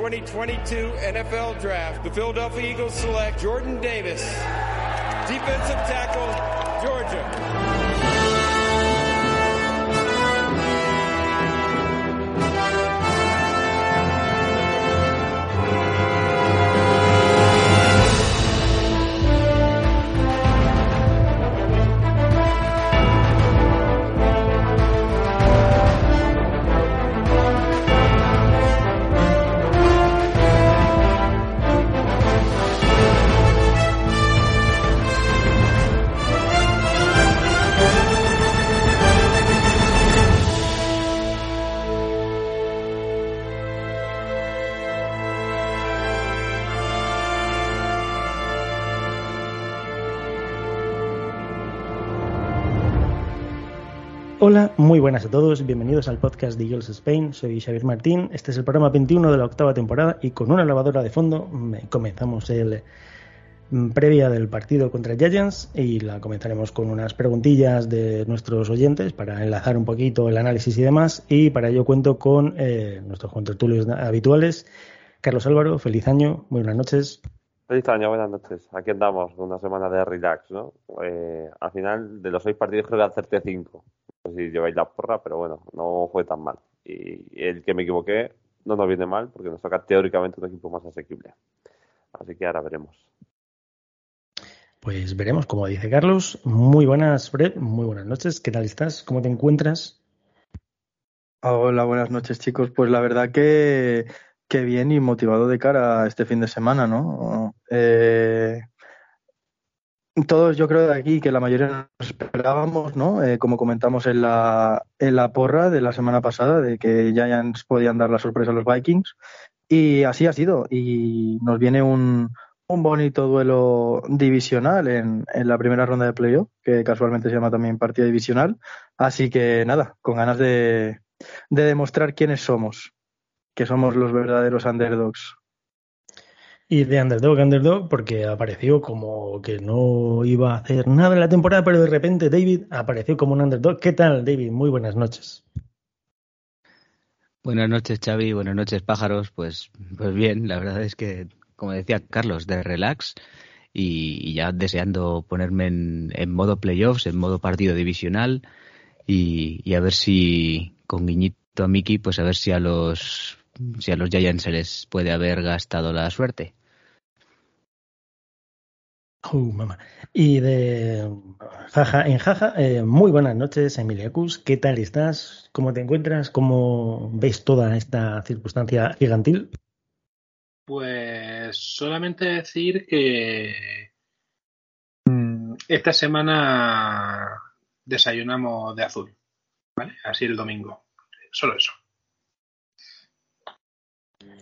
2022 NFL Draft, the Philadelphia Eagles select Jordan Davis, defensive tackle, Georgia. Hola, muy buenas a todos, bienvenidos al podcast de Eagles Spain, soy Xavier Martín, este es el programa 21 de la octava temporada y con una lavadora de fondo comenzamos el mm, previa del partido contra Giants y la comenzaremos con unas preguntillas de nuestros oyentes para enlazar un poquito el análisis y demás y para ello cuento con eh, nuestros contertulios habituales. Carlos Álvaro, feliz año, muy buenas noches. Feliz año, buenas noches. Aquí andamos, una semana de relax, ¿no? Eh, al final, de los seis partidos creo que acerté cinco. No sé si lleváis la porra, pero bueno, no fue tan mal. Y el que me equivoqué no nos viene mal porque nos toca teóricamente un equipo más asequible. Así que ahora veremos. Pues veremos, como dice Carlos. Muy buenas, Fred. Muy buenas noches. ¿Qué tal estás? ¿Cómo te encuentras? Hola, buenas noches, chicos. Pues la verdad que Qué bien y motivado de cara a este fin de semana, ¿no? Eh, todos yo creo de aquí que la mayoría nos esperábamos, ¿no? Eh, como comentamos en la, en la porra de la semana pasada, de que Giants podían dar la sorpresa a los Vikings. Y así ha sido. Y nos viene un, un bonito duelo divisional en, en, la primera ronda de playoff, que casualmente se llama también partido divisional. Así que nada, con ganas de, de demostrar quiénes somos que somos los verdaderos underdogs. Y de underdog, underdog, porque apareció como que no iba a hacer nada en la temporada, pero de repente David apareció como un underdog. ¿Qué tal, David? Muy buenas noches. Buenas noches, Xavi. Buenas noches, pájaros. Pues, pues bien, la verdad es que, como decía Carlos, de relax y, ya deseando ponerme en, en, modo playoffs, en modo partido divisional y, y a ver si con guiñito a Mickey, pues a ver si a los si a los Giants se les puede haber gastado la suerte. Uh, mamá. Y de jaja, en jaja, eh, muy buenas noches, Emiliacus. ¿Qué tal estás? ¿Cómo te encuentras? ¿Cómo ves toda esta circunstancia gigantil? Pues solamente decir que mm, esta semana desayunamos de azul, ¿vale? Así el domingo. Solo eso.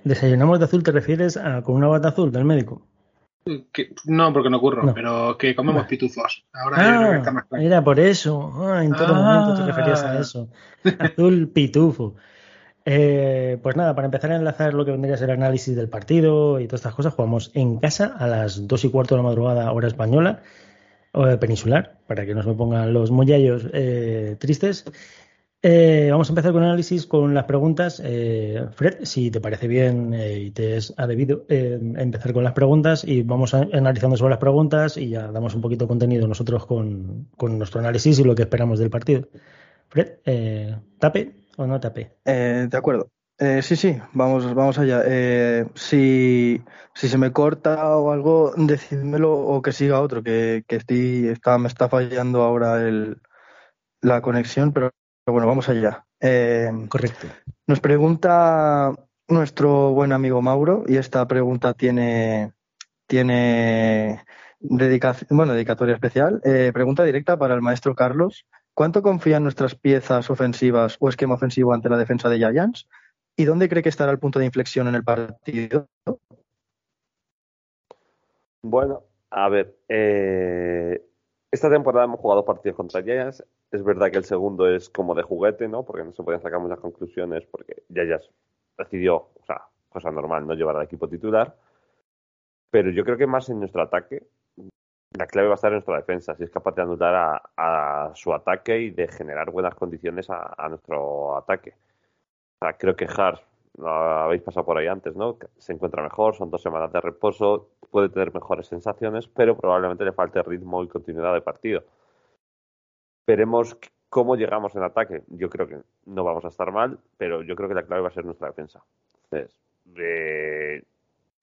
¿Desayunamos de azul te refieres a con una bata azul del médico? Que, no, porque no ocurro, no. pero que comemos no. pituzos. Ahora ah, está más claro. Era por eso. Ah, en todo ah. momento te referías a eso. Azul pitufo. Eh, pues nada, para empezar a enlazar lo que vendría a ser el análisis del partido y todas estas cosas, jugamos en casa a las dos y cuarto de la madrugada, hora española, o peninsular, para que no se me pongan los mollallos eh, tristes. Eh, vamos a empezar con el análisis con las preguntas. Eh, Fred, si te parece bien eh, y te es debido eh, empezar con las preguntas y vamos analizando sobre las preguntas y ya damos un poquito de contenido nosotros con, nuestro análisis y lo que esperamos del partido. Fred, eh, ¿tape o no tape? de acuerdo. sí, sí, vamos, vamos allá. si, se me corta o algo, decídmelo o que siga otro, que, que está, me está fallando ahora el, la conexión, pero pero bueno, vamos allá. Eh, Correcto. Nos pregunta nuestro buen amigo Mauro, y esta pregunta tiene, tiene dedicación, bueno, dedicatoria especial. Eh, pregunta directa para el maestro Carlos. ¿Cuánto confía en nuestras piezas ofensivas o esquema ofensivo ante la defensa de Giants? ¿Y dónde cree que estará el punto de inflexión en el partido? Bueno, a ver, eh, esta temporada hemos jugado partidos contra Giants. Es verdad que el segundo es como de juguete, ¿no? Porque no se podían sacar muchas conclusiones porque Giants decidió, o sea, cosa normal, no llevar al equipo titular. Pero yo creo que más en nuestro ataque, la clave va a estar en nuestra defensa, si es capaz de anular a, su ataque y de generar buenas condiciones a, a, nuestro ataque. O sea, creo que Hart lo habéis pasado por ahí antes, ¿no? Se encuentra mejor, son dos semanas de reposo, puede tener mejores sensaciones, pero probablemente le falte ritmo y continuidad de partido. Veremos cómo llegamos en ataque. Yo creo que no vamos a estar mal, pero yo creo que la clave va a ser nuestra defensa. Eh,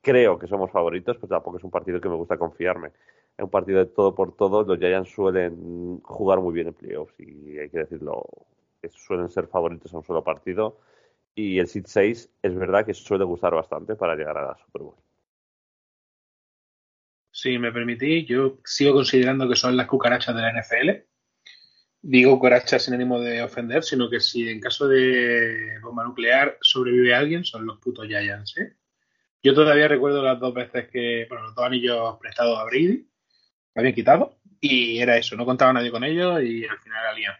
creo que somos favoritos, pero tampoco es un partido que me gusta confiarme. Es un partido de todo por todo. Los Giants suelen jugar muy bien en playoffs y hay que decirlo, suelen ser favoritos a un solo partido. Y el Seed 6 es verdad que suele gustar bastante para llegar a la Super Bowl. Si me permitís, yo sigo considerando que son las cucarachas de la NFL. Digo cucarachas sin ánimo de ofender, sino que si en caso de bomba nuclear sobrevive alguien, son los putos Giants. ¿eh? Yo todavía recuerdo las dos veces que, bueno, los dos anillos prestados a Brady, habían quitado, y era eso, no contaba nadie con ellos y al final era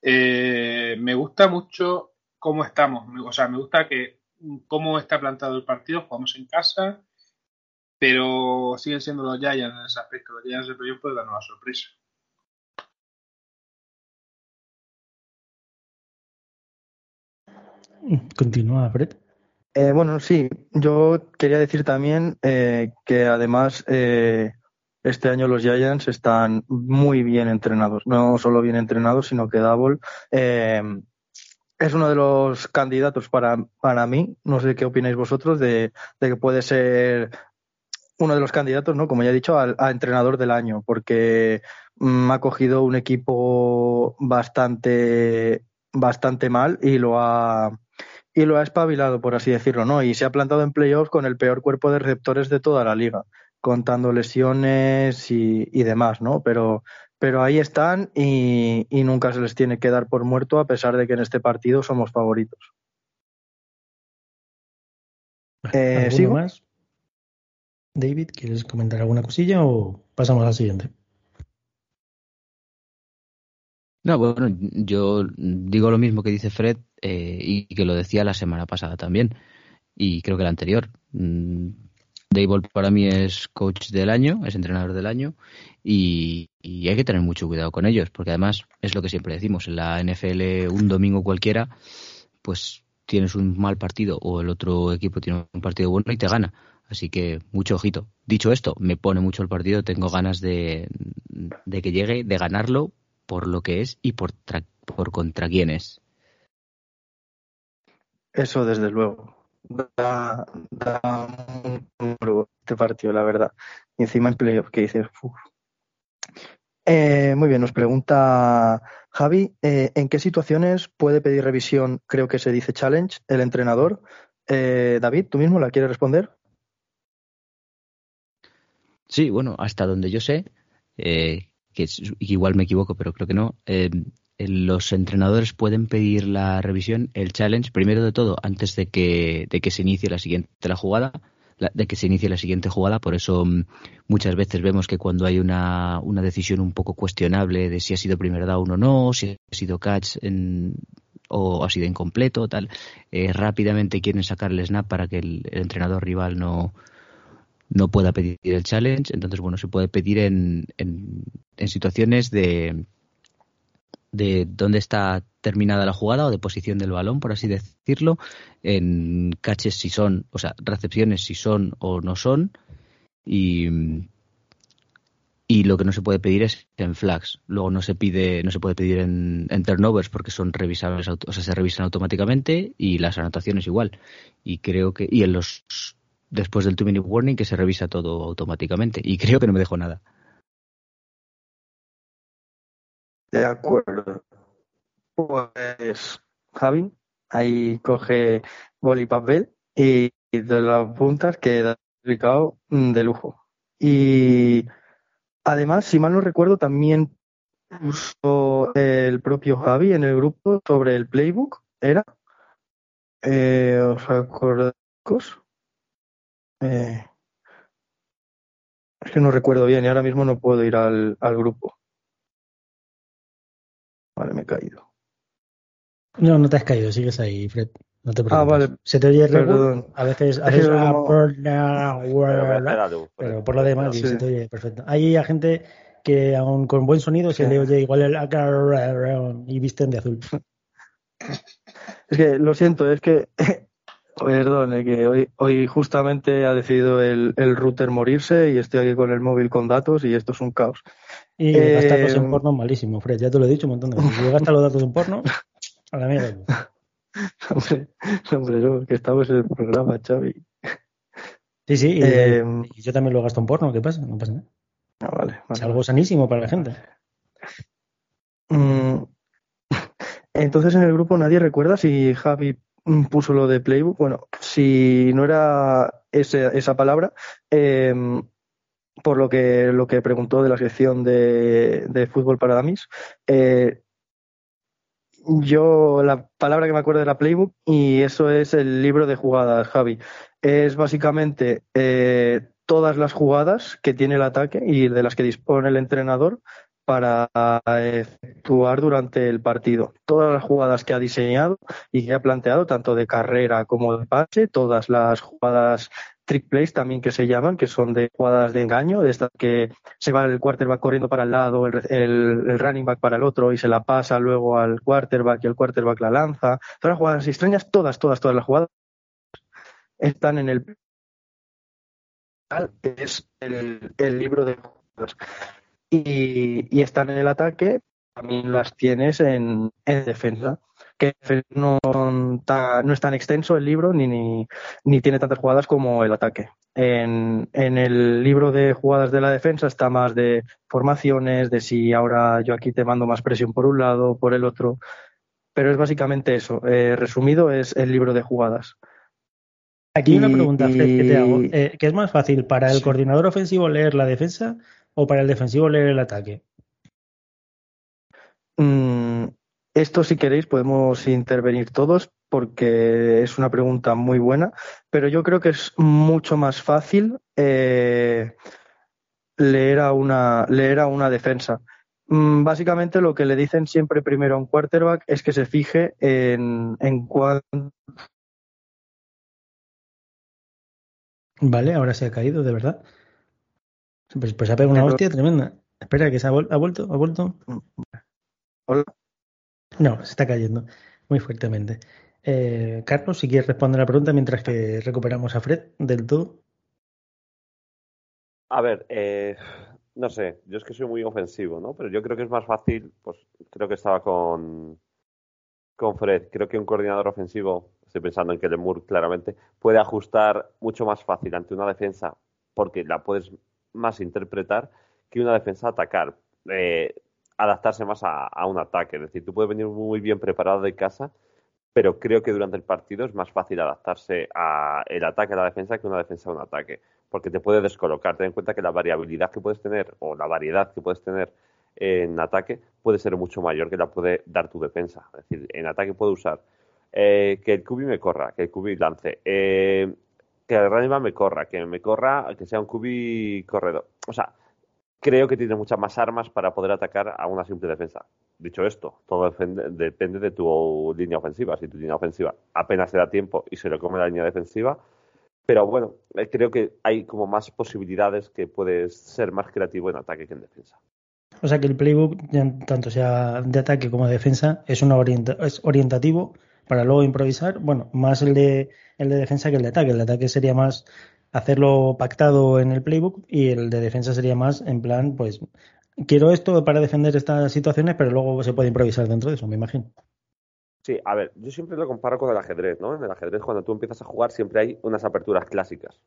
eh, me gusta mucho cómo estamos, o sea, me gusta que cómo está plantado el partido, jugamos en casa, pero siguen siendo los Giants en ese aspecto. Los Giants de playoff pueden dar una sorpresa. Continúa, Fred. Eh, bueno, sí, yo quería decir también eh, que además eh, este año los Giants están muy bien entrenados, no solo bien entrenados, sino que Double es uno de los candidatos para, para mí, no sé qué opináis vosotros, de, que puede ser uno de los candidatos, ¿no? Como ya he dicho, al, a entrenador del año, porque mm, ha cogido un equipo bastante, bastante mal y lo ha y lo ha espabilado, por así decirlo, ¿no? Y se ha plantado en playoffs con el peor cuerpo de receptores de toda la liga, contando lesiones y, demás, ¿no? Pero, pero ahí están y, nunca se les tiene que dar por muerto a pesar de que en este partido somos favoritos. Eh, ¿Sigo? más? David, ¿quieres comentar alguna cosilla o pasamos al siguiente? No, bueno, yo digo lo mismo que dice Fred eh, y que lo decía la semana pasada también y creo que la anterior. Mm, Dave para mí es coach del año, es entrenador del año y, hay que tener mucho cuidado con ellos porque además es lo que siempre decimos, en la NFL un domingo cualquiera pues tienes un mal partido o el otro equipo tiene un partido bueno y te gana. Así que mucho ojito. Dicho esto, me pone mucho el partido, tengo ganas de, de que llegue, de ganarlo por lo que es y por, por contra quién es. Eso desde luego. Da, un este partido, la verdad. Y encima en playoff que dices, eh, muy bien, nos pregunta Javi, eh, ¿en qué situaciones puede pedir revisión, creo que se dice challenge, el entrenador? Eh, David, ¿tú mismo la quieres responder? Sí, bueno, hasta donde yo sé, que igual me equivoco, pero creo que no, eh, los entrenadores pueden pedir la revisión, el challenge, primero de todo, antes de que, de que se inicie la siguiente la jugada, de que se inicie la siguiente jugada. Por eso mm, muchas veces vemos que cuando hay una, una decisión un poco cuestionable de si ha sido primer down o no, si ha sido catch o ha sido incompleto, tal, eh, rápidamente quieren sacar el snap para que el entrenador rival no, no pueda pedir el challenge. Entonces, bueno, se puede pedir en, en, situaciones de, de dónde está terminada la jugada o de posición del balón, por así decirlo, en caches si son, o sea, recepciones si son o no son, y, y lo que no se puede pedir es en flags. Luego no se pide, no se puede pedir en, en turnovers porque son revisables, o sea, se revisan automáticamente y las anotaciones igual. Y creo que, y en los después del two minute warning que se revisa todo automáticamente y creo que no me dejo nada. De acuerdo. Pues Javi, ahí coge boli y papel y, de las puntas queda explicado mm, de lujo. Y además, si mal no recuerdo, también puso el propio Javi en el grupo sobre el playbook, ¿era? Eh, ¿Os acordáis? Eh, es que no recuerdo bien y ahora mismo no puedo ir al, al grupo. Vale, me he caído. No, no te has caído, sigues ahí, Fred. No te preocupes. Ah, vale. Se te oye Perdón. A veces, a veces ah, pero por lo demás sí. se te oye perfecto. Hay gente que aún con buen sonido se le oye igual el y visten de azul. Es que lo siento, es que Perdón, que hoy, hoy justamente ha decidido el, el, router morirse y estoy aquí con el móvil con datos y esto es un caos. Y eh, gastarlos en porno malísimo, Fred, ya te lo he dicho un montón de veces. Si gastas los datos en porno, a la mierda. hombre, hombre, que estamos en el programa, Xavi. Sí, sí, y, eh, y yo también lo gasto en porno, ¿qué pasa? No pasa nada. Ah, vale, vale, es algo sanísimo para la gente. Mm, entonces en el grupo nadie recuerda si Javi puso lo de playbook. Bueno, si no era esa palabra, eh, por lo que, lo que preguntó de la sección de, de fútbol para damis, eh, yo la palabra que me acuerdo era playbook y eso es el libro de jugadas, Javi. Es básicamente eh, todas las jugadas que tiene el ataque y de las que dispone el entrenador para efectuar durante el partido. Todas las jugadas que ha diseñado y que ha planteado, tanto de carrera como de pase, todas las jugadas trick plays también que se llaman, que son de jugadas de engaño, de estas que se va el quarterback corriendo para el lado, el, el, running back para el otro y se la pasa luego al quarterback y el quarterback la lanza. Todas las jugadas extrañas, todas, todas, todas las jugadas están en el es el, el libro de jugadas y, están en el ataque, también las tienes en, defensa. Que no, no es tan extenso el libro ni, ni, tiene tantas jugadas como el ataque. En, en, el libro de jugadas de la defensa está más de formaciones, de si ahora yo aquí te mando más presión por un lado, por el otro. Pero es básicamente eso. Eh, resumido, es el libro de jugadas. Aquí una pregunta, Fred, que te hago. Eh, ¿Qué es más fácil para el coordinador ofensivo leer la defensa o para el defensivo leer el ataque? Mm, esto, si queréis, podemos intervenir todos porque es una pregunta muy buena, pero yo creo que es mucho más fácil eh, leer, a una, leer a una defensa. Mm, básicamente lo que le dicen siempre primero a un quarterback es que se fije en, en cuánto Vale, ahora se ha caído, de verdad. Pues, pues ha pegado una hostia tremenda. Espera, que se ha, vuelto, ha vuelto. Hola. No, se está cayendo muy fuertemente. Eh, Carlos, si quieres responder la pregunta mientras que recuperamos a Fred del todo. A ver, eh, no sé, yo es que soy muy ofensivo, ¿no? Pero yo creo que es más fácil, pues creo que estaba con, con Fred. Creo que un coordinador ofensivo, estoy pensando en que Lemur claramente, puede ajustar mucho más fácil ante una defensa porque la puedes más interpretar que una defensa atacar. Eh, adaptarse más a, un ataque. Es decir, tú puedes venir muy bien preparado de casa, pero creo que durante el partido es más fácil adaptarse a el ataque a la defensa que una defensa a un ataque, porque te puede descolocar. Ten en cuenta que la variabilidad que puedes tener o la variedad que puedes tener en ataque puede ser mucho mayor que la puede dar tu defensa. Es decir, en ataque puedo usar eh, que el cubi me corra, que el cubi lance, eh, que el running me corra, que me corra, que sea un cubi corredor. O sea, creo que tiene muchas más armas para poder atacar a una simple defensa. Dicho esto, todo depende de tu línea ofensiva. Si tu línea ofensiva apenas se da tiempo y se le come la línea defensiva, pero bueno, eh, creo que hay como más posibilidades que puedes ser más creativo en ataque que en defensa. O sea que el playbook, tanto sea de ataque como de defensa, es, una es orientativo para luego improvisar. Bueno, más el de, el de defensa que el de ataque. El de ataque sería más hacerlo pactado en el playbook y el de defensa sería más en plan, pues quiero esto para defender estas situaciones, pero luego se puede improvisar dentro de eso, me imagino. Sí, a ver, yo siempre lo comparo con el ajedrez, ¿no? En el ajedrez cuando tú empiezas a jugar siempre hay unas aperturas clásicas,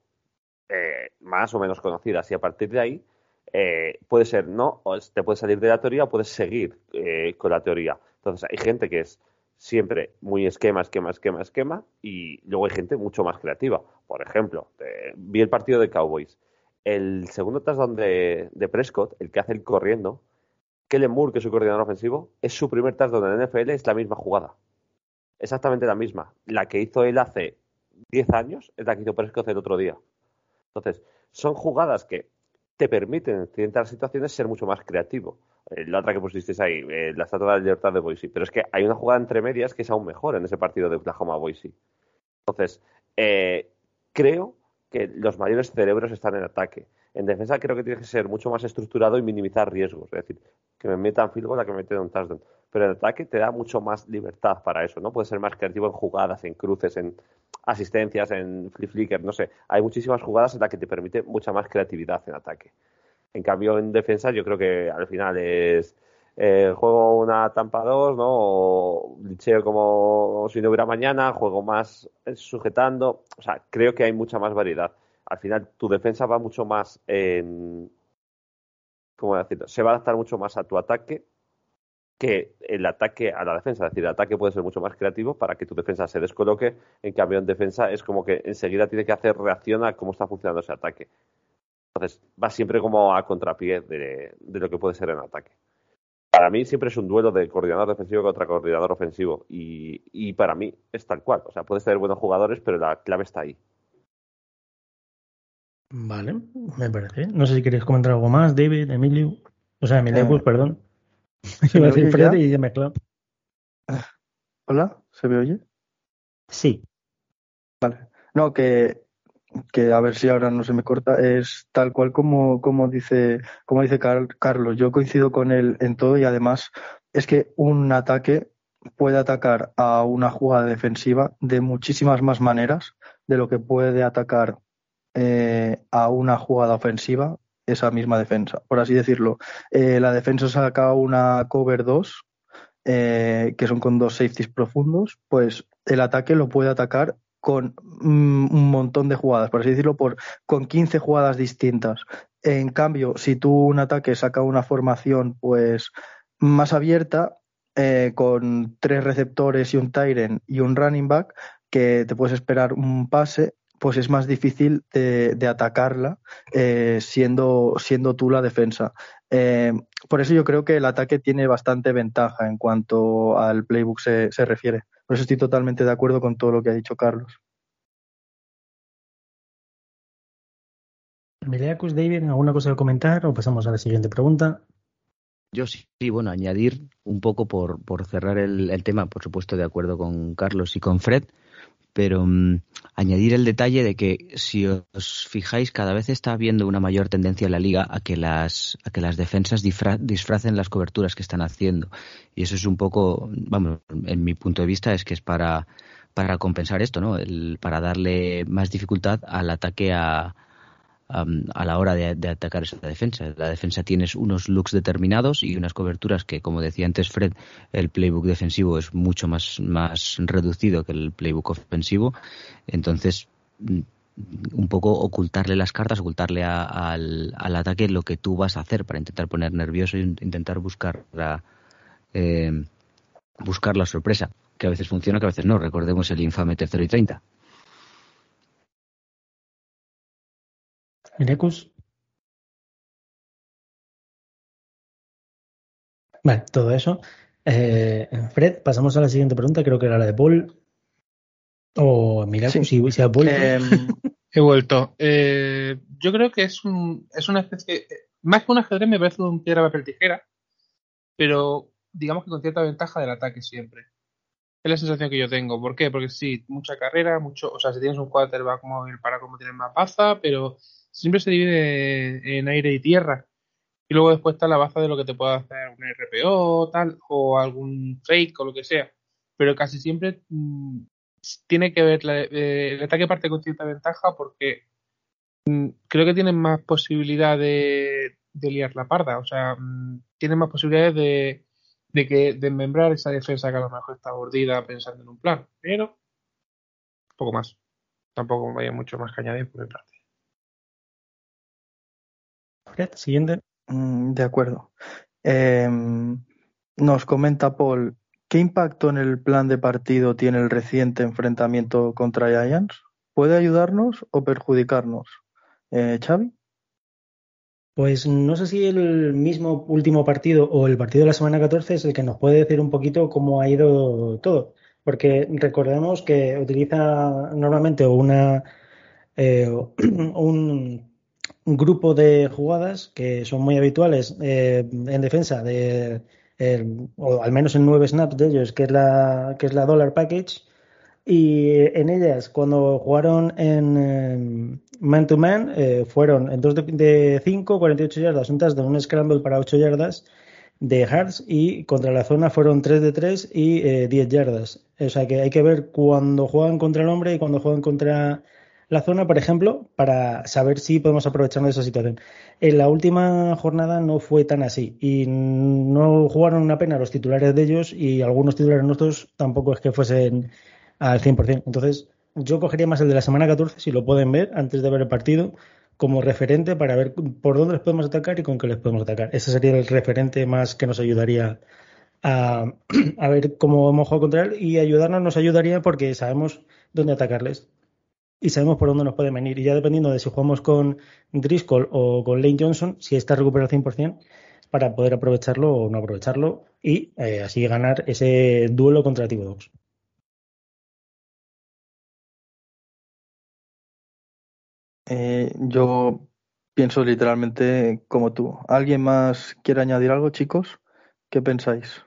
eh, más o menos conocidas, y a partir de ahí eh, puede ser, ¿no? O te puedes salir de la teoría o puedes seguir eh, con la teoría. Entonces hay gente que es siempre muy esquema, esquema, esquema, esquema, y luego hay gente mucho más creativa. Por ejemplo, vi el partido de Cowboys. El segundo touchdown de, de Prescott, el que hace el corriendo, Kellen Moore, que es su coordinador ofensivo, es su primer touchdown en NFL, es la misma jugada. Exactamente la misma. La que hizo él hace 10 años es la que hizo Prescott el otro día. Entonces, son jugadas que te permiten en ciertas situaciones ser mucho más creativo. Eh, la otra que pusisteis ahí, eh, la estatua de la libertad de Boise. Pero es que hay una jugada entre medias que es aún mejor en ese partido de Oklahoma Boise. Entonces, eh, creo que los mayores cerebros están en ataque. En defensa creo que tiene que ser mucho más estructurado y minimizar riesgos. Es decir, que me metan field a que me metan un touchdown. Pero en ataque te da mucho más libertad para eso, ¿no? Puedes ser más creativo en jugadas, en cruces, en asistencias, en flip flicker, no sé. Hay muchísimas jugadas en las que te permite mucha más creatividad en ataque. En cambio, en defensa yo creo que al final es eh, juego una tampa 2, ¿no? O licheo como si no hubiera mañana, juego más sujetando. O sea, creo que hay mucha más variedad. Al final, tu defensa va mucho más en. ¿Cómo decirlo? Se va a adaptar mucho más a tu ataque que el ataque a la defensa. Es decir, el ataque puede ser mucho más creativo para que tu defensa se descoloque. En cambio, en defensa es como que enseguida tiene que hacer reacción a cómo está funcionando ese ataque. Entonces, va siempre como a contrapié de lo que puede ser en ataque para mí siempre es un duelo de coordinador defensivo contra coordinador ofensivo. Y, para mí es tal cual. O sea, puedes tener buenos jugadores, pero la clave está ahí. Vale, me parece. No sé si queréis comentar algo más, David, Emilio. O sea, Emilio, eh, perdón. ¿Se me oye Fred y me Hola, ¿se me oye? Sí. Vale. No, que que a ver si ahora no se me corta, es tal cual como, como dice, como dice Carlos. Yo coincido con él en todo y además es que un ataque puede atacar a una jugada defensiva de muchísimas más maneras de lo que puede atacar eh, a una jugada ofensiva esa misma defensa, por así decirlo. Eh, la defensa saca una cover 2, eh, que son con dos safeties profundos, pues el ataque lo puede atacar con mm, un montón de jugadas, por así decirlo, por, con 15 jugadas distintas. En cambio, si tú un ataque saca una formación pues más abierta, con tres receptores y un Tyren y un running back, que te puedes esperar un pase, pues es más difícil de, atacarla eh, siendo, siendo tú la defensa. Eh, por eso yo creo que el ataque tiene bastante ventaja en cuanto al playbook se, se refiere. Por eso estoy totalmente de acuerdo con todo lo que ha dicho Carlos. Meleacus, David, ¿alguna cosa que comentar o pasamos a la siguiente pregunta? Yo sí, bueno, añadir un poco por, por cerrar el, tema, por supuesto de acuerdo con Carlos y con Fred, pero mm, añadir el detalle de que si os fijáis cada vez está habiendo una mayor tendencia en la liga a que las a que las defensas disfracen las coberturas que están haciendo. Y eso es un poco vamos en mi punto de vista es que es para para compensar esto no el, para darle más dificultad al ataque a a la hora de, atacar esa defensa. La defensa tienes unos looks determinados y unas coberturas que, como decía antes Fred, el playbook defensivo es mucho más, más reducido que el playbook ofensivo. Entonces, mm, un poco ocultarle las cartas, ocultarle al, al, ataque lo que tú vas a hacer para intentar poner nervioso e intentar buscar la, eh, buscar la sorpresa, que a veces funciona, que a veces no. Recordemos el infame tercero y treinta. Vale, todo eso. Eh, Fred, pasamos a la siguiente pregunta, creo que era la de Paul. O mira, si, si ha vuelto. Em, he vuelto. Eh, yo creo que es, un, es una especie. Más que un ajedrez, me parece un piedra, papel, tijera. Pero digamos que con cierta ventaja del ataque siempre. Es la sensación que yo tengo. ¿Por qué? Porque sí, mucha carrera, mucho. O sea, si tienes un quarterback móvil para como tienes más baza, pero siempre se divide en aire y tierra. Y luego después está la baza de lo que te puede hacer un RPO tal, o algún fake o lo que sea. Pero casi siempre mm, tiene que ver, eh, el ataque parte con cierta ventaja porque mm, creo que tienen más posibilidad de, liar la parda. O sea, mm, tienen más posibilidades de, de que de membrar esa defensa que a lo mejor está mordida pensando en un plan. Pero poco más. Tampoco vaya mucho más que añadir por mi parte siguiente. Mm, de acuerdo. Em, nos comenta Paul, ¿qué impacto en el plan de partido tiene el reciente enfrentamiento contra Giants? ¿Puede ayudarnos o perjudicarnos? Eh, ¿Xavi? Pues no sé si el mismo último partido o el partido de la semana 14 es el que nos puede decir un poquito cómo ha ido todo. Porque recordemos que utiliza normalmente una, eh, un grupo de jugadas que son muy habituales eh, en defensa de o al menos en nueve snaps de ellos que es la que es la dollar package Y en ellas, cuando jugaron en man to man, eh, fueron en 2 de 5, 48 yardas, un touchdown, un scramble para 8 yardas de Hearts y contra la zona fueron 3 de 3 y eh, 10 yardas. O sea que hay que ver cuando juegan contra el hombre y cuando juegan contra la zona, por ejemplo, para saber si podemos aprovecharnos de esa situación. En la última jornada no fue tan así y no jugaron una pena los titulares de ellos y algunos titulares nuestros tampoco es que fuesen al 100%. Entonces, yo cogería más el de la semana 14, si lo pueden ver, antes de ver el partido, como referente para ver por dónde les podemos atacar y con qué les podemos atacar. Ese sería el referente más que nos ayudaría a, a ver cómo hemos jugado contra él y ayudarnos nos ayudaría porque sabemos dónde atacarles y sabemos por dónde nos pueden venir. Y ya dependiendo de si jugamos con Driscoll o con Lane Johnson, si está recuperado al 100%, para poder aprovecharlo o no aprovecharlo y eh, así ganar ese duelo contra Tivo. Eh, yo pienso literalmente como tú. ¿Alguien más quiere añadir algo, chicos? ¿Qué pensáis?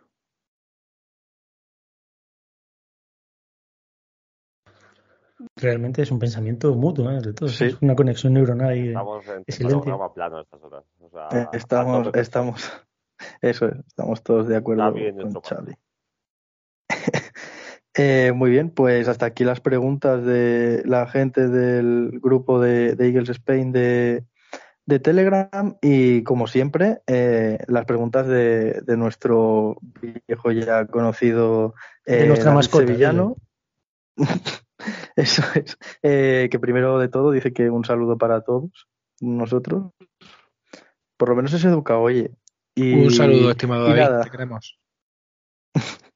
Realmente es un pensamiento mutuo, ¿eh? De todos. Sí. Es una conexión neuronal ahí. Estamos en programa plano a estas horas. O sea, Eh, estamos, estamos, eso es, estamos todos de acuerdo bien con Xavi. Eh, muy bien, pues hasta aquí las preguntas de la gente del grupo de, de Eagles Spain de, de Telegram y como siempre eh, las preguntas de, de nuestro viejo ya conocido De nuestra David mascota, sevillano. Eso es. Eh, que primero de todo dice que un saludo para todos nosotros. Por lo menos es educado, oye. Y, Un saludo, estimado David, nada. te queremos.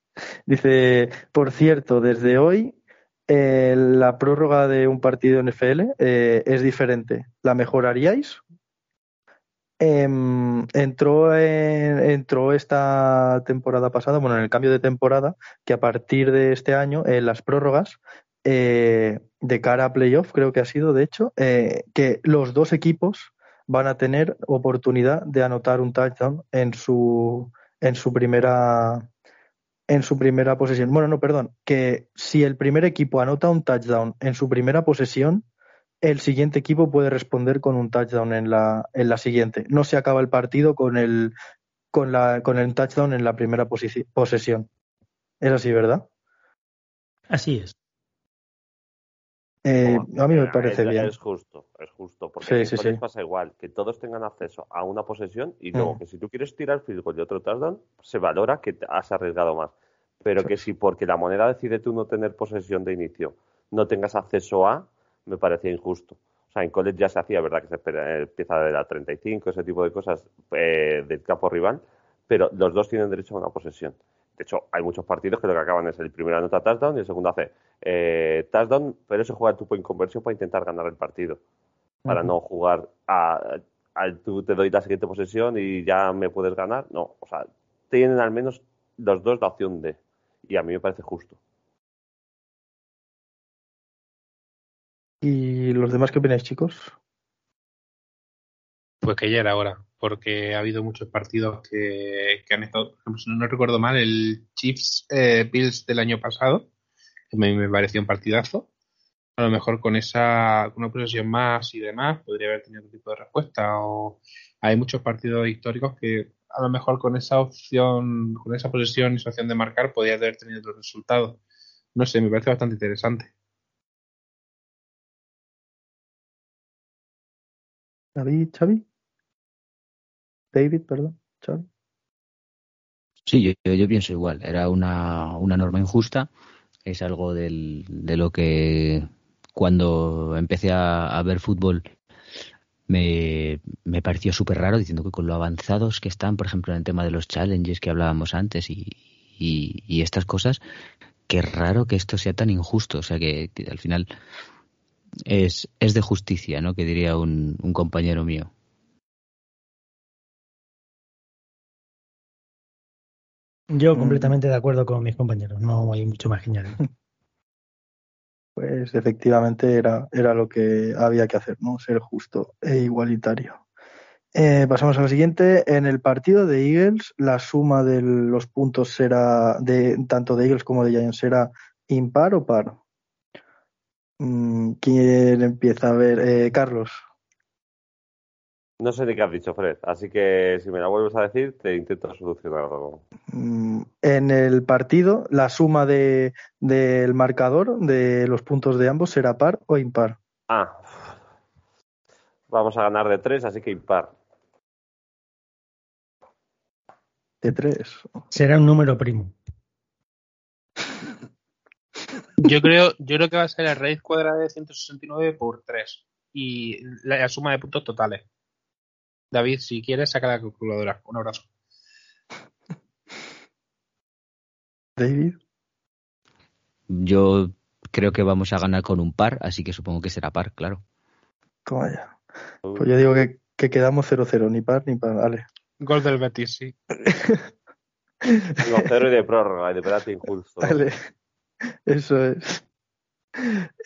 Dice, por cierto, desde hoy eh, la prórroga de un partido NFL eh, es diferente. ¿La mejoraríais? Em, entró, en- entró esta temporada pasada, bueno, en el cambio de temporada, que a partir de este año, en las prórrogas, eh, de cara a playoff, creo que ha sido, de hecho, eh, que los dos equipos van a tener oportunidad de anotar un touchdown en su, en su primera en su primera posesión. Bueno, no, perdón, que si el primer equipo anota un touchdown en su primera posesión, el siguiente equipo puede responder con un touchdown en la, en la siguiente. No se acaba el partido con el, con la, con el touchdown en la primera posesión. Es así, ¿verdad? Así es. Eh, a mí me parece es, bien. Es justo, es justo. Porque Sí, sí, pasa igual, que todos tengan acceso a una posesión y luego Mm. que si tú quieres tirar field goal y otro touchdown, se valora que has arriesgado más. Pero que si porque la moneda decide tú no tener posesión de inicio, no tengas acceso a, me parecía injusto. O sea, en college ya se hacía, ¿verdad? Que se espera- eh, empieza de la 35, ese tipo de cosas eh, del campo rival, pero los dos tienen derecho a una posesión. De hecho, hay muchos partidos que lo que acaban es el primero anota touchdown y el segundo hace eh, touchdown, pero se juega tu point conversión para intentar ganar el partido. Para no jugar a, a tú te doy la siguiente posesión y ya me puedes ganar. No, o sea, tienen al menos los dos la opción de. Y a mí me parece justo. ¿Y los demás qué opináis, chicos? Pues que ya era hora, porque ha habido muchos partidos que, que han estado, por ejemplo, si no recuerdo mal, el Chiefs eh, Bills del año pasado, que me, me pareció un partidazo. A lo mejor con esa, con una posesión más y demás, podría haber tenido otro tipo de respuesta. O hay muchos partidos históricos que a lo mejor con esa opción, con esa posesión y esa opción de marcar, podría haber tenido otro resultado. No sé, me parece bastante interesante. David, Xavi. David, perdón. Xavi. Sí, yo, pienso igual. Era una, una norma injusta. Es algo de lo que cuando empecé a, ver fútbol me, me pareció súper raro, diciendo que con lo avanzados que están, por ejemplo, en el tema de los challenges que hablábamos antes y, y, estas cosas, qué raro que esto sea tan injusto. O sea, que, que al final es, es de justicia, ¿no? Que diría un, un compañero mío. Yo Mm. completamente de acuerdo con mis compañeros. No hay mucho más que añadir. Pues efectivamente era, era lo que había que hacer, ¿no? Ser justo e igualitario. Eh, pasamos al siguiente. En el partido de Eagles, la suma de los puntos será de tanto de Eagles como de Giants será impar o par. Mm, ¿Quién empieza a ver? Eh, Carlos. No sé ni qué has dicho, Fred, así que si me la vuelves a decir, te intento solucionar algo. Mm, En el partido, la suma de, del marcador de los puntos de ambos será par o impar. Ah, vamos a ganar de tres, así que impar. De tres. Será un número primo. Yo creo, yo creo que va a ser la raíz cuadrada de 169 por 3 y la, la suma de puntos totales. David, si quieres, saca la calculadora. Un abrazo. David. Yo creo que vamos a ganar con un par, así que supongo que será par, claro. Toma ya. Pues yo digo que, que quedamos 0-0, ni par ni par. Vale. Gol del Betis, sí. No, cero y de prórroga, y de penalti injusto. Vale. Eso es.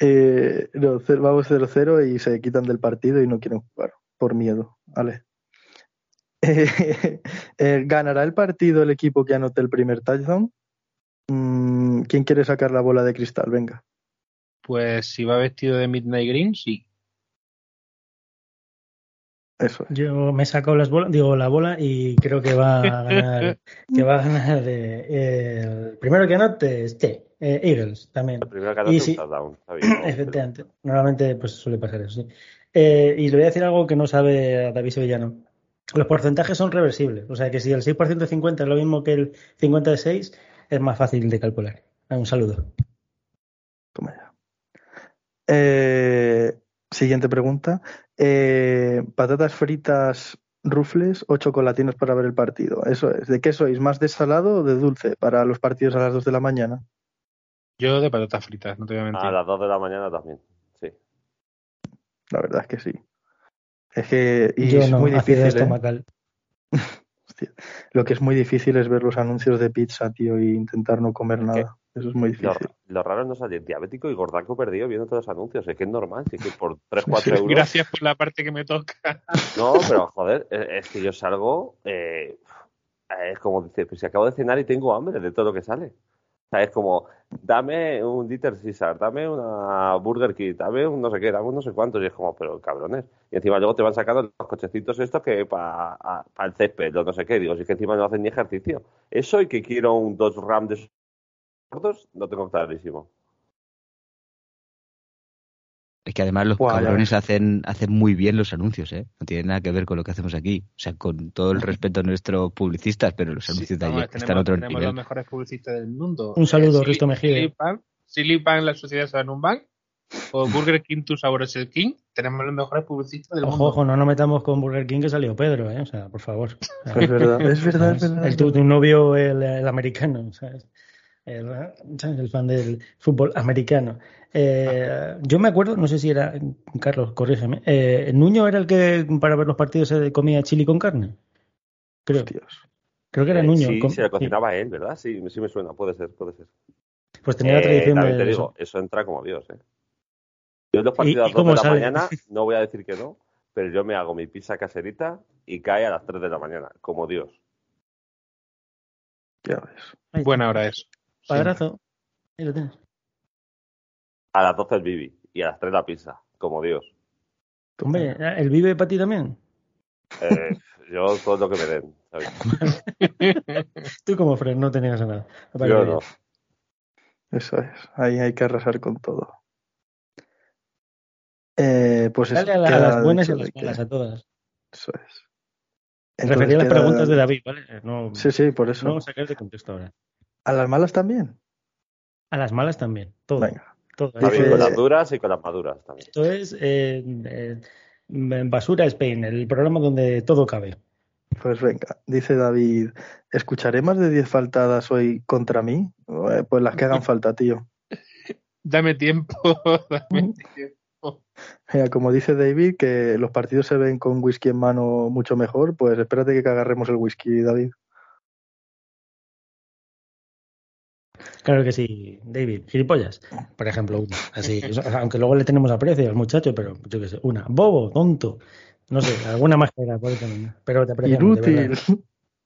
Eh, no, vamos 0-0 y se quitan del partido y no quieren jugar por miedo. Vale. Eh, eh, ¿Ganará el partido el equipo que anote el primer touchdown? Mm, ¿Quién quiere sacar la bola de cristal? Venga. Pues si va vestido de Midnight Green, sí. Eso es. Yo me he sacado las bolas, digo la bola y creo que va a ganar, que va a ganar de, eh, el primero que anote este, eh, Eagles también. El primero que Y anote sí. un touchdown, está bien, ¿no? Efectivamente. Normalmente pues suele pasar eso, sí. Eh, y le voy a decir algo que no sabe a David Sevillano. Los porcentajes son reversibles. O sea que si el 6% de 50 es lo mismo que el 50 de 6, es más fácil de calcular. Ah, Un saludo. Toma ya. Eh, siguiente pregunta. Eh, ¿Patatas fritas, rufles o chocolatinos para ver el partido? Eso es. ¿De qué sois? ¿Más de salado o de dulce para los partidos a las 2 de la mañana? Yo de patatas fritas, no te voy a mentir. A las 2 de la mañana también, sí. La verdad es que sí. Es que y Yo es no, muy difícil. ¿eh? Hostia. Lo que es muy difícil es ver los anuncios de pizza, tío, y intentar no comer nada. Eso es muy Lo, difícil. lo raro es no salir diabético y gordaco perdido viendo todos los anuncios. Es que es normal, sí que por 3, Sí, 4 sí. euros. Gracias por la parte que me toca. No, pero joder, es es que yo salgo. Eh, es como dice, pues si acabo de cenar y tengo hambre de todo lo que sale. Sea, es como, dame un Dieter Caesar, dame una Burger King, dame un no sé qué, dame un no sé cuántos. Y es como, pero cabrones. Y encima luego te van sacando los cochecitos estos que para el césped, o no sé qué. Digo, si es que encima no hacen ni ejercicio. Eso y que quiero un dos RAM de esos gordos, no tengo clarísimo. Es que además los cabrones hacen, hacen muy bien los anuncios, ¿eh? No tiene nada que ver con lo que hacemos aquí. O sea, con todo el respeto a nuestros publicistas, pero los anuncios de allí tenemos, están otro tenemos nivel. los mejores publicistas del mundo. Un saludo, Silly- Risto Mejide. Silly la sociedad se un bank. O Burger King, tu sabor es el King. Tenemos los mejores publicistas del Ojo, mundo. ojo, no nos metamos con Burger King que salió Pedro, ¿eh? O sea, por favor. O sea, Es verdad, es verdad, es verdad. El, tu, tu novio, el, el americano, ¿sabes? El, ¿sabes? el fan del fútbol americano. Eh, yo me acuerdo, no sé si era, Carlos, corrígeme, eh, Nuño era el que para ver los partidos se comía chili con carne. Creo, Hostias. creo que era Eh, Nuño. sí, se lo sí. cocinaba él, ¿verdad? Sí, sí me suena, puede ser, puede ser. Pues tenía la Eh, tradición de te eso. digo, eso entra como Dios, ¿eh? Yo en los ¿Y- partidos a las 2 cómo de la mañana no voy a decir que no, pero yo me hago mi pizza caserita y cae a las 3 de la mañana, como Dios. Ya ves. Buena hora eso. Padrazo. Ahí lo tienes. A las 12 el bibi y a las 3 la pizza, como Dios. Hombre, ¿el vive para ti también? Eh, yo todo lo que me den, ¿sabes? Tú como Fred no tenías nada. Yo no. Eso es. Ahí hay que arrasar con todo. Eh, pues Dale a, la- a las buenas y a las malas, que- a todas. Eso es. Me refería a las preguntas de David, ¿vale? No, Sí, sí, por eso. no vamos a sacar de contexto ahora. ¿A las malas también? A las malas también, todo. Venga. todo. Con las duras y con las maduras también. Esto es eh, eh, Basura Spain, el programa donde todo cabe. Pues venga, dice David, ¿escucharé más de 10 faltadas hoy contra mí? Eh, Pues las que hagan falta, tío. Dame tiempo. Dame tiempo. Mira, como dice David, que los partidos se ven con whisky en mano mucho mejor, pues espérate que agarremos el whisky, David. Claro que sí, David. Gilipollas, por ejemplo, una. Así, aunque luego le tenemos aprecio al muchacho, pero yo qué sé, una. Bobo, tonto. No sé, alguna más que. Pero te apreciamos, de Inútil. verdad.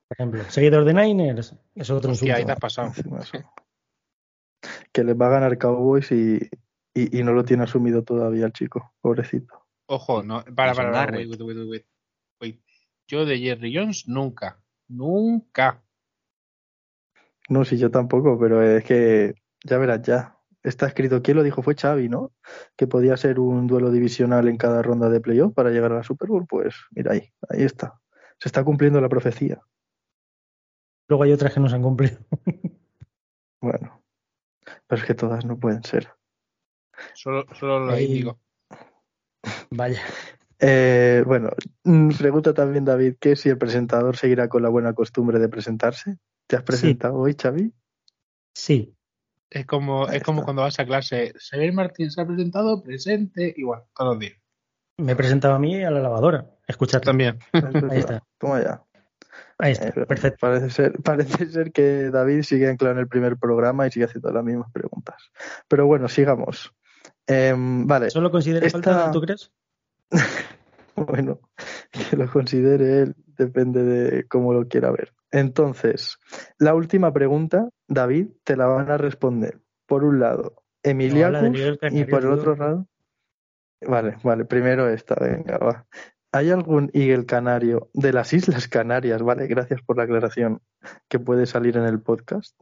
Por ejemplo, seguidor de Niners, es otro Hostia, ahí insulto. te has pasado. Que les va a ganar Cowboys y, y, no lo tiene asumido todavía el chico, pobrecito. Ojo, no, para, para, para, wait, wait, wait, wait, Yo de Jerry Jones nunca, nunca. No, sí, yo tampoco, pero es que ya verás ya. Está escrito, ¿quién lo dijo? Fue Xavi, ¿no? Que podía ser un duelo divisional en cada ronda de playoff para llegar a la Super Bowl. Pues mira ahí, ahí está. Se está cumpliendo la profecía. Luego hay otras que no se han cumplido. bueno, pero es que todas no pueden ser. Solo, solo lo digo. Vaya. Eh, bueno, mm, pregunta también David que si el presentador seguirá con la buena costumbre de presentarse. ¿Te has presentado hoy, Xavi? Sí. Es como, es como cuando vas a clase. Xavier Martín se ha presentado, presente, igual, todos los días. Me he presentado a mí a la lavadora. Escuchar también. Ahí está. Toma ya. Ahí está, eh, perfecto. Parece ser, parece ser que David sigue anclado en el primer programa y sigue haciendo las mismas preguntas. Pero bueno, sigamos. Em, vale. ¿Solo considera falta, tú crees? bueno, que lo considere él, depende de cómo lo quiera ver. Entonces, la última pregunta, David, te la van a responder. Por un lado, Emiliacus y por el otro lado. Vale, vale, primero esta, venga, va. ¿Hay algún Eagle canario de las Islas Canarias, vale, gracias por la aclaración, que puede salir en el podcast?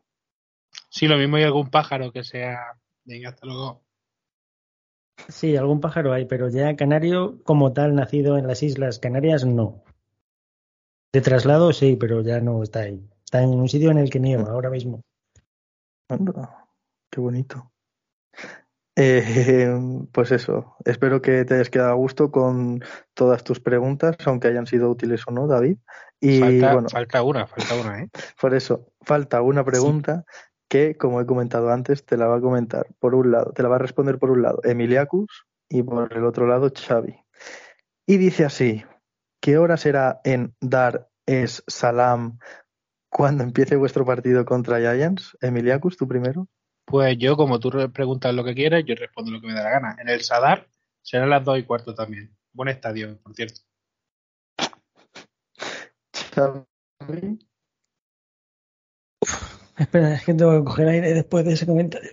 Sí, lo mismo hay algún pájaro que sea. Venga, hasta luego. Sí, algún pájaro hay, pero ya canario como tal, nacido en las Islas Canarias, no. De traslado sí, pero ya no está ahí. Está en un sitio en el que nieva ahora mismo. qué bonito. Eh, pues eso, espero que te hayas quedado a gusto con todas tus preguntas, aunque hayan sido útiles o no, David. Y falta, bueno, falta una, falta una, ¿eh? Por eso, falta una pregunta que, como he comentado antes, te la va a comentar por un lado, te la va a responder por un lado Emiliacus y por el otro lado Xavi. Y dice así, ¿qué hora será en Dar es Salam cuando empiece vuestro partido contra Giants? Emiliacus, tú primero. Pues yo, como tú preguntas lo que quieres, yo respondo lo que me da la gana. En el Sadar serán las dos y cuarto también. Buen estadio, por cierto. espera, es que tengo que coger aire después de ese comentario.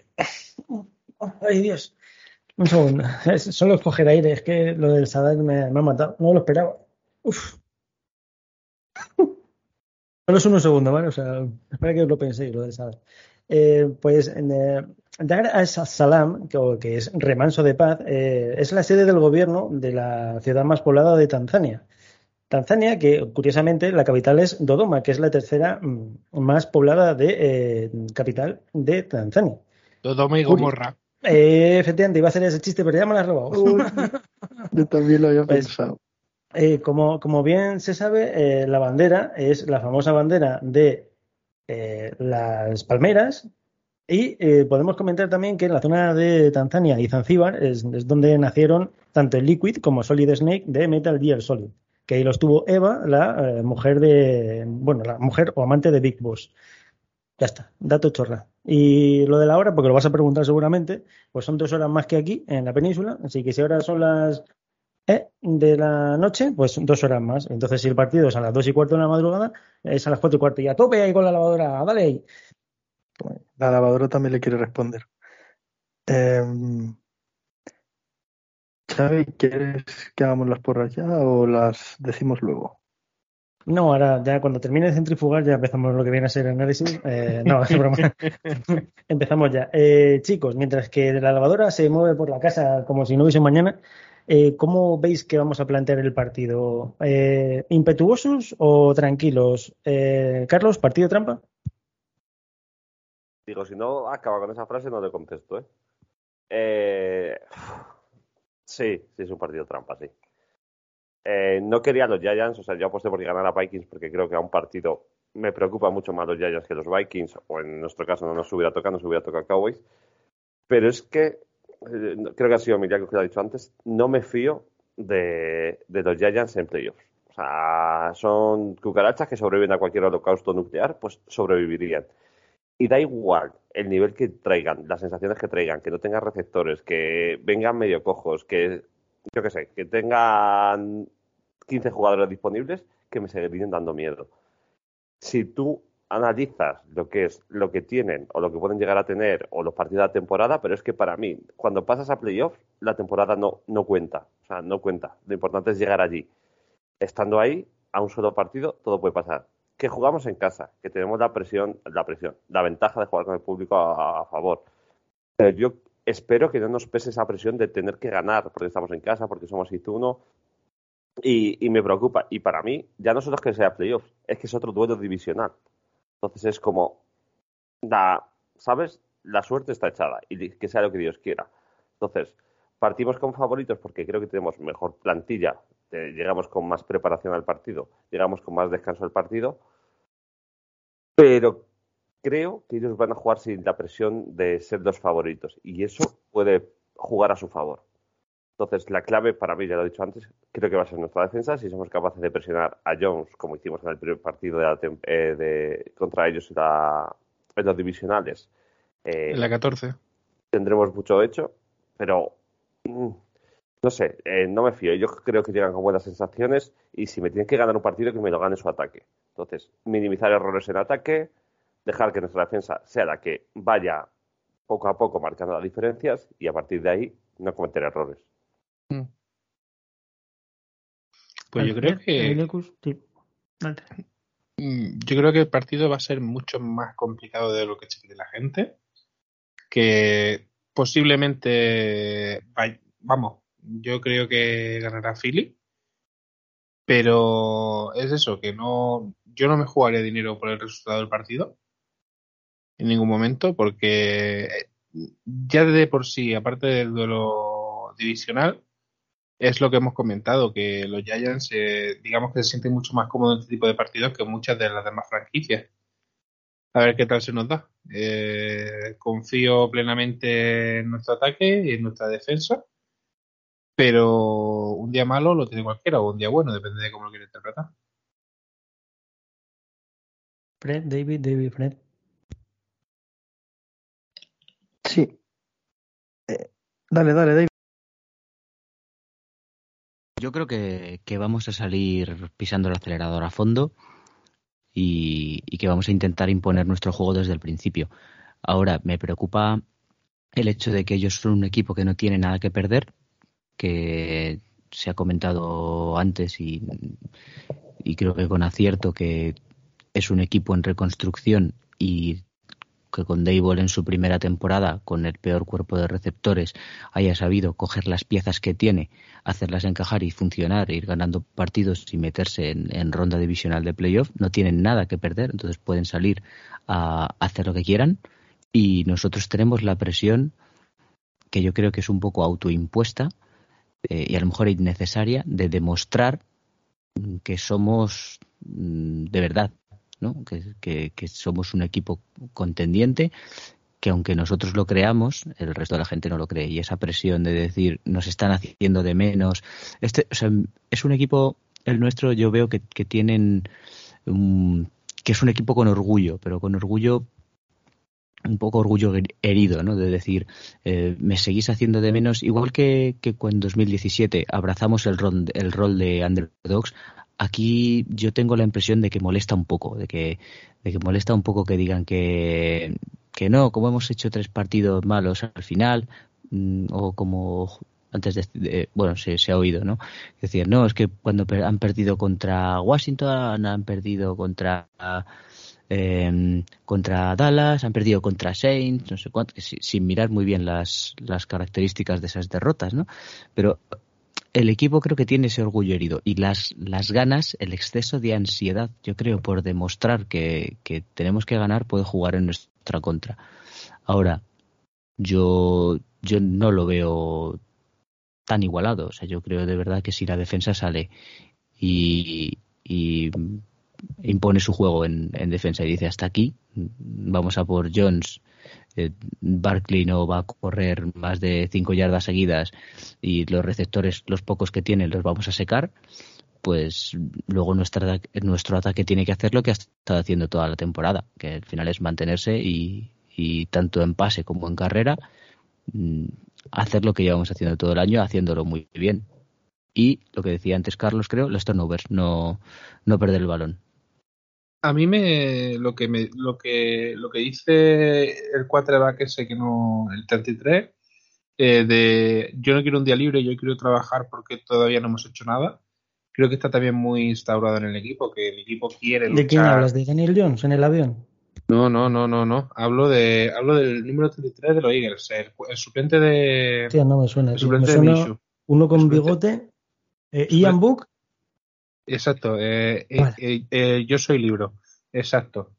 Ay, Dios. Un segundo. solo coger aire. Es que lo del Sadar me, me ha matado. No lo esperaba. Uf. Solo es unos segundos, ¿vale? O sea, espera que os lo penséis, lo del Sadar. Eh, pues eh, Dar as-Salam, que, es remanso de paz, eh, es la sede del gobierno de la ciudad más poblada de Tanzania. Tanzania, que curiosamente la capital es Dodoma, que es la tercera mm, más poblada de capital de Tanzania. Dodoma y Gomorra. efectivamente, iba a hacer ese chiste, pero ya me lo has robado. yo también lo había pues, pensado. Como, como, bien se sabe, la bandera es la famosa bandera de eh, las palmeras. Y eh, podemos comentar también que en la zona de Tanzania y Zanzíbar es, donde nacieron tanto el Liquid como Solid Snake de Metal Gear Solid, que ahí los tuvo Eva, la eh, mujer de, bueno, la mujer o amante de Big Boss. Ya está, dato chorra. Y lo de la hora, porque lo vas a preguntar seguramente, pues son dos horas más que aquí en la península, así que si ahora son las ¿Eh? de la noche, pues dos horas más. Entonces, si el partido es a las dos y cuarto de la madrugada, es a las cuatro y cuarto. Y a tope ahí con la lavadora, dale ahí. La lavadora también le quiere responder. Eh, Xavi, ¿quieres que hagamos las porras ya o las decimos luego? No, ahora ya cuando termine de centrifugar ya empezamos lo que viene a ser el análisis. Eh, no, es broma. empezamos ya. Eh, chicos, mientras que la lavadora se mueve por la casa como si no hubiese mañana, eh, ¿Cómo veis que vamos a plantear el partido? Eh, ¿Impetuosos o tranquilos? Eh, Carlos, ¿partido trampa? Digo, si no acaba con esa frase, no te contesto. ¿eh? eh sí, sí, es un partido trampa, sí. no quería los Giants, o sea, yo aposté por ganar a Vikings porque creo que a un partido me preocupa mucho más los Giants que los Vikings, o en nuestro caso no nos hubiera tocado, nos hubiera tocado Cowboys. Pero es que eh, creo que ha sido Miriam que lo ha dicho antes, no me fío de, los Giants en playoffs. O sea, son cucarachas que sobreviven a cualquier holocausto nuclear, pues sobrevivirían. Y da igual el nivel que traigan, las sensaciones que traigan, que no tengan receptores, que vengan medio cojos, que, yo qué sé, que tengan 15 jugadores disponibles, que me seguirían dando miedo. Si tú analizas lo que es lo que tienen o lo que pueden llegar a tener o los partidos de la temporada, pero es que para mí, cuando pasas a playoff, la temporada no, no cuenta. O sea, no cuenta. Lo importante es llegar allí. Estando ahí, a un solo partido, todo puede pasar. Que jugamos en casa, que tenemos la presión, la presión, la ventaja de jugar con el público a, favor. Pero yo espero que no nos pese esa presión de tener que ganar porque estamos en casa, porque somos Izuno. Y, y me preocupa. Y para mí, ya no solo es que sea playoff, es que es otro duelo divisional. Entonces es como, da, ¿sabes? La suerte está echada y que sea lo que Dios quiera. Entonces, partimos con favoritos porque creo que tenemos mejor plantilla, llegamos con más preparación al partido, llegamos con más descanso al partido, pero creo que ellos van a jugar sin la presión de ser dos favoritos y eso puede jugar a su favor. Entonces, la clave para mí, ya lo he dicho antes, creo que va a ser nuestra defensa. Si somos capaces de presionar a Jones, como hicimos en el primer partido de, eh, contra ellos en, los divisionales. Eh, en la 14. Tendremos mucho hecho, pero mm, no sé, eh, no me fío. Yo creo que llegan con buenas sensaciones y si me tienen que ganar un partido, que me lo gane su ataque. Entonces, minimizar errores en ataque, dejar que nuestra defensa sea la que vaya poco a poco marcando las diferencias y a partir de ahí no cometer errores. Mm. Pues yo creo que. Mm, yo creo que el partido va a ser mucho más complicado de lo que se la gente. Que posiblemente. Vamos, yo creo que ganará Philly. Pero es eso, que no. Yo no me jugaría dinero por el resultado del partido. En ningún momento, porque ya de por sí, aparte del duelo divisional, es lo que hemos comentado, que los Giants, eh, digamos que se sienten mucho más cómodos en este tipo de partidos que muchas de las demás franquicias. A ver qué tal se nos da. Eh, confío plenamente en nuestro ataque y en nuestra defensa, pero un día malo lo tiene cualquiera o un día bueno, depende de cómo lo quiera interpretar. Fred, David, David, Fred. Sí. Eh, dale, dale, David. Yo creo que, vamos a salir pisando el acelerador a fondo y, que vamos a intentar imponer nuestro juego desde el principio. Ahora, me preocupa el hecho de que ellos son un equipo que no tiene nada que perder, que se ha comentado antes y, y creo que con acierto que es un equipo en reconstrucción y que con Dable en su primera temporada, con el peor cuerpo de receptores, haya sabido coger las piezas que tiene, hacerlas encajar y funcionar, ir ganando partidos y meterse en, ronda divisional de playoff, no tienen nada que perder, entonces pueden salir a hacer lo que quieran. Y nosotros tenemos la presión que yo creo que es un poco autoimpuesta eh, y a lo mejor innecesaria de demostrar que somos mm, de verdad que, somos un equipo contendiente que aunque nosotros lo creamos, el resto de la gente no lo cree. Y esa presión de decir, nos están haciendo de menos. Este, es un equipo, el nuestro, yo veo que, tienen, que es un equipo con orgullo, pero con orgullo, un poco orgullo herido, ¿no? De decir, eh, me seguís haciendo de menos, igual que, que en 2017 abrazamos el rol, el rol de underdogs, aquí yo tengo la impresión de que molesta un poco, de que, de que molesta un poco que digan que, que no, como hemos hecho tres partidos malos al final, mm, o como antes de, bueno, se, ha oído, ¿no? Decir, no, es que cuando han perdido contra Washington, han perdido contra eh, contra Dallas, han perdido contra Saints, no sé cuánto, sin mirar muy bien las, las características de esas derrotas, ¿no? Pero el equipo creo que tiene ese orgullo herido y las, las ganas, el exceso de ansiedad, yo creo, por demostrar que, tenemos que ganar, puede jugar en nuestra contra. Ahora, yo, yo no lo veo tan igualado. O sea, yo creo de verdad que si la defensa sale y, y impone su juego en, en, defensa y dice hasta aquí, vamos a por Jones eh, Barkley no va a correr más de cinco yardas seguidas y los receptores, los pocos que tiene, los vamos a secar, pues luego nuestra, nuestro ataque tiene que hacer lo que ha estado haciendo toda la temporada, que al final es mantenerse y, tanto en pase como en carrera, mm, hacer lo que llevamos haciendo todo el año, haciéndolo muy bien. Y lo que decía antes Carlos, creo, los turnovers, no, no perder el balón. A mí me lo que me lo que lo que dice el quarterback ese que no el 33 eh, de yo no quiero un día libre, yo quiero trabajar porque todavía no hemos hecho nada. Creo que está también muy instaurado en el equipo, que el equipo quiere luchar. ¿De quién hablas? ¿De Daniel Jones en el avión? No, no, no, no, no. Hablo de hablo del número 33 de los Eagles, el, el suplente de Sí, no me suena. el suplente Me de suena Minshew. uno con Suplente. bigote. eh, Ian Book. Exacto, eh, eh, Vale. eh, eh, yo soy libro, exacto.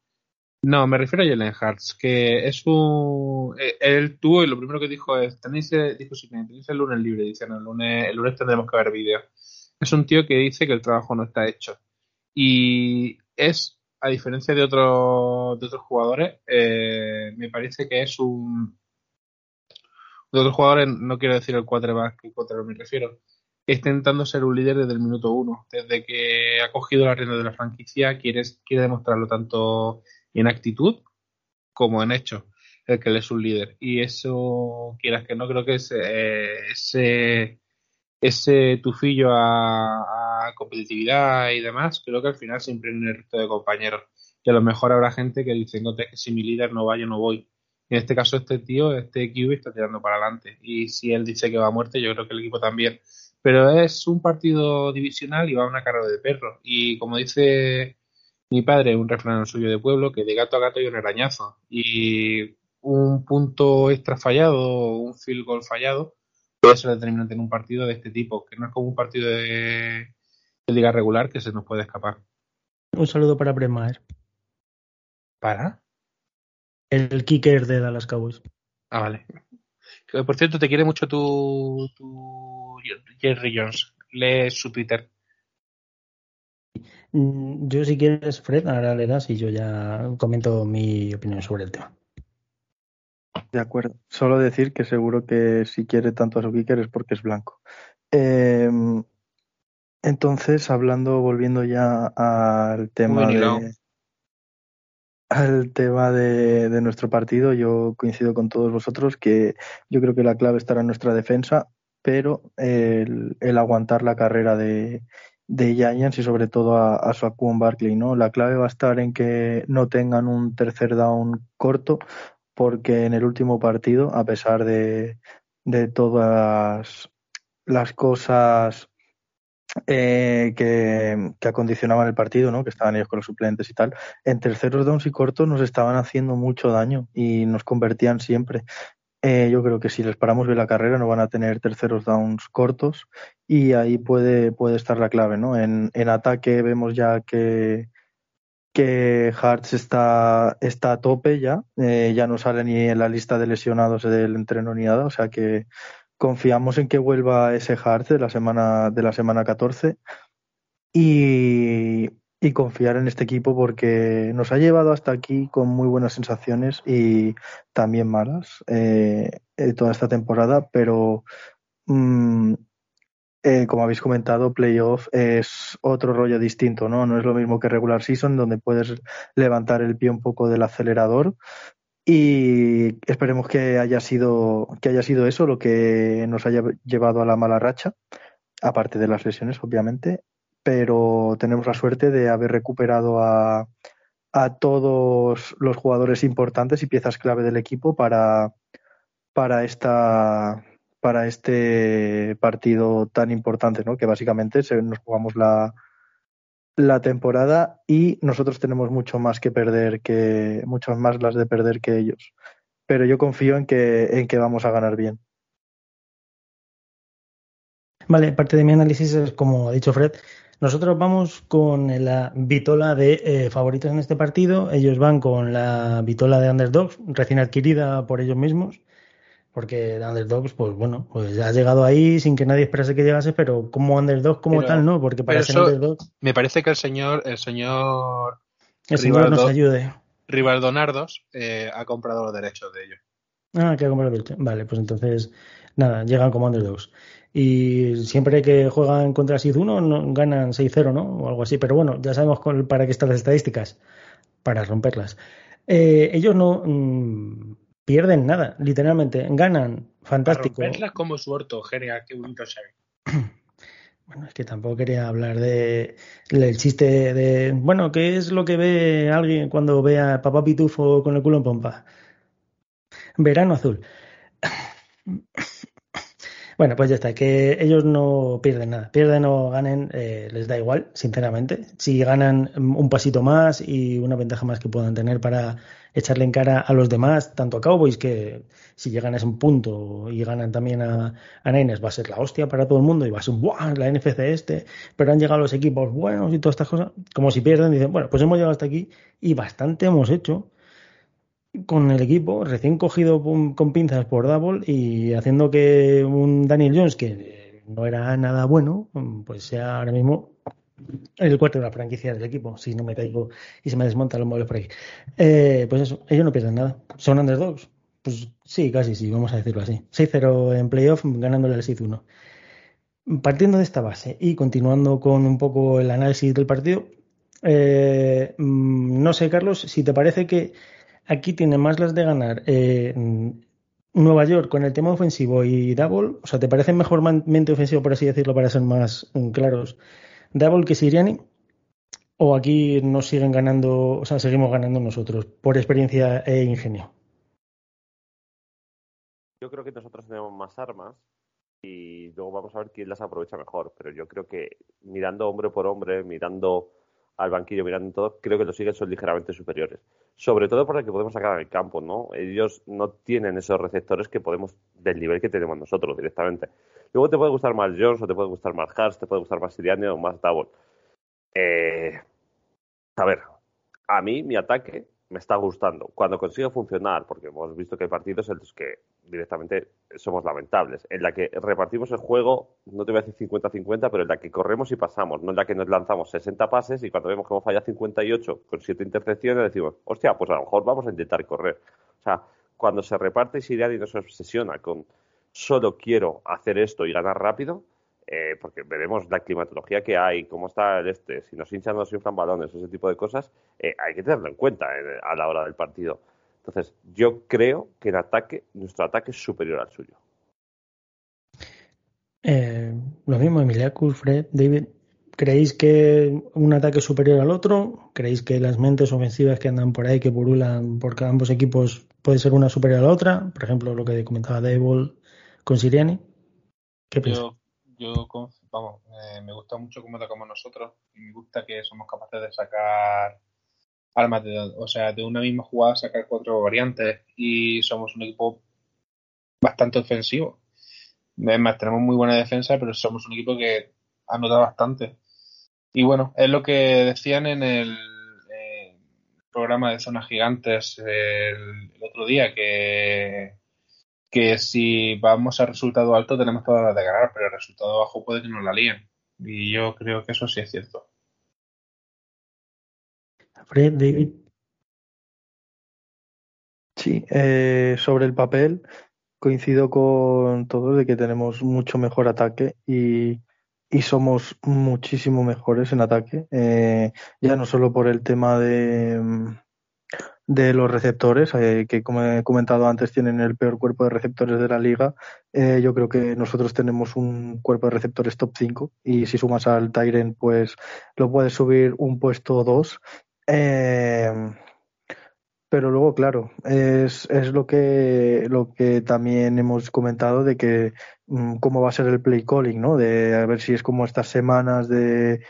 No, me refiero a Jalen Hurts, que es un... él tuvo y lo primero que dijo es, tenéis, dijo sí, tenéis el lunes libre, dice, no, el lunes, el lunes tendremos que ver vídeo. Es un tío que dice que el trabajo no está hecho. Y es, a diferencia de otros, de otros jugadores, eh, me parece que es un... De otros jugadores, no quiero decir el quarterback que quarterback me refiero, está intentando ser un líder desde el minuto uno. Desde que ha cogido la rienda de la franquicia, quiere, quiere demostrarlo tanto en actitud como en hecho, el que él es un líder. Y eso, quieras que no, creo que es, ese, ese tufillo a, competitividad y demás, creo que al final se imprime en el resto de compañeros. Y a lo mejor habrá gente que dice, no, es que si mi líder no va, yo no voy. En este caso, este tío, este QB está tirando para adelante. Y si él dice que va a muerte, yo creo que el equipo también. Pero es un partido divisional y va a una carrera de perro. Y como dice mi padre, un refrán suyo de pueblo, que de gato a gato hay un arañazo. Y un punto extra fallado, un field goal fallado, puede ser determinante en un partido de este tipo, que no es como un partido de, de liga regular que se nos puede escapar. Un saludo para Brett Maher, ¿Para? el kicker de Dallas Cowboys. Ah, vale. Que, Por cierto, te quiere mucho tu, tu Jerry Jones. Lee su Twitter. Mm, Yo, si quieres, Fred, ahora le das y yo ya comento mi opinión sobre el tema. De acuerdo. Solo decir que seguro que si quiere tanto a su kicker es porque es blanco. Eh, entonces, hablando, volviendo ya al tema de, al tema de, nuestro partido, yo coincido con todos vosotros que yo creo que la clave estará en nuestra defensa, pero el, aguantar la carrera de, de Giants y sobre todo a, a Barkley, ¿no? La clave va a estar en que no tengan un tercer down corto, porque en el último partido, a pesar de, de todas las cosas eh, que, acondicionaban el partido, ¿no? que estaban ellos con los suplentes y tal, en terceros downs y cortos nos estaban haciendo mucho daño y nos convertían siempre. Eh, yo creo que si les paramos bien la carrera no van a tener terceros downs cortos y ahí puede, puede estar la clave. ¿no? En, en ataque vemos ya que, que Hartz está, está a tope ya, eh, ya no sale ni en la lista de lesionados del entreno ni nada, o sea que confiamos en que vuelva ese Hartz de la semana, de la semana 14 y, y confiar en este equipo porque nos ha llevado hasta aquí con muy buenas sensaciones y también malas eh, eh, toda esta temporada, pero mm, eh, como habéis comentado, playoff es otro rollo distinto, ¿no? No es lo mismo que regular season, donde puedes levantar el pie un poco del acelerador. Y esperemos que haya sido, que haya sido eso lo que nos haya llevado a la mala racha, aparte de las lesiones, obviamente. Pero tenemos la suerte de haber recuperado a, a todos los jugadores importantes y piezas clave del equipo para, para esta para este partido tan importante, ¿no? Que básicamente se, nos jugamos la, la temporada y nosotros tenemos mucho más que perder que muchas más las de perder que ellos. Pero yo confío en que en que vamos a ganar bien. Vale, parte de mi análisis es como ha dicho Fred. Nosotros vamos con la vitola de eh, favoritos en este partido. Ellos van con la vitola de underdogs, recién adquirida por ellos mismos. Porque Underdogs, pues bueno, pues ya ha llegado ahí sin que nadie esperase que llegase, pero como Underdog como Pero- tal, no, porque para ser Underdog, Me parece que el señor, el señor el señor nos Rivaldo- ayude. Rivaldonardos eh, ha comprado los derechos de ellos. Ah, que ha comprado el Vale, pues entonces, nada, llegan como Underdogs. Y siempre que juegan contra Sid 1 no, ganan 6-0, ¿no? O algo así. Pero bueno, ya sabemos con- para qué están las estadísticas, para romperlas. Eh, ellos no mm, pierden nada, literalmente. Ganan, fantástico. romperlas como su orto, genial, qué bonito se ve. Bueno, es que tampoco quería hablar de el chiste de, bueno, ¿qué es lo que ve alguien cuando ve a papá Pitufo con el culo en pompa? Verano azul. Bueno, pues ya está, que ellos no pierden nada, pierden o ganen, eh, les da igual, sinceramente. Si ganan un pasito más y una ventaja más que puedan tener para echarle en cara a los demás, tanto a Cowboys, que si llegan a ese punto y ganan también a, a Niners, va a ser la hostia para todo el mundo y va a ser ¡buah! la NFC este, pero han llegado los equipos buenos y todas estas cosas, como si pierden, dicen, bueno, pues hemos llegado hasta aquí y bastante hemos hecho con el equipo, recién cogido con pinzas por Double y haciendo que un Daniel Jones, que no era nada bueno, pues sea ahora mismo el cuarto de la franquicia del equipo, si no me caigo y se me desmontan los muebles por ahí. Eh, pues eso, ellos no pierden nada. ¿Son underdogs? Pues sí, casi sí, vamos a decirlo así. 6-0 en playoff, ganándole el 6-1. Partiendo de esta base y continuando con un poco el análisis del partido, eh, mm, no sé, Carlos, si te parece que aquí tiene más las de ganar eh, Nueva York con el tema ofensivo y Double, o sea, ¿te parece mejor mente ofensivo, por así decirlo, para ser más mm, claros, Double que Siriani? ¿O aquí nos siguen ganando, o sea, seguimos ganando nosotros por experiencia e ingenio? Yo creo que nosotros tenemos más armas y luego vamos a ver quién las aprovecha mejor, pero yo creo que mirando hombre por hombre, mirando al banquillo mirando todo, creo que los Eagles son ligeramente superiores. Sobre todo por el que podemos sacar en el campo, ¿no? Ellos no tienen esos receptores que podemos, del nivel que tenemos nosotros directamente. Luego te puede gustar más Jones, o te puede gustar más Hart, te puede gustar más Sirianni o más Double. Eh, a ver, a mí mi ataque me está gustando. Cuando consigue funcionar, porque hemos visto que hay partidos en los que directamente somos lamentables, en la que repartimos el juego, no te voy a decir 50-50, pero en la que corremos y pasamos, no en la que nos lanzamos 60 pases y cuando vemos que hemos fallado 58 con 7 intercepciones decimos, hostia, pues a lo mejor vamos a intentar correr. O sea, cuando se reparte y y no se obsesiona con solo quiero hacer esto y ganar rápido, eh, porque veremos la climatología que hay, cómo está el este, si nos hinchan o nos inflan balones, ese tipo de cosas, eh, hay que tenerlo en cuenta eh, a la hora del partido. Entonces, yo creo que el ataque, nuestro ataque es superior al suyo. lo mismo, Emiliacus, Fred, David. ¿Creéis que un ataque es superior al otro? ¿Creéis que las mentes ofensivas que andan por ahí, que purulan por ambos equipos, puede ser una superior a la otra? Por ejemplo, lo que comentaba Dable con Siriani. ¿Qué piensas? Yo vamos, me gusta mucho cómo atacamos nosotros y me gusta que somos capaces de sacar armas de, o sea, de una misma jugada sacar cuatro variantes y somos un equipo bastante ofensivo. Además, tenemos muy buena defensa, pero somos un equipo que anota bastante. Y bueno, es lo que decían en el, programa de zonas gigantes el otro día, que que si vamos a resultado alto tenemos todas las de ganar, pero el resultado bajo puede que nos la líen. Y yo creo que eso sí es cierto. David. Sí, eh, sobre el papel coincido con todos de que tenemos mucho mejor ataque y, somos muchísimo mejores en ataque. Eh, ya no solo por el tema de, de los receptores, eh, que como he comentado antes tienen el peor cuerpo de receptores de la liga. Eh, yo creo que nosotros tenemos un cuerpo de receptores top 5 y si sumas al Tyren pues lo puedes subir un puesto 2. Eh, pero luego, claro, es, es lo, que, lo que también hemos comentado de que mm, cómo va a ser el play calling, ¿no? De a ver si es como estas semanas de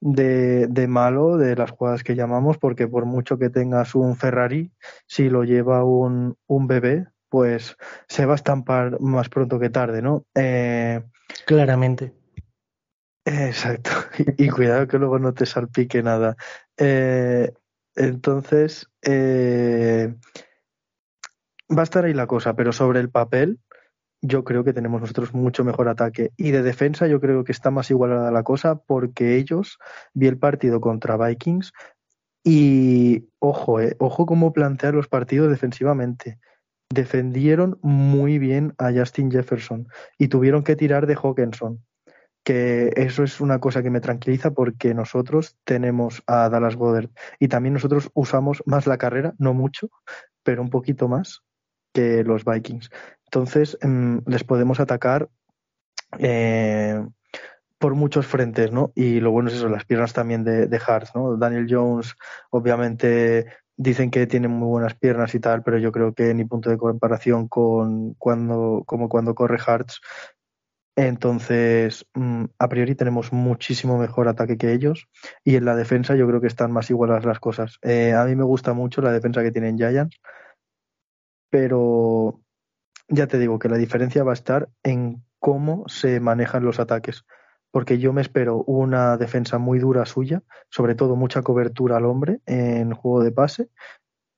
de, de, malo de las jugadas que llamamos, porque por mucho que tengas un Ferrari, si lo lleva un, un bebé, pues se va a estampar más pronto que tarde, ¿no? Eh, Claramente. Exacto. Y, cuidado que luego no te salpique nada. Eh, entonces, eh, va a estar ahí la cosa, pero sobre el papel, yo creo que tenemos nosotros mucho mejor ataque. Y de defensa yo creo que está más igualada la cosa porque ellos, vi el partido contra Vikings y ojo, eh, ojo cómo plantear los partidos defensivamente. Defendieron muy bien a Justin Jefferson y tuvieron que tirar de Hawkinson. Que eso es una cosa que me tranquiliza porque nosotros tenemos a Dallas Goddard y también nosotros usamos más la carrera, no mucho, pero un poquito más que los Vikings. Entonces, em, les podemos atacar eh, por muchos frentes, ¿no? Y lo bueno es eso, las piernas también de, de Hart, ¿no? Daniel Jones, obviamente, dicen que tiene muy buenas piernas y tal, pero yo creo que ni punto de comparación con cuando, como cuando corre Hartz. Entonces, mm, a priori tenemos muchísimo mejor ataque que ellos y en la defensa yo creo que están más igualadas las cosas. Eh, a mí me gusta mucho la defensa que tienen Giants, pero ya te digo que la diferencia va a estar en cómo se manejan los ataques, porque yo me espero una defensa muy dura suya, sobre todo mucha cobertura al hombre en juego de pase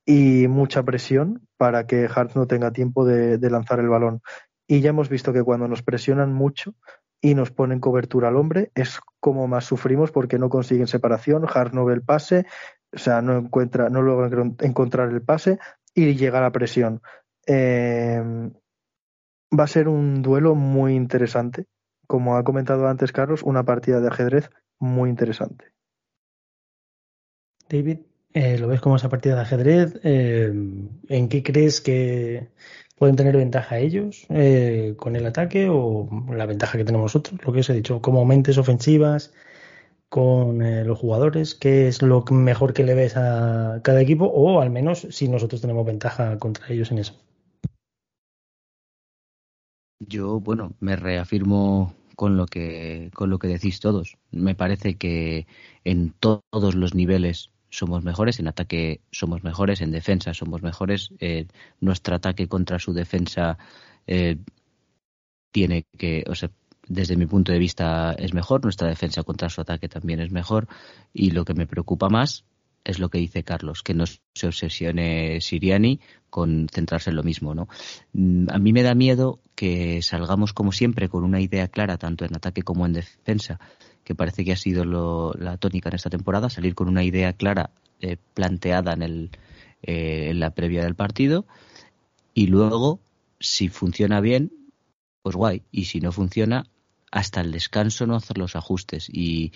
y mucha presión para que Hart no tenga tiempo de, lanzar el balón. Y ya hemos visto que cuando nos presionan mucho y nos ponen cobertura al hombre, es como más sufrimos porque no consiguen separación, Hart no ve el pase, o sea, no encuentra, no logra encontrar el pase y llega la presión. Eh, va a ser un duelo muy interesante. Como ha comentado antes Carlos, una partida de ajedrez muy interesante. David, eh, ¿lo ves como esa partida de ajedrez? Eh, ¿En qué crees que pueden tener ventaja ellos eh, con el ataque o la ventaja que tenemos nosotros? Lo que os he dicho, como mentes ofensivas con los jugadores, ¿qué es lo mejor que le ves a cada equipo? O al menos si nosotros tenemos ventaja contra ellos en eso. Yo, bueno, me reafirmo con lo que con lo que decís todos. Me parece que en todos los niveles somos mejores, en ataque somos mejores, en defensa somos mejores. Eh, nuestro ataque contra su defensa eh, tiene que, o sea, desde mi punto de vista es mejor, nuestra defensa contra su ataque también es mejor y lo que me preocupa más es lo que dice Carlos, que no se obsesione Siriani con centrarse en lo mismo, ¿no? Mm, a mí me da miedo que salgamos como siempre con una idea clara tanto en ataque como en defensa, que parece que ha sido la tónica en esta temporada, salir con una idea clara eh, planteada en, el, eh, en la previa del partido y luego, si funciona bien, pues guay, y si no funciona, hasta el descanso no hacer los ajustes y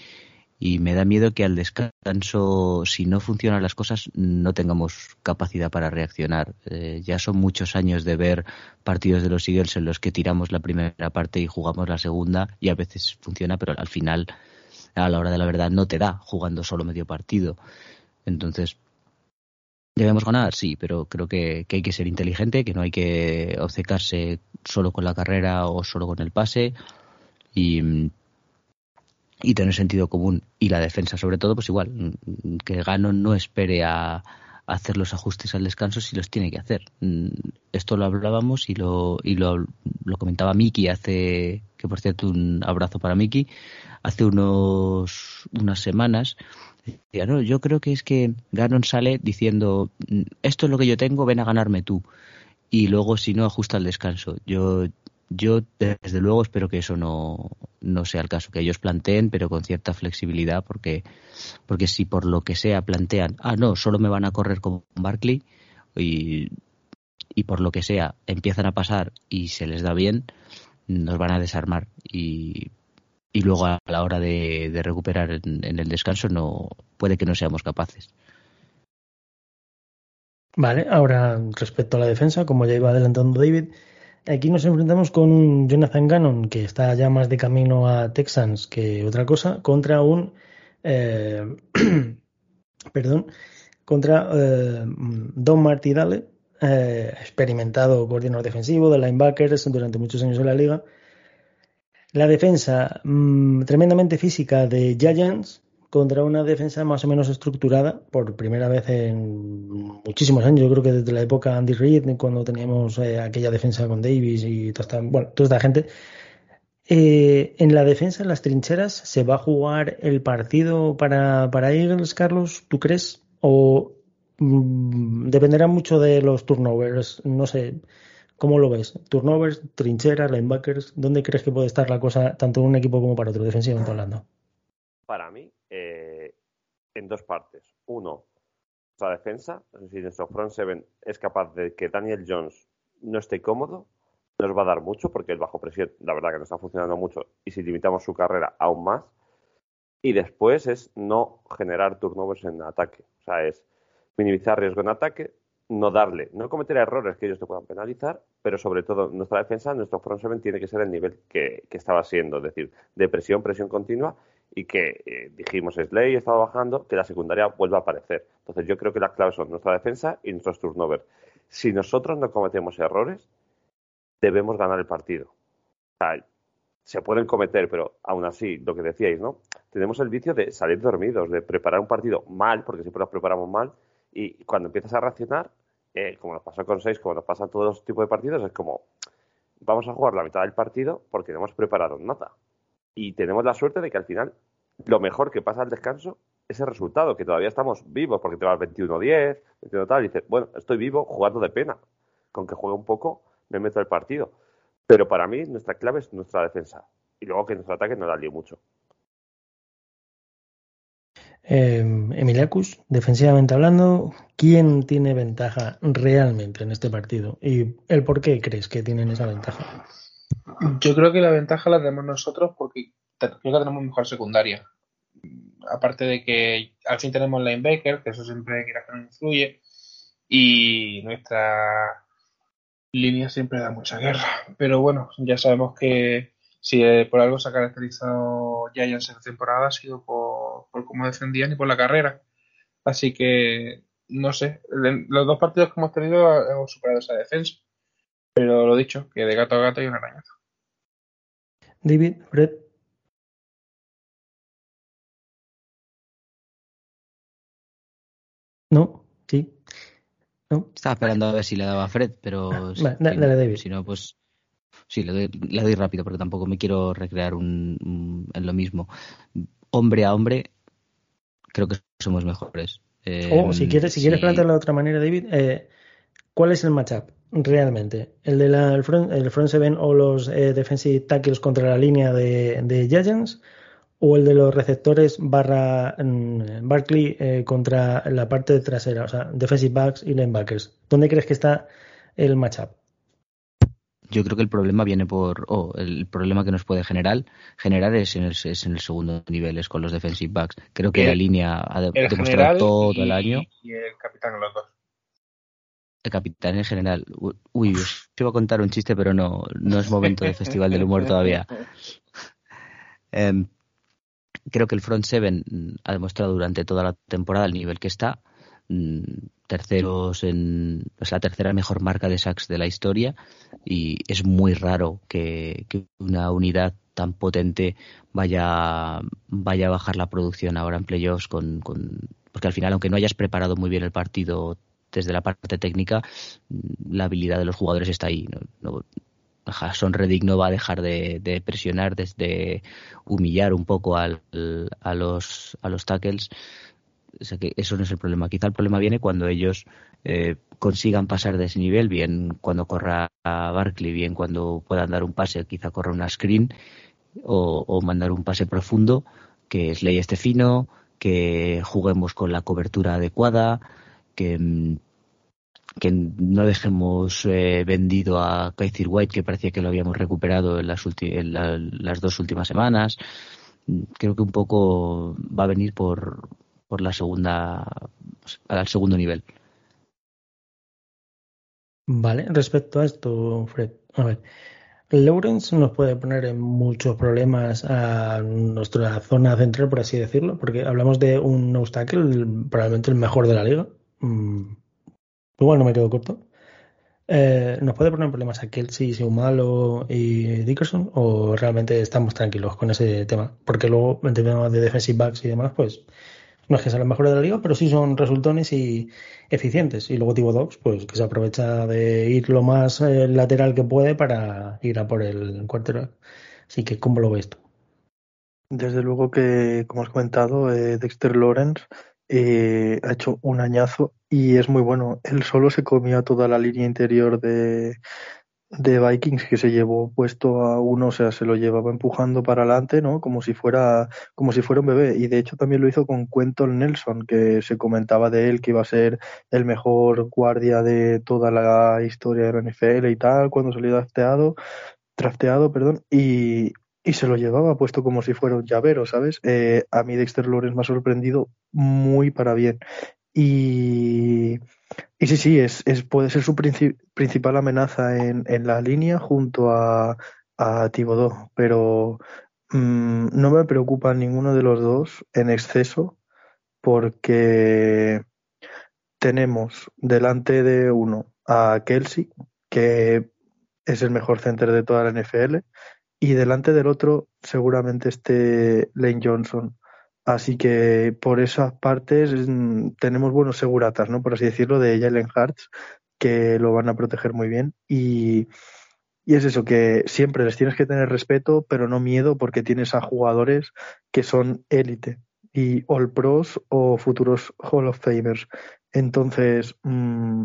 y me da miedo que al descanso, si no funcionan las cosas, no tengamos capacidad para reaccionar. Eh, ya son muchos años de ver partidos de los Eagles en los que tiramos la primera parte y jugamos la segunda y a veces funciona, pero al final, a la hora de la verdad, no te da jugando solo medio partido. Entonces, ¿debemos ganar? Sí, pero creo que, que hay que ser inteligente, que no hay que obcecarse solo con la carrera o solo con el pase. Y tener sentido común y la defensa sobre todo pues igual que Gano no espere a, hacer los ajustes al descanso si los tiene que hacer. Esto lo hablábamos y lo y lo, lo comentaba Miki hace que por cierto un abrazo para Miki hace unos unas semanas. Decía no yo creo que es que Ganon sale diciendo esto es lo que yo tengo ven a ganarme tú y luego si no ajusta el descanso. Yo yo, desde luego, espero que eso no, no sea el caso, que ellos planteen, pero con cierta flexibilidad, porque, porque si por lo que sea plantean, ah, no, solo me van a correr con Barkley, y, y por lo que sea empiezan a pasar y se les da bien, nos van a desarmar. Y, y luego a la hora de, recuperar en, en, el descanso, no puede que no seamos capaces. Vale, ahora respecto a la defensa, como ya iba adelantando David, Aquí nos enfrentamos con un Jonathan Gannon que está ya más de camino a Texans que otra cosa, contra un eh, perdón, contra eh, Don Marty Dale, eh, experimentado coordinador defensivo de linebackers durante muchos años en la liga. La defensa mmm, tremendamente física de Giants, contra una defensa más o menos estructurada por primera vez en muchísimos años. Yo creo que desde la época Andy Reid, cuando teníamos eh, aquella defensa con Davis y toda esta, bueno, toda esta gente. Eh, en la defensa, en las trincheras, ¿se va a jugar el partido para, para Eagles, Carlos? ¿Tú crees? ¿O mmm, dependerá mucho de los turnovers? No sé. ¿Cómo lo ves? Turnovers, trincheras, linebackers. ¿Dónde crees que puede estar la cosa tanto en un equipo como para otro, defensivamente hablando? Para mí, eh, en dos partes. Uno, la defensa, decir, nuestro front seven es capaz de que Daniel Jones no esté cómodo, nos va a dar mucho porque el bajo presión, la verdad que no está funcionando mucho y si limitamos su carrera aún más. Y después es no generar turnovers en ataque, o sea, es minimizar riesgo en ataque, no darle, no cometer errores que ellos te puedan penalizar, pero sobre todo nuestra defensa, nuestro front seven tiene que ser el nivel que, estaba siendo, es decir, de presión, presión continua y que eh, dijimos Slay estaba bajando, que la secundaria vuelva a aparecer. Entonces yo creo que las claves son nuestra defensa y nuestros turnovers. Si nosotros no cometemos errores, debemos ganar el partido. se pueden cometer, pero aún así, lo que decíais, ¿no? Tenemos el vicio de salir dormidos, de preparar un partido mal, porque siempre lo preparamos mal, y cuando empiezas a reaccionar, eh, como nos pasó con seis, como nos pasa en todos los tipos de partidos, es como, vamos a jugar la mitad del partido porque no hemos preparado nada. Y tenemos la suerte de que al final, lo mejor que pasa al descanso es el resultado, que todavía estamos vivos, porque te vas 21-10, 21 tal, y dices, bueno, estoy vivo jugando de pena. Con que juegue un poco, me meto al partido. Pero para mí, nuestra clave es nuestra defensa. Y luego que nuestro ataque no la lío mucho. Eh, Emiliacus, defensivamente hablando, ¿quién tiene ventaja realmente en este partido? ¿Y el por qué crees que tienen esa ventaja? Yo creo que la ventaja la tenemos nosotros porque creo que tenemos mejor secundaria. Aparte de que al fin tenemos linebacker, que eso siempre que influye, y nuestra línea siempre da mucha guerra. Pero bueno, ya sabemos que si eh, por algo se ha caracterizado Giants en la temporada ha sido por, cómo defendían y por la carrera. Así que, no sé, los dos partidos que hemos tenido hemos superado esa defensa. Pero lo dicho, que de gato a gato hay un arañazo. David, Fred. No, sí. No. Estaba esperando a ver si le daba a Fred, pero David. si no, pues Sí, le doy, rápido porque tampoco me quiero recrear un, en lo mismo. Hombre a hombre, creo que somos mejores. o si quieres, si quieres plantearlo de otra manera, David, eh, ¿cuál es el matchup realmente? ¿El de la, el front, el front seven o los eh, defensive tackles contra la línea de, de Giants? ¿O el de los receptores barra mm, Barkley eh, contra la parte trasera? O sea, defensive backs y linebackers. ¿Dónde crees que está el matchup? yo creo que el problema viene por, o el problema que nos puede generar, generar es en el, es en el segundo nivel, es con los defensive backs. Creo que la línea ha demostrado todo el año. Y el capitán los dos. El capitán en general. Uy, os iba a contar un chiste, pero no, no es momento de Festival del Humor todavía. Em, creo que el front seven ha demostrado durante toda la temporada el nivel que está. Mm, terceros en es la tercera mejor marca de sacks de la historia y es muy raro que, una unidad tan potente vaya vaya a bajar la producción ahora en playoffs con, con porque al final aunque no hayas preparado muy bien el partido desde la parte técnica la habilidad de los jugadores está ahí no, Son Reddick no va a dejar de, presionar desde humillar un poco al, a los a los tackles que eso no es el problema. Quizá el problema viene cuando ellos eh, consigan pasar de ese nivel, bien cuando corra a Barkley, bien cuando puedan dar un pase, quizá corra una screen o, mandar un pase profundo, que es ley este fino, que juguemos con la cobertura adecuada, que, mm, que no dejemos eh, vendido a Kaiser White, que parecía que lo habíamos recuperado en las, en las dos últimas semanas. Creo que un poco va a venir por, por la segunda, al segundo nivel. Vale, respecto a esto, Fred, a ver, Lawrence nos puede poner en muchos problemas a nuestra zona central, por así decirlo, porque hablamos de un obstáculo, probablemente el mejor de la liga. Mm, igual no me quedo corto. Eh, ¿Nos puede poner problemas a Kelsey, Seumalo y Dickerson? ¿O realmente estamos tranquilos con ese tema? Porque luego, en términos de defensive backs y demás, pues no es que sean los mejores de la liga, pero sí son resultones y eficientes. Y luego Tibo Dogs, pues que se aprovecha de ir lo más eh, lateral que puede para ir a por el quarterback. Así que, ¿cómo lo ves tú? Desde luego que, como has comentado, eh, Dexter Lawrence eh, ha hecho un añazo y es muy bueno. Él solo se comía toda la línea interior de, de Vikings que se llevó puesto a uno, o sea, se lo llevaba empujando para adelante, ¿no? Como si fuera, como si fuera un bebé. Y de hecho también lo hizo con Quentin Nelson, que se comentaba de él que iba a ser el mejor guardia de toda la historia de la NFL y tal, cuando salió drafteado, drafteado, perdón, y, y se lo llevaba puesto como si fuera un llavero, ¿sabes? Eh, a mí Dexter Lawrence me ha sorprendido muy para bien Y, y sí, sí, es, es, puede ser su principal amenaza en, en, la línea junto a, a Thibodeau, pero mmm, no me preocupa ninguno de los dos en exceso porque tenemos delante de uno a Kelsey, que es el mejor center de toda la NFL, y delante del otro seguramente esté Lane Johnson. Así que por esas partes mm, tenemos buenos seguratas, ¿no? Por así decirlo, de Jalen Hartz, que lo van a proteger muy bien. Y, y es eso, que siempre les tienes que tener respeto, pero no miedo, porque tienes a jugadores que son élite y All Pros o futuros Hall of Famers. Entonces, mmm,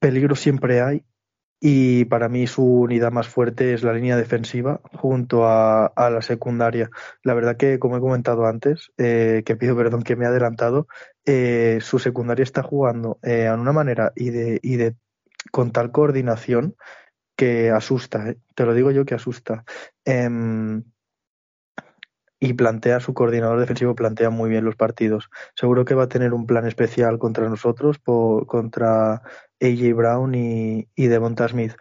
peligro siempre hay y para mí su unidad más fuerte es la línea defensiva junto a, a la secundaria. La verdad que, como he comentado antes, eh, que pido perdón que me he adelantado, eh, su secundaria está jugando eh, en una manera y de, y de con tal coordinación que asusta, ¿eh? te lo digo yo que asusta. Eh, y plantea, su coordinador defensivo plantea muy bien los partidos. Seguro que va a tener un plan especial contra nosotros, por, contra AJ Brown y, y Devonta Smith.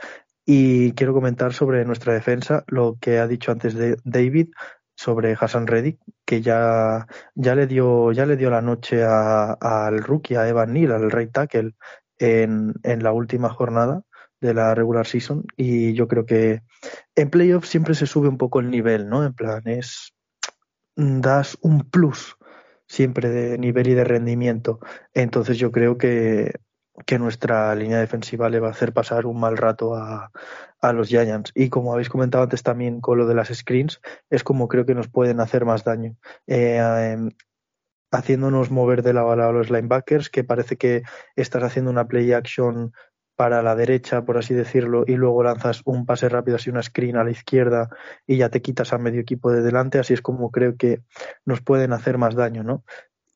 Y quiero comentar sobre nuestra defensa lo que ha dicho antes de David sobre Hassan Reddick, que ya, ya le dio, ya le dio la noche al rookie, a Evan Neal, al right tackle, en, en la última jornada de la regular season. Y yo creo que en playoffs siempre se sube un poco el nivel, ¿no? En plan, es das un plus siempre de nivel y de rendimiento. Entonces yo creo que, que nuestra línea defensiva le va a hacer pasar un mal rato a, a los Giants. Y como habéis comentado antes también con lo de las screens, es como creo que nos pueden hacer más daño. Eh, eh, haciéndonos mover de la bala a los linebackers, que parece que estás haciendo una play action para la derecha, por así decirlo, y luego lanzas un pase rápido, así una screen a la izquierda y ya te quitas a medio equipo de delante, así es como creo que nos pueden hacer más daño, ¿no?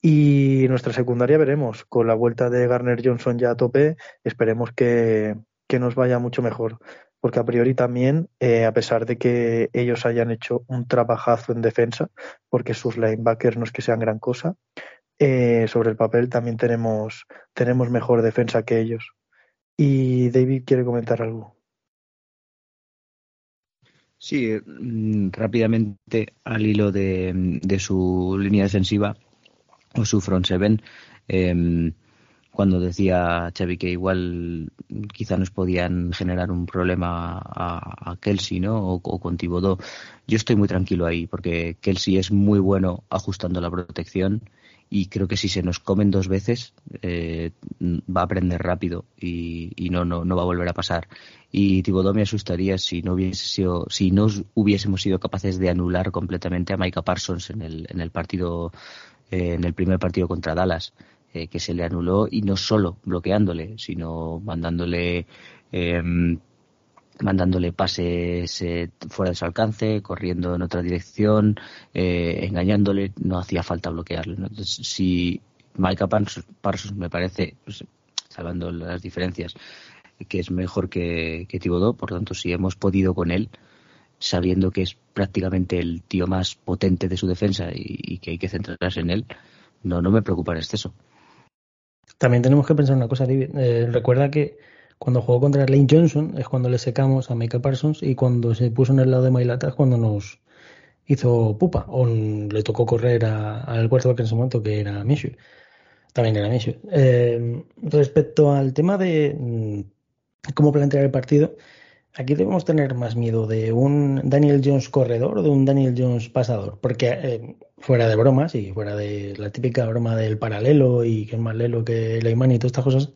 Y nuestra secundaria veremos, con la vuelta de Garner Johnson ya a tope, esperemos que, que nos vaya mucho mejor, porque a priori también, eh, a pesar de que ellos hayan hecho un trabajazo en defensa, porque sus linebackers no es que sean gran cosa, eh, sobre el papel también tenemos, tenemos mejor defensa que ellos. Y David quiere comentar algo. Sí, mm, rápidamente al hilo de, de su línea defensiva o su front seven, eh, cuando decía Xavi que igual quizá nos podían generar un problema a, a Kelsey ¿no? o, o con Thibodeau. Yo estoy muy tranquilo ahí porque Kelsey es muy bueno ajustando la protección y creo que si se nos comen dos veces eh, va a aprender rápido y, y, no, no, no va a volver a pasar. Y Thibodeau me asustaría si no hubiese sido, si no hubiésemos sido capaces de anular completamente a Micah Parsons en el, en el partido, eh, en el primer partido contra Dallas, eh, que se le anuló y no solo bloqueándole, sino mandándole eh, mandándole pases eh, fuera de su alcance, corriendo en otra dirección, eh, engañándole, no hacía falta bloquearle. Entonces, si Micah Parsons, me parece, pues, salvando las diferencias, que es mejor que, que Thibodeau, por tanto, si hemos podido con él, sabiendo que es prácticamente el tío más potente de su defensa y, que hay que centrarse en él, no, no me preocupa en exceso. También tenemos que pensar una cosa, David. Eh, recuerda que cuando jugó contra Lane Johnson es cuando le secamos a Michael Parsons y cuando se puso en el lado de Mailata es cuando nos hizo pupa o le tocó correr al quarterback en ese momento que era Minshew. También era Minshew. Eh, respecto al tema de mm, cómo plantear el partido, aquí debemos tener más miedo de un Daniel Jones corredor o de un Daniel Jones pasador, porque eh, fuera de bromas y fuera de la típica broma del paralelo y que es más lelo que Leiman y todas estas cosas,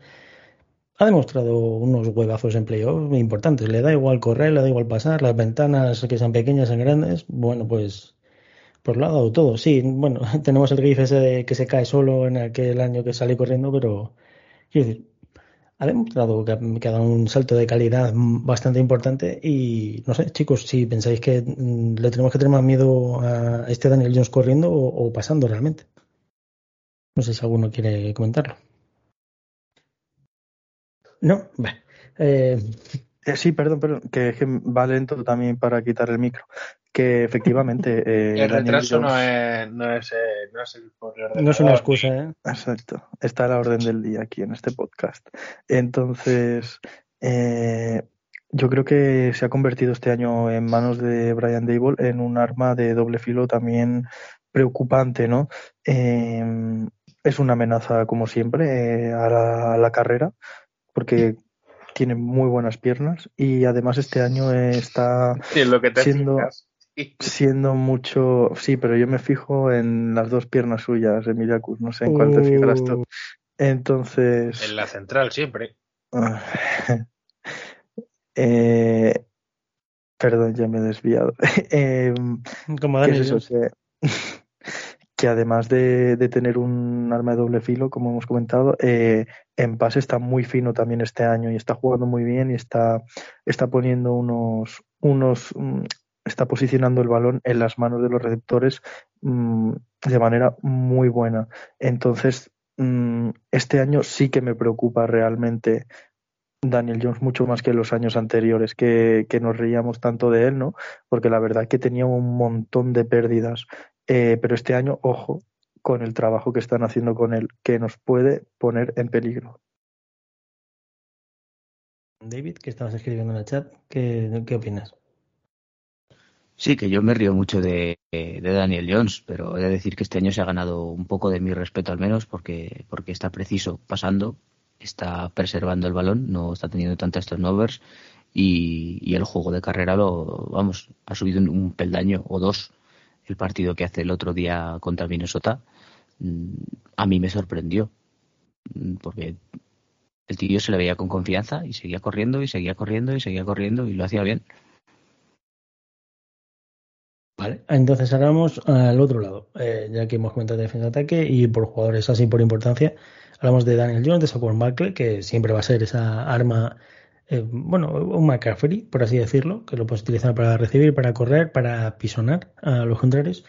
ha demostrado unos huevazos en playoff importantes. Le da igual correr, le da igual pasar, las ventanas que sean pequeñas, sean grandes, bueno, pues, pues lo ha dado todo. Sí, bueno, tenemos el GIF ese de que se cae solo en aquel año que sale corriendo, pero quiero decir, ha demostrado que que ha, dado un salto de calidad bastante importante y no sé, chicos, si pensáis que le tenemos que tener más miedo a este Daniel Jones corriendo o, pasando realmente. No sé si alguno quiere comentarlo. No, eh... Eh, sí, perdón, perdón, que, que, va lento también para quitar el micro. Que efectivamente. Eh, el retraso no, es, no, es, eh, no es el No es una excusa, ¿eh? Exacto. Está a la orden del día aquí en este podcast. Entonces, eh, yo creo que se ha convertido este año en manos de Brian Dable en un arma de doble filo también preocupante, ¿no? Eh, es una amenaza, como siempre, eh, a, la, carrera, porque tiene muy buenas piernas y además este año está siendo, siendo mucho. Sí, pero yo me fijo en las dos piernas suyas, Emiliacus, no sé en cuál te fijarás tú. Uh. Entonces. En la central siempre. eh, perdón, ya me he desviado. eh, Como eso? que además de, tener un arma de doble filo, como hemos comentado, eh, en pase está muy fino también este año y está jugando muy bien y está, está poniendo unos, unos mm, está posicionando el balón en las manos de los receptores mm, de manera muy buena. Entonces, mm, este año sí que me preocupa realmente Daniel Jones mucho más que los años anteriores, que, que, nos reíamos tanto de él, ¿no? Porque la verdad que tenía un montón de pérdidas eh, pero este año, ojo con el trabajo que están haciendo con él, que nos puede poner en peligro. David, que estabas escribiendo en el chat, ¿qué, qué opinas? Sí, que yo me río mucho de, Daniel Jones, pero he de decir que este año se ha ganado un poco de mi respeto al menos porque, porque está preciso pasando, está preservando el balón, no está teniendo tantas turnovers y, y el juego de carrera lo, vamos, ha subido un peldaño o dos el partido que hace el otro día contra Minnesota, mm, a mí me sorprendió, mm, porque el tío se le veía con confianza y seguía corriendo y seguía corriendo y seguía corriendo y lo hacía bien. Vale, entonces ahora vamos al otro lado, eh, ya que hemos comentado de defensa-ataque y por jugadores así por importancia, hablamos de Daniel Jones, de Saquon Barkley, que siempre va a ser esa arma eh, bueno, un McCaffrey, por así decirlo, que lo puedes utilizar para recibir, para correr, para pisonar a los contrarios.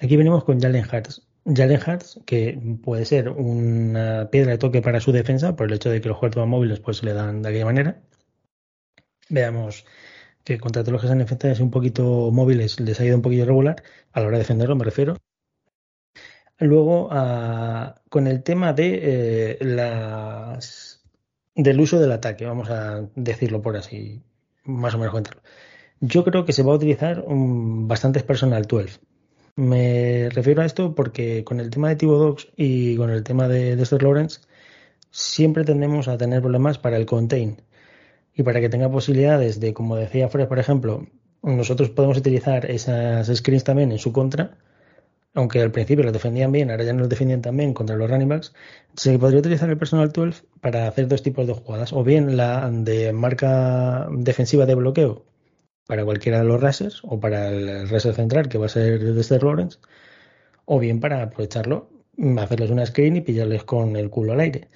Aquí venimos con Jalen Hurts. Jalen Hurts, que puede ser una piedra de toque para su defensa, por el hecho de que los jugadores móviles pues le dan de aquella manera. Veamos que contra todos los que están defensas un poquito móviles les ha ido un poquito regular, a la hora de defenderlo me refiero. Luego, con el tema de eh, las del uso del ataque, vamos a decirlo por así, más o menos contarlo. Yo creo que se va a utilizar un, bastantes personal 12. Me refiero a esto porque con el tema de Dogs y con el tema de Dexter Lawrence siempre tendemos a tener problemas para el contain y para que tenga posibilidades de, como decía Fred, por ejemplo, nosotros podemos utilizar esas screens también en su contra aunque al principio los defendían bien, ahora ya no los defienden tan bien contra los running backs, se podría utilizar el personal 12 para hacer dos tipos de jugadas, o bien la de marca defensiva de bloqueo para cualquiera de los races, o para el racer central, que va a ser desde Lawrence, o bien para aprovecharlo, hacerles una screen y pillarles con el culo al aire.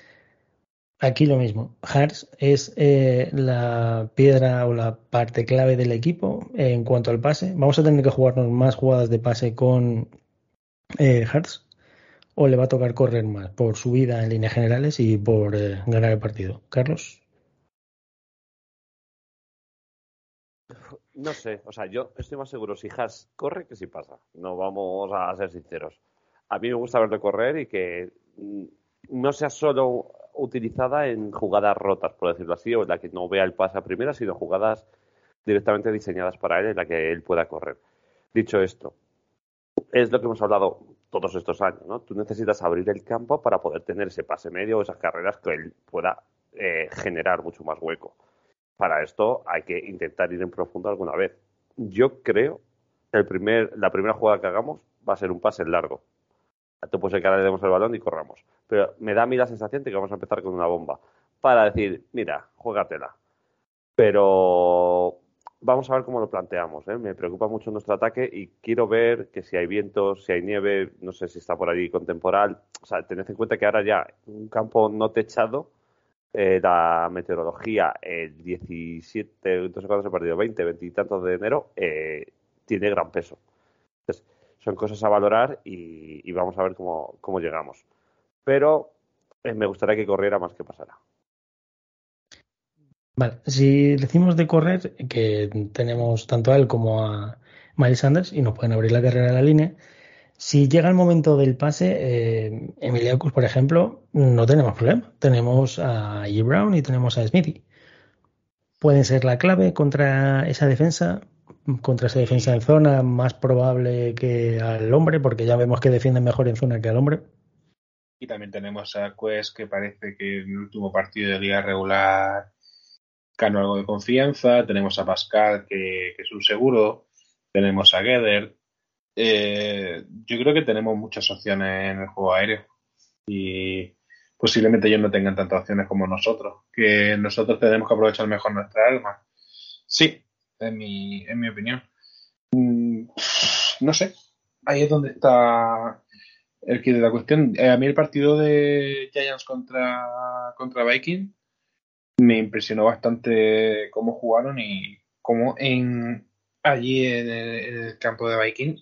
Aquí lo mismo. Hearts es eh, la piedra o la parte clave del equipo en cuanto al pase. Vamos a tener que jugarnos más jugadas de pase con eh, o le va a tocar correr más por su vida en líneas generales y por eh, ganar el partido? Carlos. No sé, o sea, yo estoy más seguro si Haas corre que si pasa. No vamos a ser sinceros. A mí me gusta verle correr y que mm, no sea solo utilizada en jugadas rotas, por decirlo así, o en la que no vea el pase a primera, sino jugadas directamente diseñadas para él en la que él pueda correr. Dicho esto, es lo que hemos hablado todos estos años, ¿no? Tú necesitas abrir el campo para poder tener ese pase medio o esas carreras que él pueda eh, generar mucho más hueco. Para esto hay que intentar ir en profundo alguna vez. Yo creo que el primer, la primera jugada que hagamos va a ser un pase largo. Tú puedes que ahora le demos el balón y corramos. Pero me da a mí la sensación de que vamos a empezar con una bomba. Para decir, mira, juégatela. Pero vamos a ver cómo lo planteamos. ¿eh? Me preocupa mucho nuestro ataque y quiero ver que si hay vientos, si hay nieve, no sé si está por allí con temporal. O sea, tened en cuenta que ahora ya un campo no techado, eh, la meteorología el 17, no sé cuándo se ha perdido, 20, 20 y tantos de enero, eh, tiene gran peso. Entonces, son cosas a valorar y, vamos a ver cómo, llegamos. Pero me gustaría que corriera más que pasara. Vale, si decimos de correr, que tenemos tanto a él como a Miles Sanders y nos pueden abrir la carrera de la línea. Si llega el momento del pase, eh, Emiliacus, por ejemplo, no tenemos problema. Tenemos a E. Brown y tenemos a Smithy. Pueden ser la clave contra esa defensa, contra esa defensa en zona, más probable que al hombre, porque ya vemos que defienden mejor en zona que al hombre. Y también tenemos a Quest, que parece que en el último partido de liga regular ganó algo de confianza. Tenemos a Pascal, que, que es un seguro. Tenemos a Geder, eh, yo creo que tenemos muchas opciones en el juego aéreo y posiblemente ellos no tengan tantas opciones como nosotros, que nosotros tenemos que aprovechar mejor nuestra alma. Sí, en mi, en mi opinión. Mm, no sé, ahí es donde está el que de la cuestión. Eh, a mí el partido de Giants contra, contra Viking me impresionó bastante cómo jugaron y cómo en allí en el campo de Viking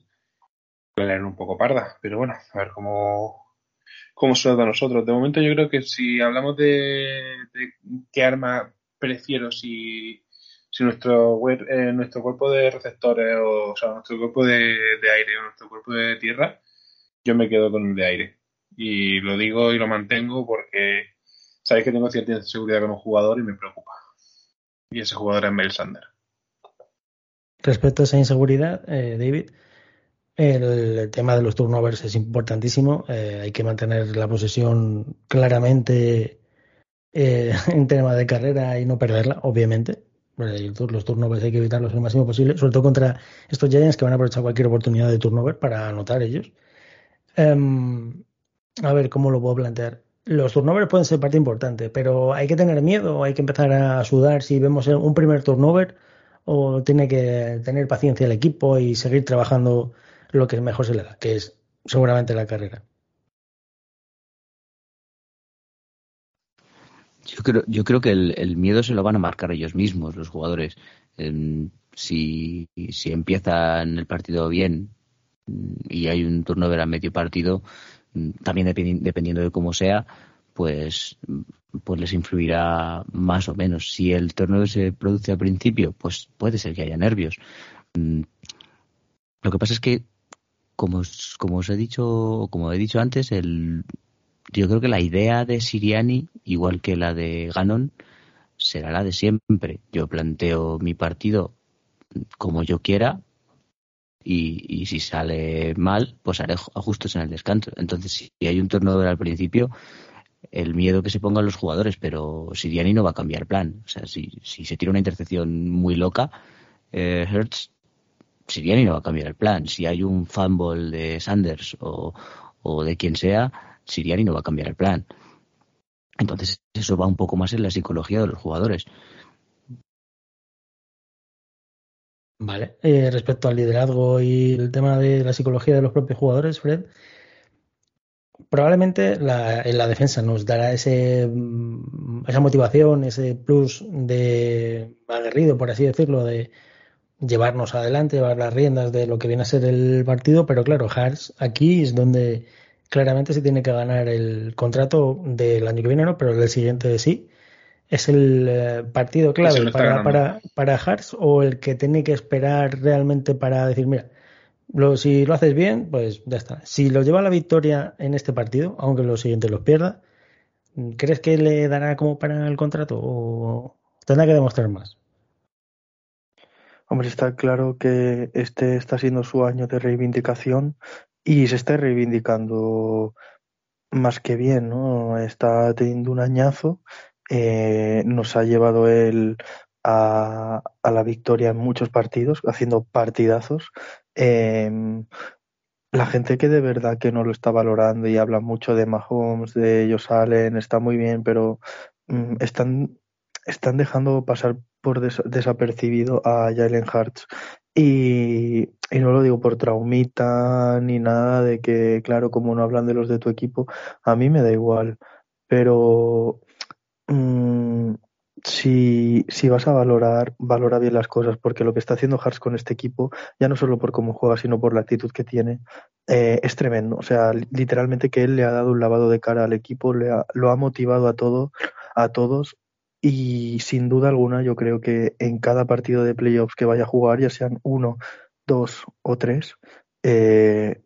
leer un poco parda, pero bueno, a ver cómo, cómo suena a nosotros. De momento yo creo que si hablamos de, qué arma prefiero, si, si nuestro, eh, nuestro cuerpo de receptores, o, o sea, nuestro cuerpo de, aire o nuestro cuerpo de tierra, yo me quedo con el de aire. Y lo digo y lo mantengo porque sabéis que tengo cierta inseguridad con un jugador y me preocupa. Y ese jugador es Mel Sander. Respecto a esa inseguridad, eh, David, el tema de los turnovers es importantísimo. Eh, hay que mantener la posesión claramente eh, en tema de carrera y no perderla, obviamente. Los turnovers hay que evitarlos lo máximo posible, sobre todo contra estos Giants que van a aprovechar cualquier oportunidad de turnover para anotar ellos. Em, a ver cómo lo puedo plantear. Los turnovers pueden ser parte importante, pero hay que tener miedo, hay que empezar a sudar si vemos un primer turnover o tiene que tener paciencia el equipo y seguir trabajando lo que mejor se le da, que es seguramente la carrera. Yo creo, yo creo que el, miedo se lo van a marcar ellos mismos, los jugadores. Si, si empiezan el partido bien mm, y hay un turnover a medio partido, mm, también dependiendo de cómo sea, pues, pues les influirá más o menos. Si el turnover se produce al principio, pues puede ser que haya nervios. Mm, lo que pasa es que como, como os he dicho, como he dicho antes, el, yo creo que la idea de Siriani, igual que la de Ganon, será la de siempre. Yo planteo mi partido como yo quiera y, y si sale mal, pues haré ajustes en el descanso. Entonces, si hay un turnover al principio, el miedo que se pongan los jugadores, pero Siriani no va a cambiar plan. O sea, si, si se tira una intercepción muy loca, eh, Hertz Siriani no va a cambiar el plan. Si hay un fumble de Sanders o, de quien sea, Siriani no va a cambiar el plan. Entonces, eso va un poco más en la psicología de los jugadores. Vale. Eh, respecto al liderazgo y el tema de la psicología de los propios jugadores, Fred, probablemente en la defensa nos dará ese, mm, esa motivación, ese plus de aguerrido, por así decirlo, de llevarnos adelante, llevar las riendas de lo que viene a ser el partido, pero claro, Hearts aquí es donde claramente se tiene que ganar el contrato del año que viene, ¿no? Pero el siguiente sí. ¿Es el eh, partido clave para, para, para Hearts o el que tiene que esperar realmente para decir, mira, lo, si lo haces bien, pues ya está. Si lo lleva a la victoria en este partido, aunque los siguientes los pierda, ¿crees que le dará como para el contrato o tendrá que demostrar más? Hombre, está claro que este está siendo su año de reivindicación y se está reivindicando más que bien, ¿no? Está teniendo un añazo, eh, nos ha llevado él a, la victoria en muchos partidos, haciendo partidazos. Em, la gente que de verdad que no lo está valorando y habla mucho de Mahomes, de ellos salen, está muy bien, pero mm, están, están dejando pasar por desapercibido a Jalen Hurts. Y, no lo digo por traumita ni nada de que, claro, como no hablan de los de tu equipo, a mí me da igual. Pero mm, si, si vas a valorar, valora bien las cosas, porque lo que está haciendo Hurts con este equipo, ya no solo por cómo juega, sino por la actitud que tiene, eh, es tremendo. O sea, literalmente que él le ha dado un lavado de cara al equipo, le lo ha motivado a todo, a todos y sin duda alguna yo creo que en cada partido de playoffs que vaya a jugar, ya sean uno dos o tres, eh,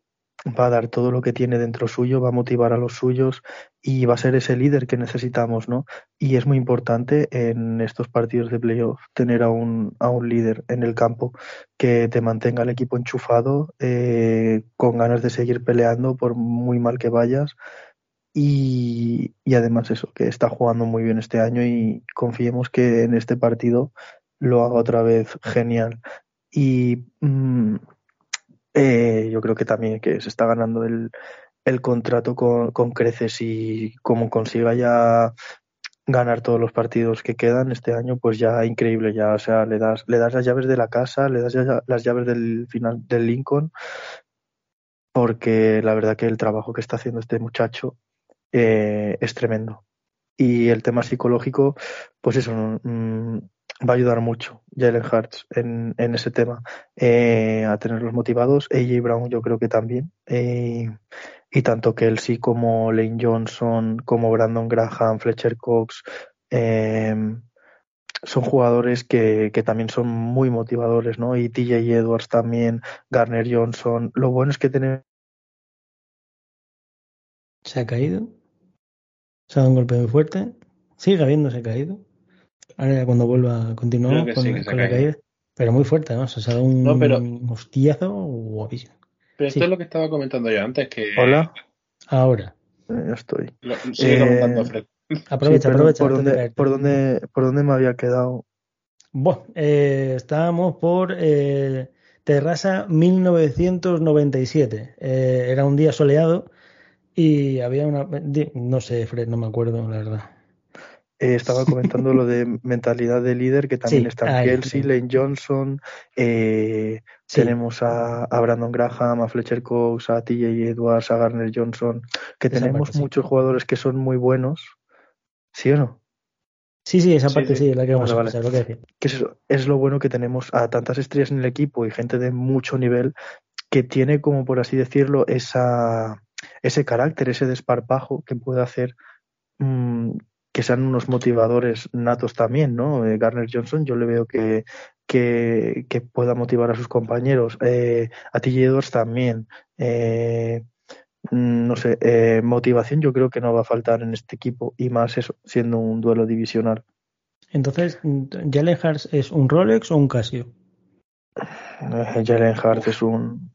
va a dar todo lo que tiene dentro suyo, va a motivar a los suyos y va a ser ese líder que necesitamos, ¿no? Y es muy importante en estos partidos de playoff tener a un, a un líder en el campo que te mantenga el equipo enchufado, eh, con ganas de seguir peleando por muy mal que vayas. Y, y además eso, que está jugando muy bien este año y confiemos que en este partido lo haga otra vez genial. Y mm, eh, yo creo que también que se está ganando el, el contrato con, con, creces y como consiga ya ganar todos los partidos que quedan este año, pues ya increíble, ya, o sea, le das, le das las llaves de la casa, le das las llaves del final del Lincoln, porque la verdad que el trabajo que está haciendo este muchacho eh, es tremendo. Y el tema psicológico, pues eso, mm, va a ayudar mucho Jalen Hurts en, ese tema, eh, a tenerlos motivados. AJ Brown yo creo que también. Eh, y tanto Kelsey como Lane Johnson, como Brandon Graham, Fletcher Cox, eh, son jugadores que, que, también son muy motivadores, ¿no? Y TJ Edwards también, Garner Johnson. Lo bueno es que tenemos... ¿Se ha caído? ¿Se ha dado un golpe muy fuerte? Sigue habiéndose caído. Ahora cuando vuelva continuamos con, sí, con la caída. Pero muy fuerte, ¿no? O sea, se ha dado un, no, pero... hostiazo guapísimo. Pero esto sí. es lo que estaba comentando yo antes, que... Hola. Ahora. Eh, ya estoy. Lo, sigue eh, comentando Fred. Aprovecha, sí, aprovecha. ¿por dónde, por, dónde, ¿Por dónde me había quedado? Bueno, eh, estábamos por eh, Terrassa 1997. Eh, era un día soleado y había una... No sé, Fred, no me acuerdo, la verdad. Eh, estaba comentando lo de mentalidad de líder, que también Sí, están ahí, Kelsey, sí. Lane Johnson, eh, Sí. tenemos a, a Brandon Graham, a Fletcher Cox, a TJ Edwards, a Garner Johnson, que Esa tenemos parte, muchos jugadores que son muy buenos, ¿sí o no? Sí, sí, esa parte sí, es la que vamos Vale, a vale. pasar, lo que decía. Que es, eso, es lo bueno que tenemos a tantas estrellas en el equipo y gente de mucho nivel que tiene, como por así decirlo, esa, ese carácter, ese desparpajo que puede hacer mm, que sean unos motivadores natos también, ¿no? Eh, Garner Johnson, yo le veo que, que, que pueda motivar a sus compañeros. Eh, a TJ Edwards también. Eh, mm, no sé, eh, motivación yo creo que no va a faltar en este equipo y más eso, siendo un duelo divisional. Entonces, ¿Jalen Hurts es un Rolex o un Casio? Jalen Hart es un,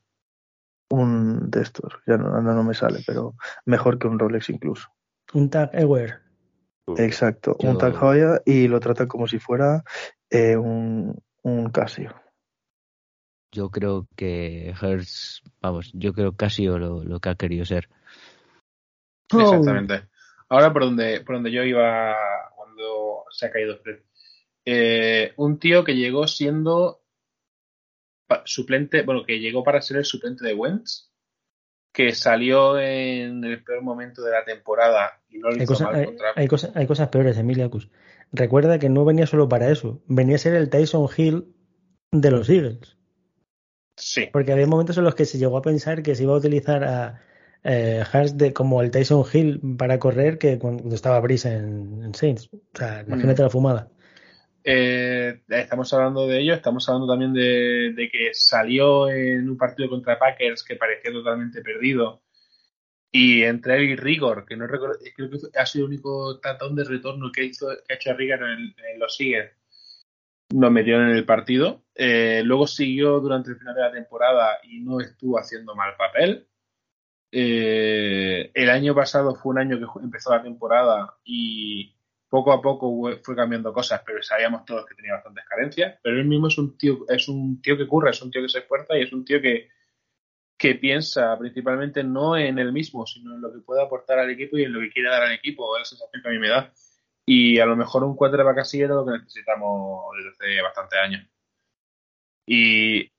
un de estos, ya no, no, no me sale, pero mejor que un Rolex incluso. Un Tag Heuer. Exacto, Yo- un Tag Heuer y lo tratan como si fuera eh, un, un Casio. Yo creo que Hertz, vamos, yo creo Casio lo, lo que ha querido ser. Oh. Exactamente. Ahora por donde, por donde yo iba cuando se ha caído Fred. Eh, un tío que llegó siendo suplente, bueno, que llegó para ser el suplente de Wentz, que salió en el peor momento de la temporada y no lo Hay, hizo cosa- mal hay, contra hay cosas, hay cosas peores, Emiliacus. Recuerda que no venía solo para eso, venía a ser el Tyson Hill de los Eagles. Sí, Porque había momentos en los que se llegó a pensar que se iba a utilizar a eh, de, como el Tyson Hill para correr que cuando estaba Brice en, en Saints. O sea, imagínate la fumada. Eh, estamos hablando de ello, estamos hablando también de, que salió en un partido contra Packers que parecía totalmente perdido. Y entre él y Rigor, que no recuerdo, creo que ha sido el único tatón de retorno que, hizo, que ha hecho Rigor en, los Eagles, nos metieron en el partido. Eh, luego siguió durante el final de la temporada y no estuvo haciendo mal papel. Eh, el año pasado fue un año que empezó la temporada y poco a poco fue cambiando cosas, pero sabíamos todos que tenía bastantes carencias. Pero él mismo es un tío, es un tío que curra, es un tío que se esfuerza y es un tío que, que piensa principalmente no en él mismo, sino en lo que puede aportar al equipo y en lo que quiere dar al equipo, es la sensación que a mí me da. Y a lo mejor un quarterback así era lo que necesitamos desde hace bastantes años. Y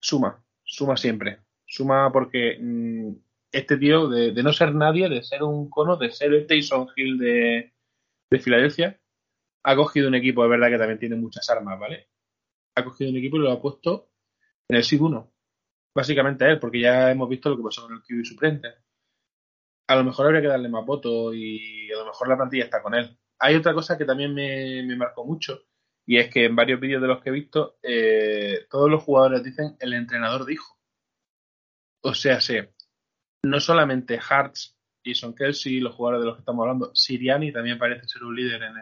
suma, suma siempre. Suma porque mmm, este tío, de, de, no ser nadie, de ser un cono, de ser el Tyson Hill de, de Filadelfia, ha cogido un equipo, de verdad que también tiene muchas armas, ¿vale? Ha cogido un equipo y lo ha puesto en el SIG 1. Básicamente a él, porque ya hemos visto lo que pasó con el QB suplente. A lo mejor habría que darle más votos y a lo mejor la plantilla está con él. Hay otra cosa que también me, me marcó mucho Y es que en varios vídeos de los que he visto, eh, todos los jugadores dicen el entrenador dijo. O sea, sí, no solamente Hartz y Son Kelsey, los jugadores de los que estamos hablando, Siriani también parece ser un líder en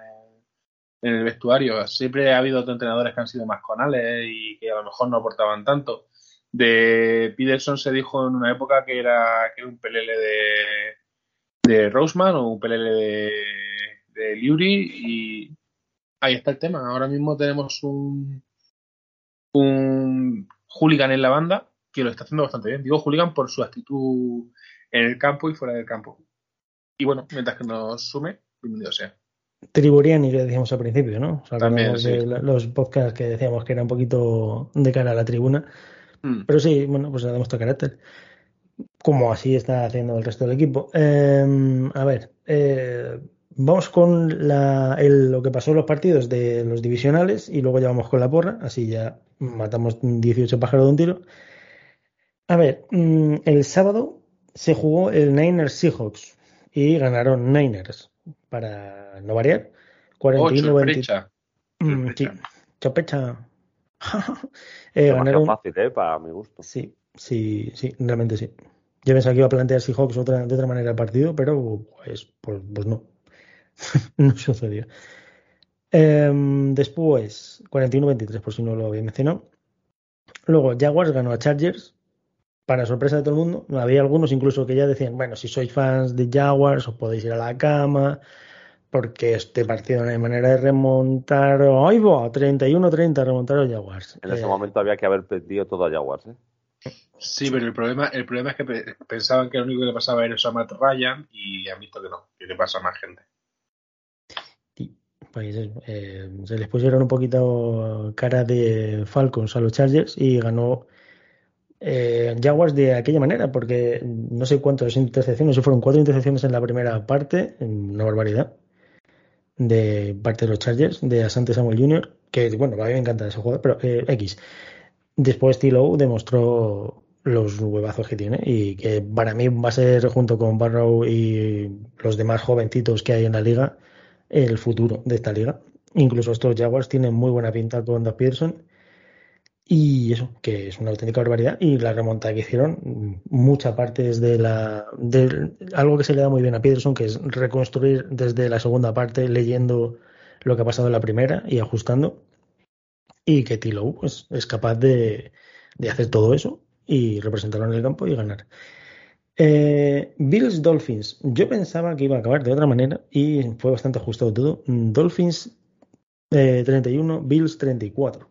el, vestuario. Siempre ha habido otros entrenadores que han sido más conales y que a lo mejor no aportaban tanto. De Peterson se dijo en una época que era, que era un pelele de, de Roseman o un pelele de, de Liuri y ahí está el tema. Ahora mismo tenemos un, un hooligan en la banda que lo está haciendo bastante bien. Digo hooligan por su actitud en el campo y fuera del campo. Y bueno, mientras que nos sume, bienvenido sea. Triburiani, que decíamos al principio, ¿no? O sea, También, sí. los podcasts que decíamos que era un poquito de cara a la tribuna. Mm. Pero sí, bueno, pues ha demostrado carácter. Como así está haciendo el resto del equipo. Eh, a ver, eh, vamos con la, el- lo que pasó en los partidos de los divisionales y luego ya vamos con la porra. Así ya matamos 18 pájaros de un tiro. A ver, mm, el sábado se jugó el Niners Seahawks y ganaron Niners para no variar. Oh, 41 20 sorpresa. Mm, sí. Eh, ganaron, fácil, ¿eh? Para mi gusto. sí, sí, sí, realmente sí. Yo pensaba que iba a plantear Seahawks otra, de otra manera el partido, pero pues, pues, pues no. no sucedió. Em, después, 41-23, por si no lo había mencionado. Luego, Jaguars ganó a Chargers, para sorpresa de todo el mundo. Había algunos incluso que ya decían, bueno, si sois fans de Jaguars, os podéis ir a la cama, porque este partido no hay manera de remontar. ¡Ay, va! 31-30 remontaron Jaguars. En ese Eh, momento había que haber perdido todo a Jaguars, ¿eh? Sí, pero el problema, el problema es que pe- pensaban que lo único que le pasaba era eso a Matt Ryan y han visto que no, que le pasa a más gente. Y, pues, eh, se les pusieron un poquito cara de Falcons a los Chargers y ganó eh, Jaguars de aquella manera, porque no sé cuántas intercepciones, si fueron cuatro intercepciones en la primera parte, una barbaridad, de parte de los Chargers, de Asante Samuel Jr., que bueno, a mí me encanta ese jugador, pero eh, X. Después Tilo demostró los huevazos que tiene y que para mí va a ser junto con Barrow y los demás jovencitos que hay en la liga el futuro de esta liga. Incluso estos Jaguars tienen muy buena pinta con Doug Peterson y eso, que es una auténtica barbaridad. Y la remontada que hicieron, mucha parte es de la de algo que se le da muy bien a Peterson, que es reconstruir desde la segunda parte, leyendo lo que ha pasado en la primera y ajustando. Y que Tilo pues, es capaz de, de hacer todo eso y representarlo en el campo y ganar. Eh, Bills Dolphins. Yo pensaba que iba a acabar de otra manera y fue bastante ajustado todo. Dolphins eh, 31, Bills 34.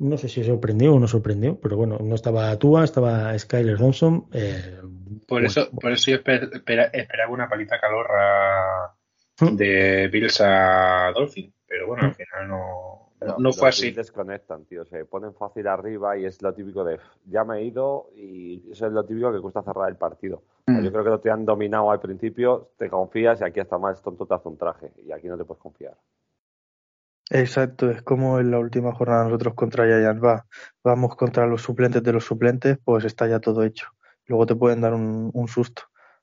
No sé si sorprendió o no sorprendió, pero bueno, no estaba Tua, estaba Skyler Thompson. eh, Por bueno, eso, por eso yo esper- espera- esperaba una palita calorra Mm. de Bills a Dolphin, pero bueno, al final no, no, fue así. Desconectan, tío. Se ponen fácil arriba y es lo típico de ya me he ido y eso es lo típico que cuesta cerrar el partido. O sea, Mm. Yo creo que no te han dominado al principio, te confías y aquí hasta más tonto te hace un traje y aquí no te puedes confiar. Exacto, es como en la última jornada nosotros contra Giants, va, vamos contra los suplentes de los suplentes, pues está ya todo hecho. Luego te pueden dar un, un susto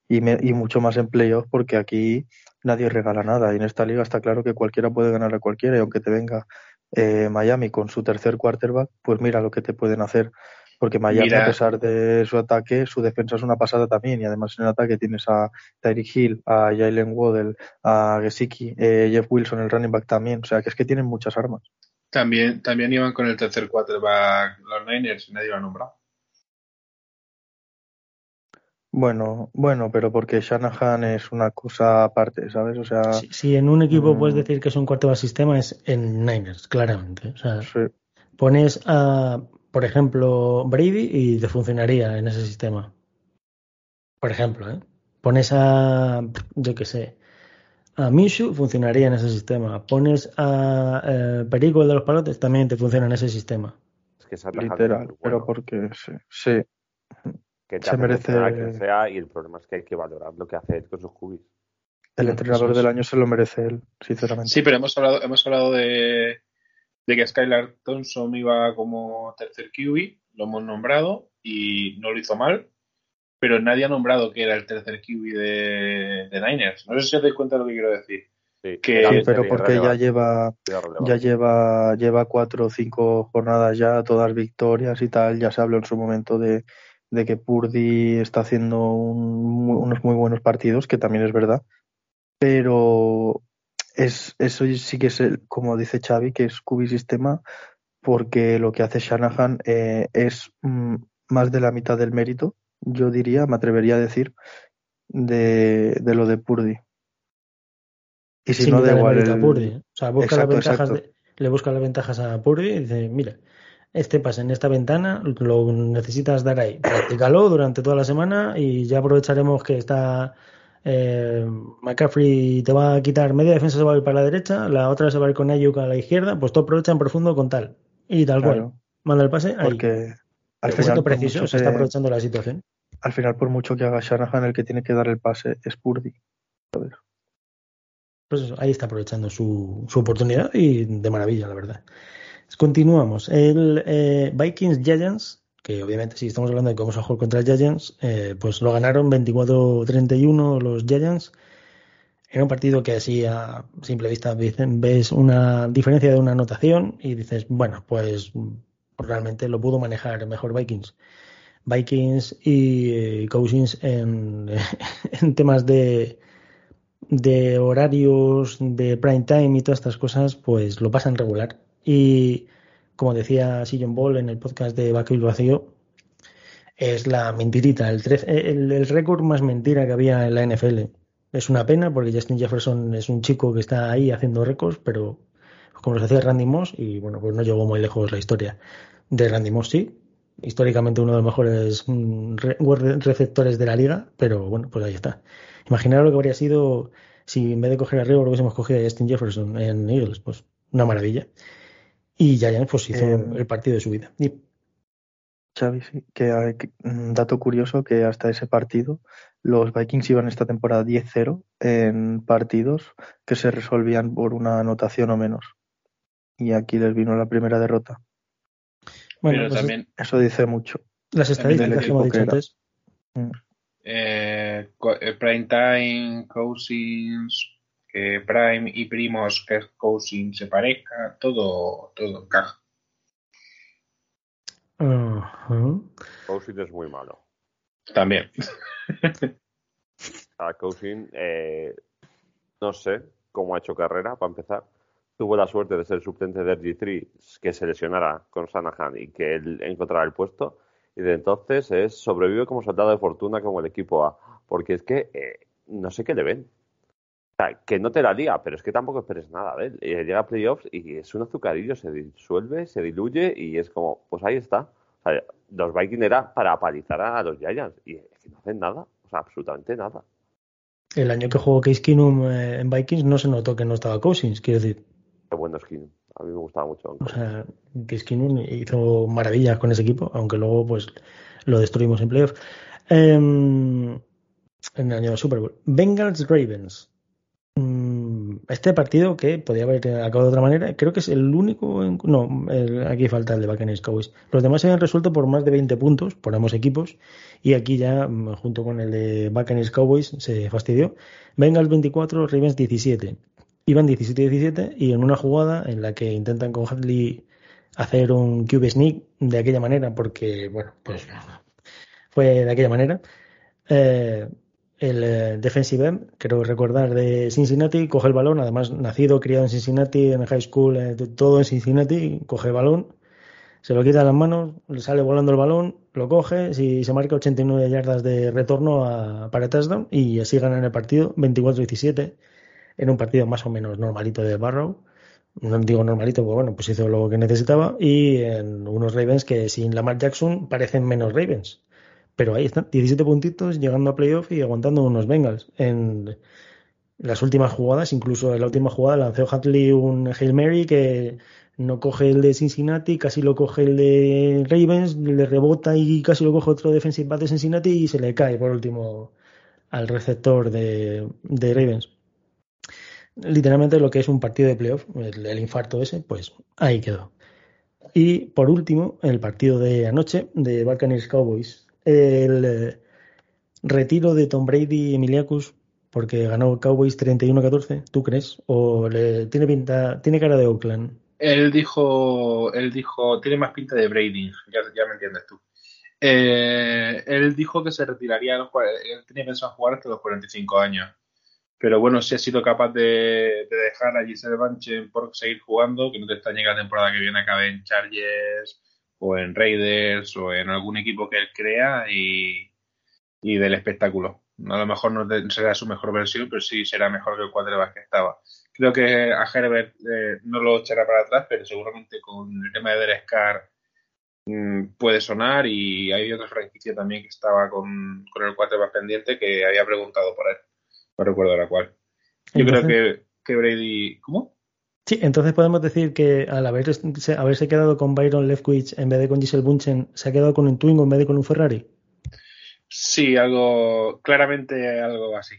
y, me- y mucho más en playoff porque aquí nadie regala nada y en esta liga está claro que cualquiera puede ganar a cualquiera y aunque te venga eh, Miami con su tercer quarterback, pues mira lo que te pueden hacer. Porque Miami, Mira. a pesar de su ataque, su defensa es una pasada también. Y además en el ataque tienes a Tyreek Hill, a Jalen Waddell, a Gesicki, eh, Jeff Wilson, el running back también. O sea, que es que tienen muchas armas. También, también iban con el tercer quarterback los Niners y nadie lo ha nombrado. Bueno, bueno, pero porque Shanahan es una cosa aparte, ¿sabes? O sea, si, si en un equipo mm. puedes decir que es un cuarto de sistema, es en Niners, claramente. O sea, sí. pones a, por ejemplo, Brady y te funcionaría en ese sistema. Por ejemplo, ¿eh? Pones a, yo qué sé, a Minshew, funcionaría en ese sistema. Pones a eh, Perico, el de los palotes, también te funciona en ese sistema. Es que esa literal, muy pero bueno, porque sí, sí. que se merece- quien sea y el problema es que hay que valorar lo que hace él con sus cubis. El entrenador es. del año se lo merece él, sinceramente. Sí, pero hemos hablado, hemos hablado de, de que Skylar Thompson iba como tercer QB, lo hemos nombrado y no lo hizo mal, pero nadie ha nombrado que era el tercer QB de, de Niners. No sé si os dais cuenta de lo que quiero decir. Sí, Que- Sí, pero porque ya lleva, ya lleva, lleva cuatro o cinco jornadas ya, todas victorias y tal. Ya se habló en su momento de, de que Purdy está haciendo un- unos muy buenos partidos, que también es verdad. Pero es, eso sí que es, el, como dice Xavi, que es cubi sistema, porque lo que hace Shanahan eh, es mm, más de la mitad del mérito, yo diría, me atrevería a decir, de, de lo de Purdy. Y si no, da igual. a Purdy. O sea, busca Exacto, las ventajas de- le busca las ventajas a Purdy y dice, mira, este pase en esta ventana lo necesitas dar ahí. Practícalo durante toda la semana y ya aprovecharemos que está eh, McCaffrey te va a quitar media defensa se va a ir para la derecha, la otra se va a ir con Ayuk a la izquierda, pues tú aprovecha en profundo con tal. Y tal cual. Manda el pase ahí. porque al final, preciso, se está aprovechando la situación. al final, por mucho que haga Shanahan, el que tiene que dar el pase es Purdy. Pues eso, ahí está aprovechando su, su oportunidad y de maravilla, la verdad. Continuamos. El eh, Vikings Giants, que obviamente si estamos hablando de cómo se jugar contra Giants, eh, pues lo ganaron 24-31 los Giants. Era un partido que así a simple vista ves una diferencia de una anotación y dices, bueno, pues realmente lo pudo manejar mejor Vikings. Vikings y eh, Cousins en, en temas de, de horarios, de prime time y todas estas cosas, pues lo pasan regular. Y como decía Sillon Ball en el podcast de Backfield Vacío, es la mentirita, el, trece- el, el récord más mentira que había en la NFL. Es una pena porque Justin Jefferson es un chico que está ahí haciendo récords, pero como los hacía Randy Moss, y bueno, pues no llegó muy lejos la historia de Randy Moss, sí. Históricamente uno de los mejores mm, re- receptores de la liga, pero bueno, pues ahí está. Imaginaros lo que habría sido si en vez de coger a Río hubiésemos cogido a Justin Jefferson en Eagles, pues una maravilla. Y Giants pues hizo Eh, el partido de su vida. Y Xavi, sí, que hay un dato curioso que hasta ese partido los Vikings iban esta temporada 10-0 en partidos que se resolvían por una anotación o menos. Y aquí les vino la primera derrota. bueno, pero pues también eso- eh, las también estadísticas que hemos dicho antes. eh, co- eh, Prime Time, Cousins, que Prime y Primos, que Cousins se parezca, todo, todo encaja. Ujú. Cousins es muy malo. También. A Cousin, eh, no sé cómo ha hecho carrera, para empezar. Tuvo la suerte de ser suplente de RG3, que se lesionara con Shanahan y que él encontrara el puesto. Y de entonces es sobrevive como soldado de fortuna como el equipo A. Porque es que eh, no sé qué le ven. Sea, que no te la lía, pero es que tampoco esperes nada de él. Eh, llega a playoffs y es un azucarillo, se disuelve, se diluye y es como, pues ahí está. O sea, los Vikings era para apalizar a los Giants y es que no hacen nada, o sea, absolutamente nada. El año que jugó Case Keenum eh, en Vikings no se notó que no estaba Cousins, quiero decir. Qué bueno skin. A mí me gustaba mucho. O sea, Case Keenum hizo maravillas con ese equipo, aunque luego pues lo destruimos en playoff. Em, en el año del Super Bowl. Bengals Ravens. Este partido que podría haber acabado de otra manera, creo que es el único. no, aquí falta el de Buccaneers Cowboys. Los demás se habían resuelto por más de 20 puntos por ambos equipos. Y aquí ya, mm, junto con el de Buccaneers Cowboys, se fastidió. Bengals 24, Ravens 17. Iban 17-17 y en una jugada en la que intentan con Hadley hacer un QB sneak de aquella manera, porque, bueno, pues fue de aquella manera. Eh, el eh, defensive end, creo recordar, de Cincinnati, coge el balón, además nacido, criado en Cincinnati, en high school, eh, todo en Cincinnati, coge el balón, se lo quita de las manos, le sale volando el balón, lo coge, si se marca 89 yardas de retorno a- para touchdown y así ganan el partido 24-17 en un partido más o menos normalito de Barrow. No digo normalito, pues bueno, pues hizo lo que necesitaba y en unos Ravens que sin Lamar Jackson parecen menos Ravens. Pero ahí están, 17 puntitos, llegando a playoff y aguantando unos Bengals. En las últimas jugadas, incluso en la última jugada, lanzó Hatley un Hail Mary que no coge el de Cincinnati, casi lo coge el de Ravens, le rebota y casi lo coge otro defensive back de Cincinnati y se le cae por último al receptor de, de Ravens. Literalmente lo que es un partido de playoff, el, el infarto ese, pues ahí quedó. Y por último, el partido de anoche de Buccaneers Cowboys, el eh, retiro de Tom Brady y Emiliacus porque ganó Cowboys 31-14, ¿tú crees? ¿O le, tiene pinta, tiene cara de Oakland? Él dijo, él dijo, tiene más pinta de Brady, ya, me entiendes tú. Eh, él dijo que se retiraría, a los, él tenía pensado jugar hasta los 45 años. Pero bueno, si ha sido capaz de, de dejar a Giselle Banchen por seguir jugando, que no te está llegando la temporada que viene acabe en Chargers o en Raiders o en algún equipo que él crea y, y del espectáculo. A lo mejor no será su mejor versión, pero sí será mejor que el quarterback que estaba. Creo que a Herbert eh, no lo echará para atrás, pero seguramente con el tema de Derek Carr mm, puede sonar y hay otra franquicia también que estaba con, con el quarterback pendiente que había preguntado por él. No recuerdo la cual. Yo Entonces- creo que, que Brady... ¿Cómo? Sí, entonces podemos decir que al haber, se- haberse quedado con Byron Leftwich en vez de con Giselle Bunchen, se ha quedado con un Twingo en vez de con un Ferrari. Sí, algo... Claramente algo así.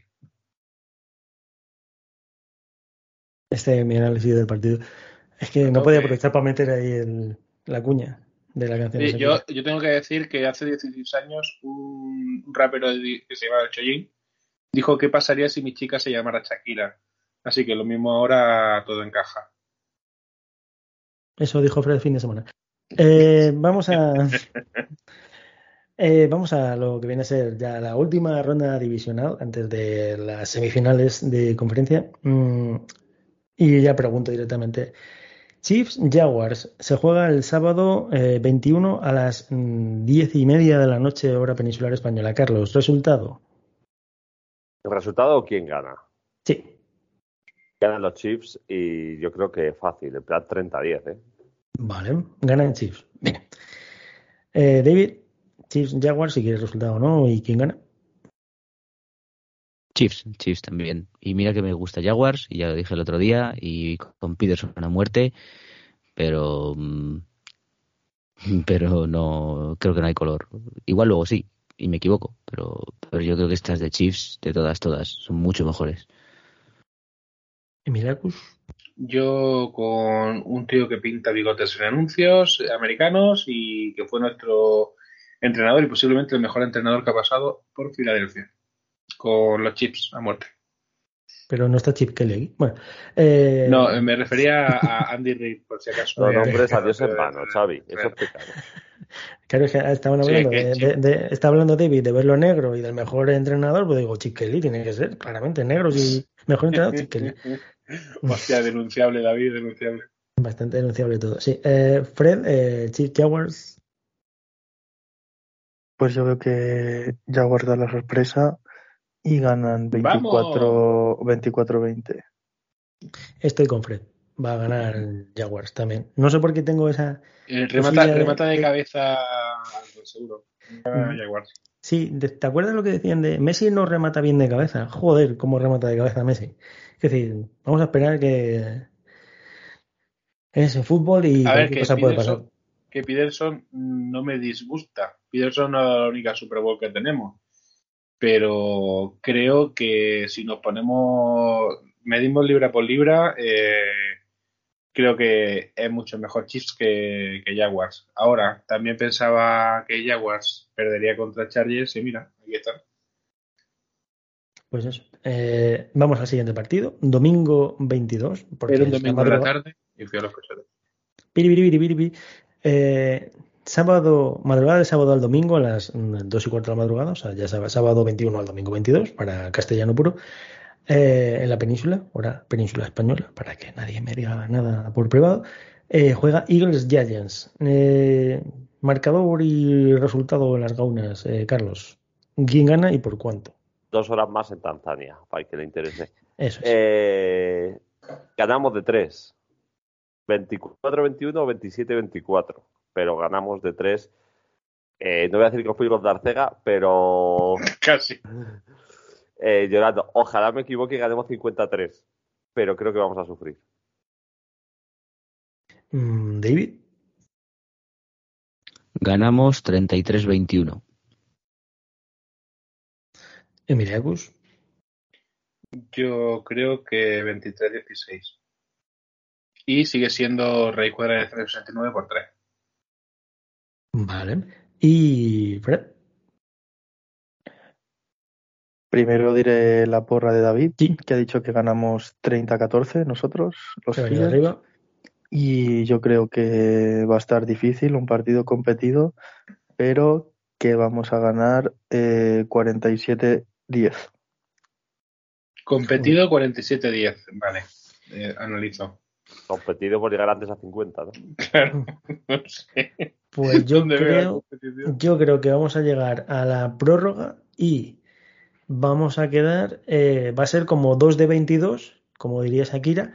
Este es mi análisis del partido. Es que no podía aprovechar para meter ahí el- la cuña de la canción. Sí, yo, yo tengo que decir que hace 16 años un rapero que se llama Chojin dijo qué pasaría si mi chica se llamara Shakira. Así que lo mismo ahora todo encaja. Eso dijo Fred el fin de semana. Eh, vamos a. eh, vamos a lo que viene a ser ya la última ronda divisional antes de las semifinales de conferencia. Mm, y ya pregunto directamente. Chiefs Jaguars se juega el sábado eh, 21 a las mm, 10 y media de la noche, hora peninsular española. Carlos, resultado. ¿El resultado quién gana? Ganan los Chiefs y yo creo que fácil, en plan 30-10, ¿eh? vale, ganan Chiefs. Bien. Eh, David, Chiefs Jaguars, si quieres resultado o no, y quién gana. Chiefs, Chiefs también. Y mira que me gusta Jaguars, y ya lo dije el otro día, y con Peterson a muerte, pero mm, pero no creo que no hay color. Igual luego sí, y me equivoco, pero, pero yo creo que estas de Chiefs, de todas, todas, son mucho mejores. Emiliacus. Yo con un tío que pinta bigotes en anuncios americanos y que fue nuestro entrenador y posiblemente el mejor entrenador que ha pasado por Filadelfia. Con los chips a muerte. Pero no está Chip Kelly. Bueno, eh, No, me refería a Andy Reid, por si acaso. No Eh, nombres a eh, Dios en vano, Xavi. Eso es pecado. claro, es que estaban Sí, hablando que de, Chip- de- de- está hablando David de verlo negro y del mejor entrenador, pues digo, Chip Kelly tiene que ser, claramente, negro y mejor entrenador Chip Kelly. Hostia, denunciable, David, denunciable. Bastante denunciable todo. Sí. Eh, Fred, eh, Chief Jaguars. Pues yo veo que Jaguars da la sorpresa y ganan 24 24-20. Estoy con Fred. Va a ganar Jaguars también. No sé por qué tengo esa. Eh, Pues remata, ya- remata de cabeza, seguro. Ah, Mm. Jaguars. Sí, de- ¿te acuerdas lo que decían de Messi no remata bien de cabeza? Joder, cómo remata de cabeza Messi. Es decir, vamos a esperar que es en fútbol y A ver, que cosa puede pasar. Que Peterson no me disgusta. Peterson no es la única Super Bowl que tenemos. Pero creo que si nos ponemos, medimos libra por libra, eh, creo que es mucho mejor Chiefs que, que Jaguars. Ahora, también pensaba que Jaguars perdería contra Chargers y mira, aquí está. Pues eso. Eh, vamos al siguiente partido. Domingo 22. Porque un domingo de la tarde y fui a los. Piri. Eh, sábado, madrugada de sábado al domingo a las mm, 2 y cuarto de la madrugada, o sea, ya sábado, sábado 21 al domingo 22 para castellano puro, eh, en la península, ahora península española, para que nadie me diga nada por privado, eh, juega Eagles Giants. Marcador y resultado en las gaunas, Carlos. ¿Quién gana y por cuánto? Dos horas más en Tanzania, para el que le interese. Eso es. Eh, ganamos de tres. 24-21 o 27-24. Pero ganamos de tres. Eh, no voy a decir que fui los de Arcega, pero Casi. eh, llorando. Ojalá me equivoque y ganemos 53. Pero creo que vamos a sufrir. Mm, David, Ganamos 33-21. Emiliacus, Yo creo que 23-16. Y sigue siendo Rey Cuadra de 369 por 3. vale. Y Fred, Primero diré la porra de David, que ha dicho que ganamos 30-14 nosotros, los arriba. Y yo creo que va a estar difícil, un partido competido, pero que vamos a ganar eh, 47-10. Competido 47-10, vale. Eh, analizo. Competido por llegar antes a 50, ¿no? Claro, no sé. Pues yo creo, yo creo que vamos a llegar a la prórroga y vamos a quedar, eh, va a ser como 2 de 22, como diría Shakira,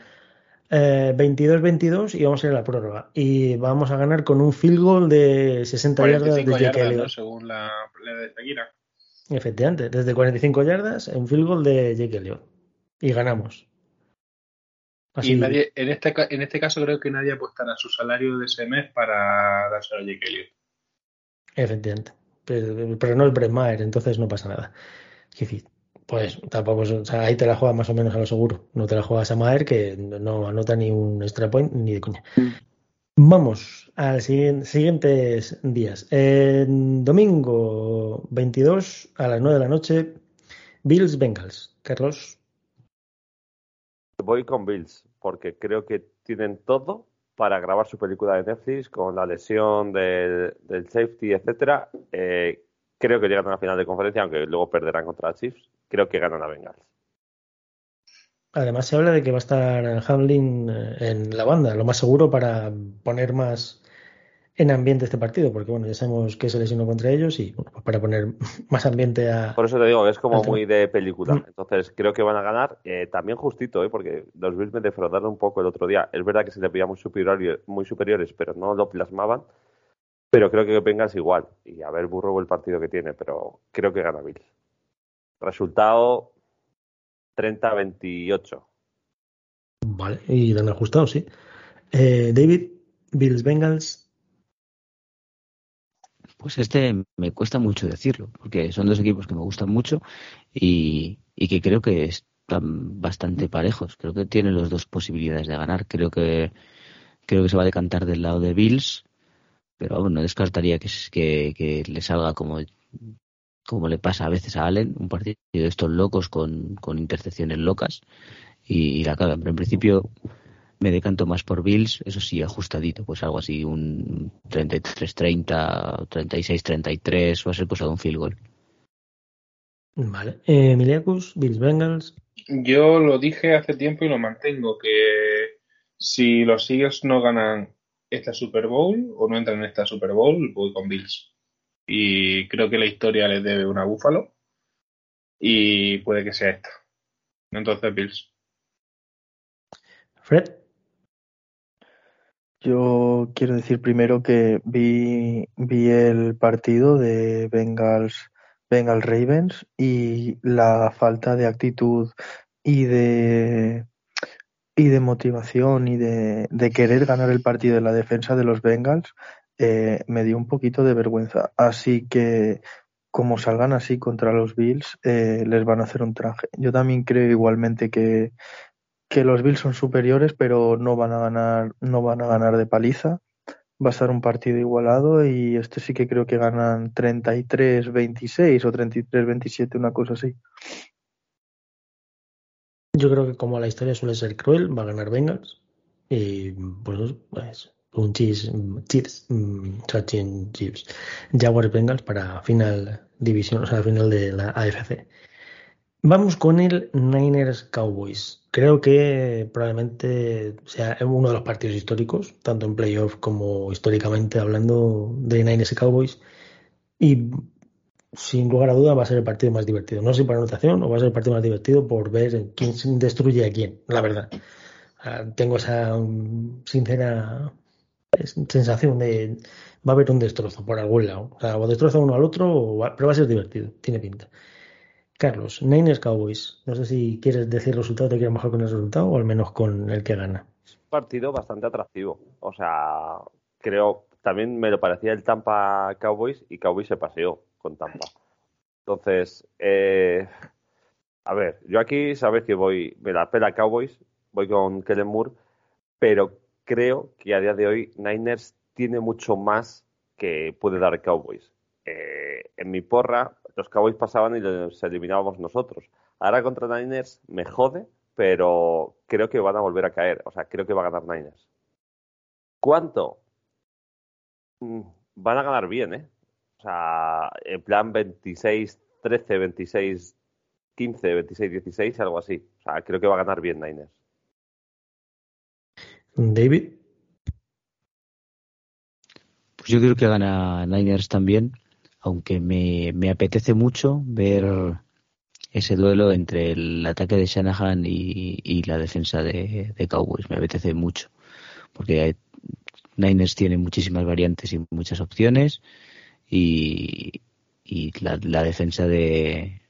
22-22 eh, y vamos a ir a la prórroga. Y vamos a ganar con un field goal de 60 yardas de Jake Según la, la de Shakira. Efectivamente, desde 45 yardas, un field goal de Jake Elliott. Y ganamos. Y nadie, en, este, en este caso creo que nadie apostará su salario de ese mes para dárselo a Jake Elliott. Efectivamente. Pero, no es Brett Maher, entonces no pasa nada. pues tampoco, o sea, ahí te la juegas más o menos a lo seguro. No te la juegas a Maher, que no anota ni un extra point ni de coña. Vamos a los siguientes días. domingo 22 a las 9 de la noche, Bills Bengals. Carlos. Voy con Bills, porque creo que tienen todo para grabar su película de Netflix con la lesión del, safety, etcétera. Eh, creo que llegan a la final de conferencia, aunque luego perderán contra Chiefs. Creo que ganan a Bengals. Además se habla de que va a estar Hamlin eh, en la banda, lo más seguro para poner más en ambiente este partido, porque bueno, ya sabemos que se lesionó contra ellos y pues para poner más ambiente a... Por eso te digo, es como muy de película. Mm. Entonces creo que van a ganar eh, también justito, ¿eh? porque los Bills me defraudaron un poco el otro día. Es verdad que se le veía muy, muy superiores, pero no lo plasmaban. Pero creo que vengas igual. Y a ver Burrow el partido que tiene, pero creo que gana Bills. Resultado 30-28. Vale, y dan ajustado, sí. Eh, David, Bills Bengals. Pues este me cuesta mucho decirlo, porque son dos equipos que me gustan mucho y, que creo que están bastante parejos. Creo que tienen las dos posibilidades de ganar. Creo que creo que se va a decantar del lado de Bills, pero bueno, no descartaría que, que, que le salga como como le pasa a veces a Allen, un partido de estos locos con, con intercepciones locas y, la cagan. Pero en principio me decanto más por Bills, eso sí, ajustadito, pues algo así, un 33-30, 36-33, va a ser cosa de un field goal. Vale. Eh, Bills Bengals. Yo lo dije hace tiempo y lo mantengo, que si los Eagles no ganan esta Super Bowl o no entran en esta Super Bowl, voy con Bills y creo que la historia les debe una búfalo y puede que sea esta. Entonces, Bills. Fred. Yo quiero decir primero que vi, vi el partido de Bengals, Bengals Ravens y la falta de actitud y de y de motivación y de, de querer ganar el partido de la defensa de los Bengals eh, me dio un poquito de vergüenza. Así que, como salgan así contra los Bills, eh, les van a hacer un traje. Yo también creo igualmente que, que los Bills son superiores, pero no van a ganar, no van a ganar de paliza. Va a estar un partido igualado y este sí que creo que ganan 33-26 o 33-27, una cosa así. Yo creo que como la historia suele ser cruel, va a ganar Bengals. Y pues, pues un Chiefs, Chiefs, mm, Chiefs, Jaguars Bengals para final división, o sea, final de la AFC. Vamos con el Niners Cowboys. Creo que probablemente sea uno de los partidos históricos, tanto en playoff como históricamente hablando de Niners Cowboys. Y sin lugar a duda va a ser el partido más divertido. No sé por anotación o va a ser el partido más divertido por ver quién destruye a quién, la verdad. Tengo esa mm, sincera sensación de va a haber un destrozo por algún lado. O sea, o destroza uno al otro, pero va a ser divertido, tiene pinta. Carlos, Niners Cowboys. No sé si quieres decir resultado, te quieres mejor con el resultado o al menos con el que gana. Partido bastante atractivo. O sea, creo, también me lo parecía el Tampa Cowboys y Cowboys se paseó con Tampa. Entonces, eh, a ver, yo aquí sabes que voy, me la pela Cowboys, voy con Kellen Moore, pero creo que a día de hoy Niners tiene mucho más que puede dar Cowboys. Eh, en mi porra los Cowboys pasaban y los eliminábamos nosotros. Ahora contra Niners me jode, pero creo que van a volver a caer. O sea, creo que va a ganar Niners. ¿Cuánto? Mm, van a ganar bien, ¿eh? O sea, en plan 26, 13, 26, 15, 26, 16, algo así. O sea, creo que va a ganar bien Niners. David. Pues yo creo que gana Niners también, aunque me, me apetece mucho ver ese duelo entre el ataque de Shanahan y, y la defensa de, Cowboys. Me apetece mucho, porque Niners tiene muchísimas variantes y muchas opciones y, y la, la, defensa de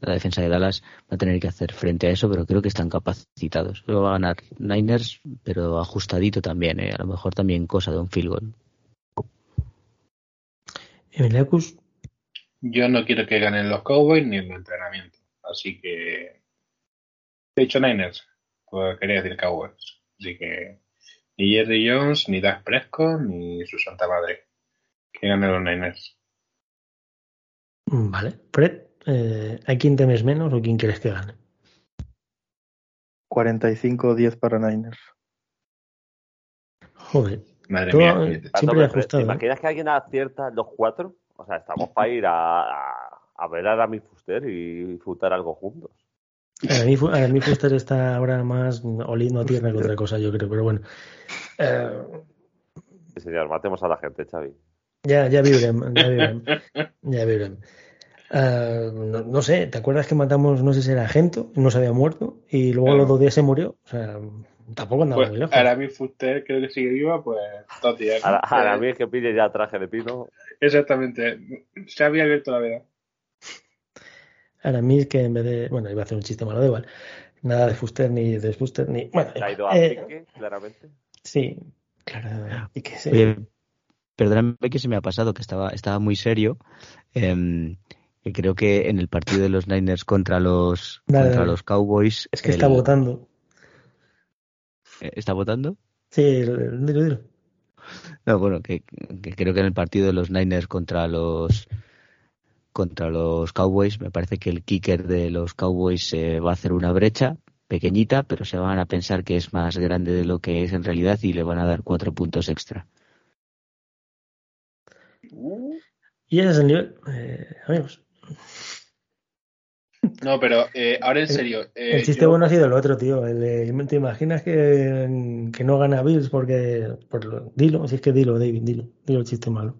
la defensa de Dallas va a tener que hacer frente a eso, pero creo que están capacitados. Luego va a ganar Niners, pero ajustadito también, ¿eh? a lo mejor también cosa de un field goal. Emiliacus. Yo no quiero que ganen los Cowboys ni en el entrenamiento. Así que. He dicho Niners. Pues quería decir Cowboys. Así que. Ni Jerry Jones, ni Dak Prescott, ni su santa madre. Que ganen los Niners. Vale. Fred, eh, ¿a quién temes menos o quién quieres que gane? 45-10 para Niners. Joder. Madre Todo, mía. eh, siempre ¿Te ajustado. ¿eh? imaginas que alguien acierta los cuatro? O sea, estamos para ir a, a, a ver a Rami Fuster y disfrutar algo juntos. A mí, a mí Fuster está ahora más oliendo a tierna que otra cosa, yo creo, pero bueno. Eh, Sí, señor, matemos a la gente, Xavi. ya, ya viurem, ya viurem. Ya. Eh, no, no sé, ¿te acuerdas que matamos, no sé si era Gento, no se había muerto, y luego a los dos días se murió? O sea, tampoco andaba Pues muy lejos. Aramis Fuster creo que sigue viva, pues dos días. ¿no? Ahora, ahora a mí es que pille ya traje de pino. Exactamente. Se había abierto la veda. Ahora mí es que en vez de, bueno, iba a hacer un chiste malo, da igual. Nada de Fuster ni de Fuster ni. Bueno, Se ha ido a eh, pique, claramente. sí, claro. Y que sí. Oye, perdóname que se me ha pasado, que estaba, estaba muy serio. Eh, que creo que en el partido de los Niners contra los, Dale, contra dale. los Cowboys. Es que está votando. eh, ¿Está votando? Sí, dilo, dilo. No, bueno, que, que creo que en el partido de los Niners contra los contra los Cowboys, me parece que el kicker de los Cowboys eh, va a hacer una brecha pequeñita, pero se van a pensar que es más grande de lo que es en realidad y le van a dar cuatro puntos extra. Y ese es el nivel, eh, amigos. No, pero eh, ahora en serio. eh, El chiste yo- bueno ha sido el otro, tío. El ¿Te imaginas que, que no gana Bills porque. Por lo, dilo, si es que dilo, David, dilo. Dilo el chiste malo.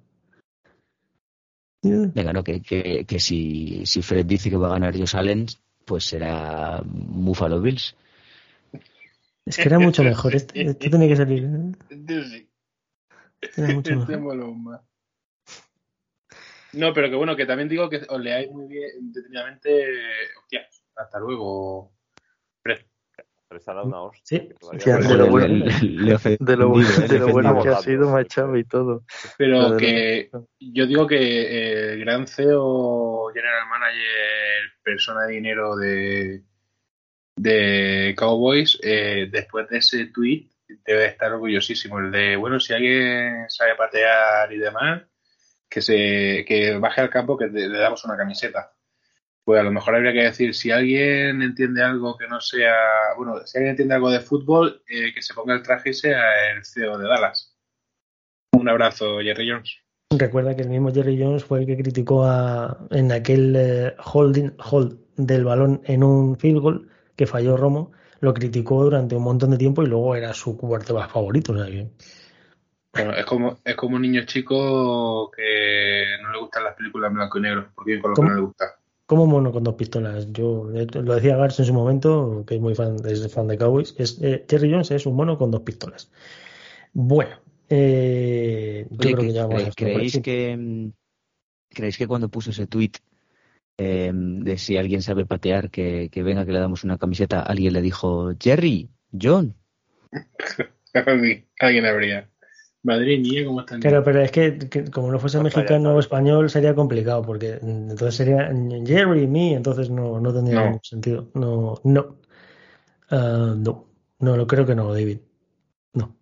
Venga, no, que, que, que si, si Fred dice que va a ganar Josh Allen, pues será Buffalo Bills. Es que era mucho mejor. Este, este tenía que salir. ¿eh? Era mucho Este mejor. No, pero que bueno, que también digo que os leáis muy bien, detenidamente. Hostia, hasta luego. Dado una hostia. Sí. No- de lo bueno- De lo, bueno- le he de lo bueno ofendido. que ha sido, echado y todo. Pero que lo- yo digo que eh, el gran CEO, General Manager, persona de dinero de, de Cowboys, eh, después de ese tweet debe estar orgullosísimo. El de, bueno, si alguien sabe patear y demás, que se que baje al campo que le, damos una camiseta. Pues a lo mejor habría que decir, si alguien entiende algo que no sea, bueno, si alguien entiende algo de fútbol, eh, que se ponga el traje y sea el CEO de Dallas. Un abrazo, Jerry Jones. Recuerda que el mismo Jerry Jones fue el que criticó a, en aquel eh, holding, hold del balón en un field goal que falló Romo. Lo criticó durante un montón de tiempo y luego era su quarterback favorito. O Bueno, es como, es como un niño chico que no le gustan las películas en blanco y negro, porque con lo que no le gusta. como mono con dos pistolas. Yo lo decía Gars en su momento, que es muy fan, es fan de Cowboys. Es, eh, Jerry Jones es un mono con dos pistolas. Bueno, eh, yo Oye, creo que que- ya vamos cre- a ¿creéis que creéis que cuando puso ese tweet eh, de si alguien sabe patear que, que venga que le damos una camiseta, alguien le dijo Jerry, John? Alguien habría. Madre mía, ¿cómo están? Claro, pero es que, que como no fuese mexicano o español sería complicado porque mm, entonces sería Jerry, me, entonces no, no tendría No. ningún sentido. No, no. Ah, no, no, lo creo que no, David. No.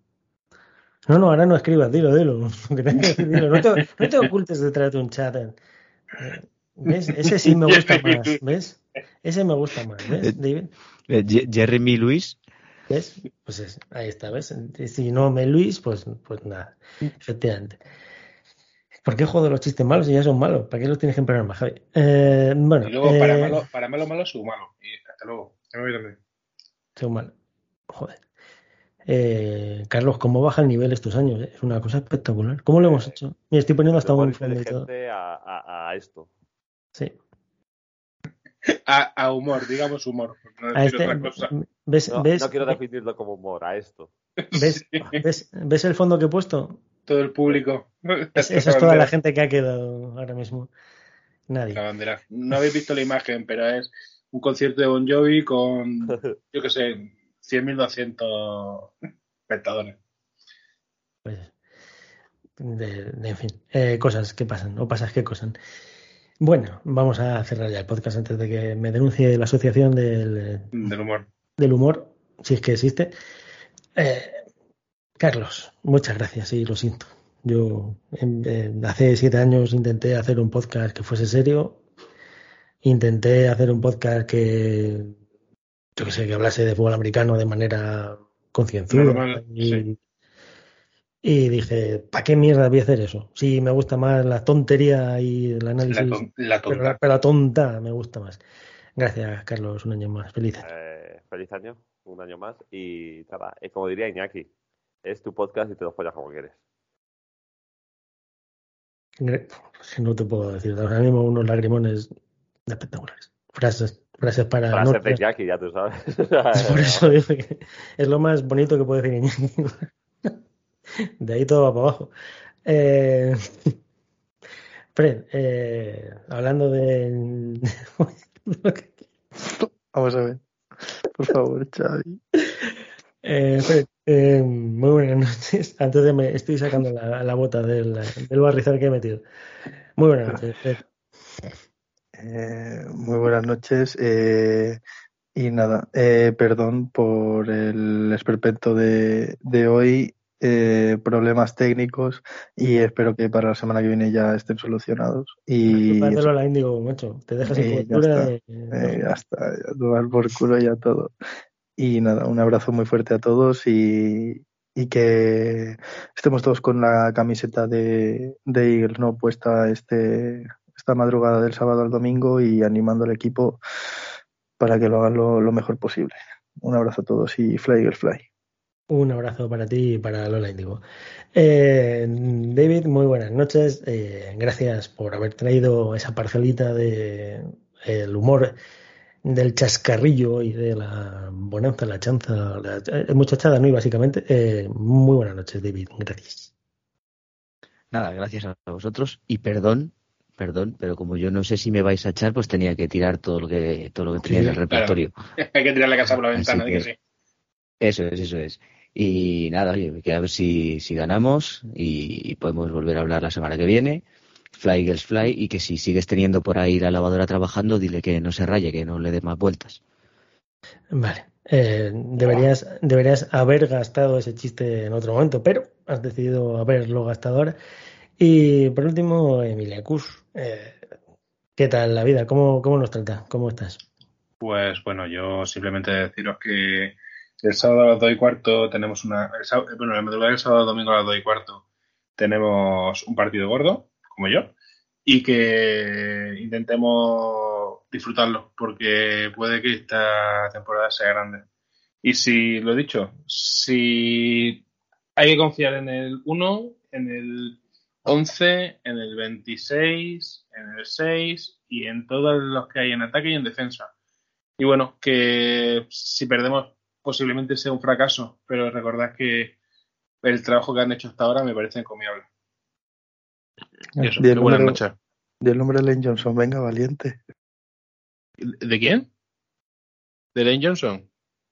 No, no, ahora no escribas, dilo, dilo. Dilo. No, te, no te ocultes detrás de un chat. eh. Eh, ¿Ves? Ese sí me gusta más, ¿ves? Ese me gusta más, ¿ves, David? Eh, Jeremy Luis. ¿Ves? Pues es, ahí está, ¿ves? Si no me Luis, pues, pues nada, efectivamente. ¿Por qué juego de los chistes malos si ya son malos? ¿Para qué los tienes que empeorar más, Javi? Eh, bueno, y luego, para, eh, malo, para malo, malo, su malo. Y hasta luego. Ya me voy también. Son malos. Joder. Eh, Carlos, ¿cómo baja el nivel estos años? eh? Es una cosa espectacular. ¿Cómo lo hemos hecho? Me estoy poniendo hasta un a, a, a esto. Sí. A, a humor, digamos humor. No A decir este, otra cosa. ¿ves, No, ves, no quiero definirlo como humor, a esto. ves, ves, ves el fondo que he puesto? Todo el público. Es- esa es toda la gente que ha quedado ahora mismo. Nadie. La bandera. No habéis visto la imagen, pero es un concierto de Bon Jovi con, yo qué sé, 100.200 espectadores. Pues, de- de- en fin, eh, cosas que pasan, o pasas que cosan. Bueno, vamos a cerrar ya el podcast antes de que me denuncie la asociación del, Del humor. del humor, si es que existe. Eh, Carlos, muchas gracias y lo siento. Yo hace siete años intenté hacer un podcast que fuese serio. Intenté hacer un podcast que, yo que sé, que hablase de fútbol americano de manera concienzuda. Normal, y, sí. Y dije, ¿para qué mierda voy a hacer eso? Si me gusta más la tontería y el La, análisis, ton- la pero, la, pero la tonta me gusta más. Gracias, Carlos, un año más. Feliz año. Eh, feliz año, un año más. Y nada, eh, como diría Iñaki, es tu podcast y te lo follas como quieres. Que No te puedo decir. Ahora mismo unos lagrimones espectaculares. Frases, frases para. Frases no- de Iñaki, ya tú sabes. por eso digo que es lo más bonito que puede decir Iñaki. De ahí todo va para abajo. Eh, Fred, eh, hablando de. Vamos a ver. Por favor, Xavi. Eh, Fred, eh, muy buenas noches. Antes de me estoy sacando la, la bota del, del barrizal que he metido. Muy buenas noches, Fred. Eh, muy buenas noches. y nada, eh, perdón por el esperpento de, de hoy. Eh, problemas técnicos y espero que para la semana que viene ya estén solucionados. Y Lola Índigo, macho. Te dejas sin Eh, ya está. de- eh, ya está, ya tomar por culo ya todo. Y nada, un abrazo muy fuerte a todos y, y que estemos todos con la camiseta de, de Eagles, ¿no? Puesta este, esta madrugada del sábado al domingo y animando al equipo para que lo hagan lo, lo mejor posible. Un abrazo a todos y Fly Eagles Fly. Un abrazo para ti y para Lola Índigo. Eh, David, muy buenas noches. Eh, gracias por haber traído esa parcelita de el humor del chascarrillo y de la bonanza, la chanza, la eh, muchachada, ¿no? Y básicamente, eh, muy buenas noches, David. Gracias. Nada, gracias a vosotros y perdón, perdón, pero como yo no sé si me vais a echar, pues tenía que tirar todo lo que todo lo que tenía en el claro. repertorio. Hay que tirar la casa por la ventana, que- sí. Eso es, eso es. Y nada, oye, que a ver si, si ganamos y, y podemos volver a hablar la semana que viene. Fly Eagles Fly y que si sigues teniendo por ahí la lavadora trabajando, dile que no se raye, que no le dé más vueltas. Vale. Eh, deberías, deberías haber gastado ese chiste en otro momento, pero has decidido haberlo gastado ahora. Y por último, Emilia Cus. Eh, ¿qué tal la vida? ¿Cómo, ¿Cómo nos trata? ¿Cómo estás? Pues bueno, yo simplemente deciros que el sábado a las 2 y cuarto tenemos una. sábado- bueno, la madrugada del sábado domingo a las 2 y cuarto tenemos un partido gordo, como yo, y que intentemos disfrutarlo, porque puede que esta temporada sea grande. Y si, lo dicho, si hay que confiar en el 1, en el 11, en el 26, en el 6 y en todos los que hay en ataque y en defensa. Y bueno, que si perdemos posiblemente sea un fracaso, pero recordad que el trabajo que han hecho hasta ahora me parece encomiable. Y eso, Di el que buenas noches. di el nombre de Lane Johnson, venga, valiente. ¿De quién? ¿De Lane Johnson?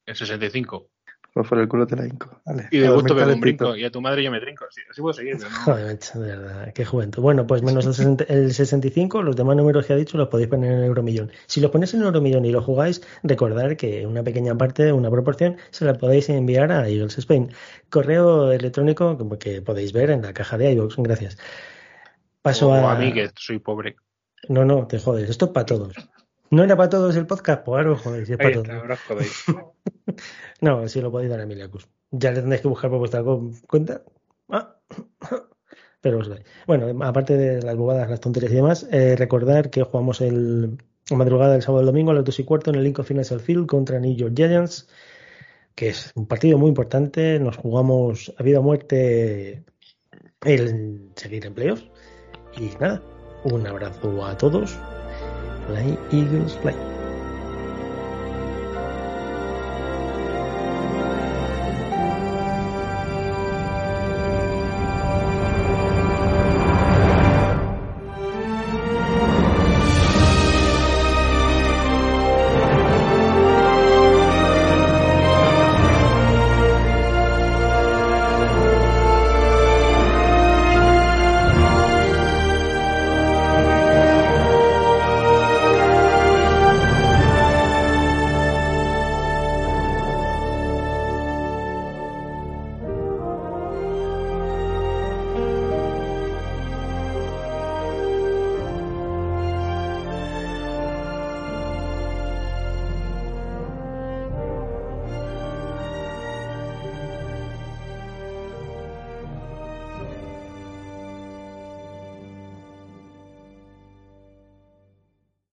El 65. Pues por el culo te la hinco. Vale, Y de a gusto pego un brinco. Y a tu madre yo me trinco. Sí, así puedo seguir, pero no. Joder, de verdad, qué juventud. Bueno, pues menos el, 60 el 65, los demás números que ha dicho los podéis poner en Euromillón. Si los ponéis en Euromillón y lo jugáis, recordad que una pequeña parte, una proporción, se la podéis enviar a Eagles Spain. Correo electrónico como que podéis ver en la caja de iVoox. Gracias. Paso o a... a mí, que soy pobre. No, no, te jodes. Esto es para todos. ¿No era para todos el podcast? Pues ahora os jodéis, es para Ahí todos. No, si lo podéis dar a Emiliacus. Ya le tendréis que buscar por vuestra cuenta. Ah. Pero os doy. Bueno, aparte de las bobadas, las tonterías y demás, eh, recordar que jugamos el madrugada del sábado domingo a las 2 y cuarto en el Lincoln Financial Field contra New York Giants, que es un partido muy importante. Nos jugamos a vida o muerte el seguir en playoffs. Y nada, un abrazo a todos. Eagles.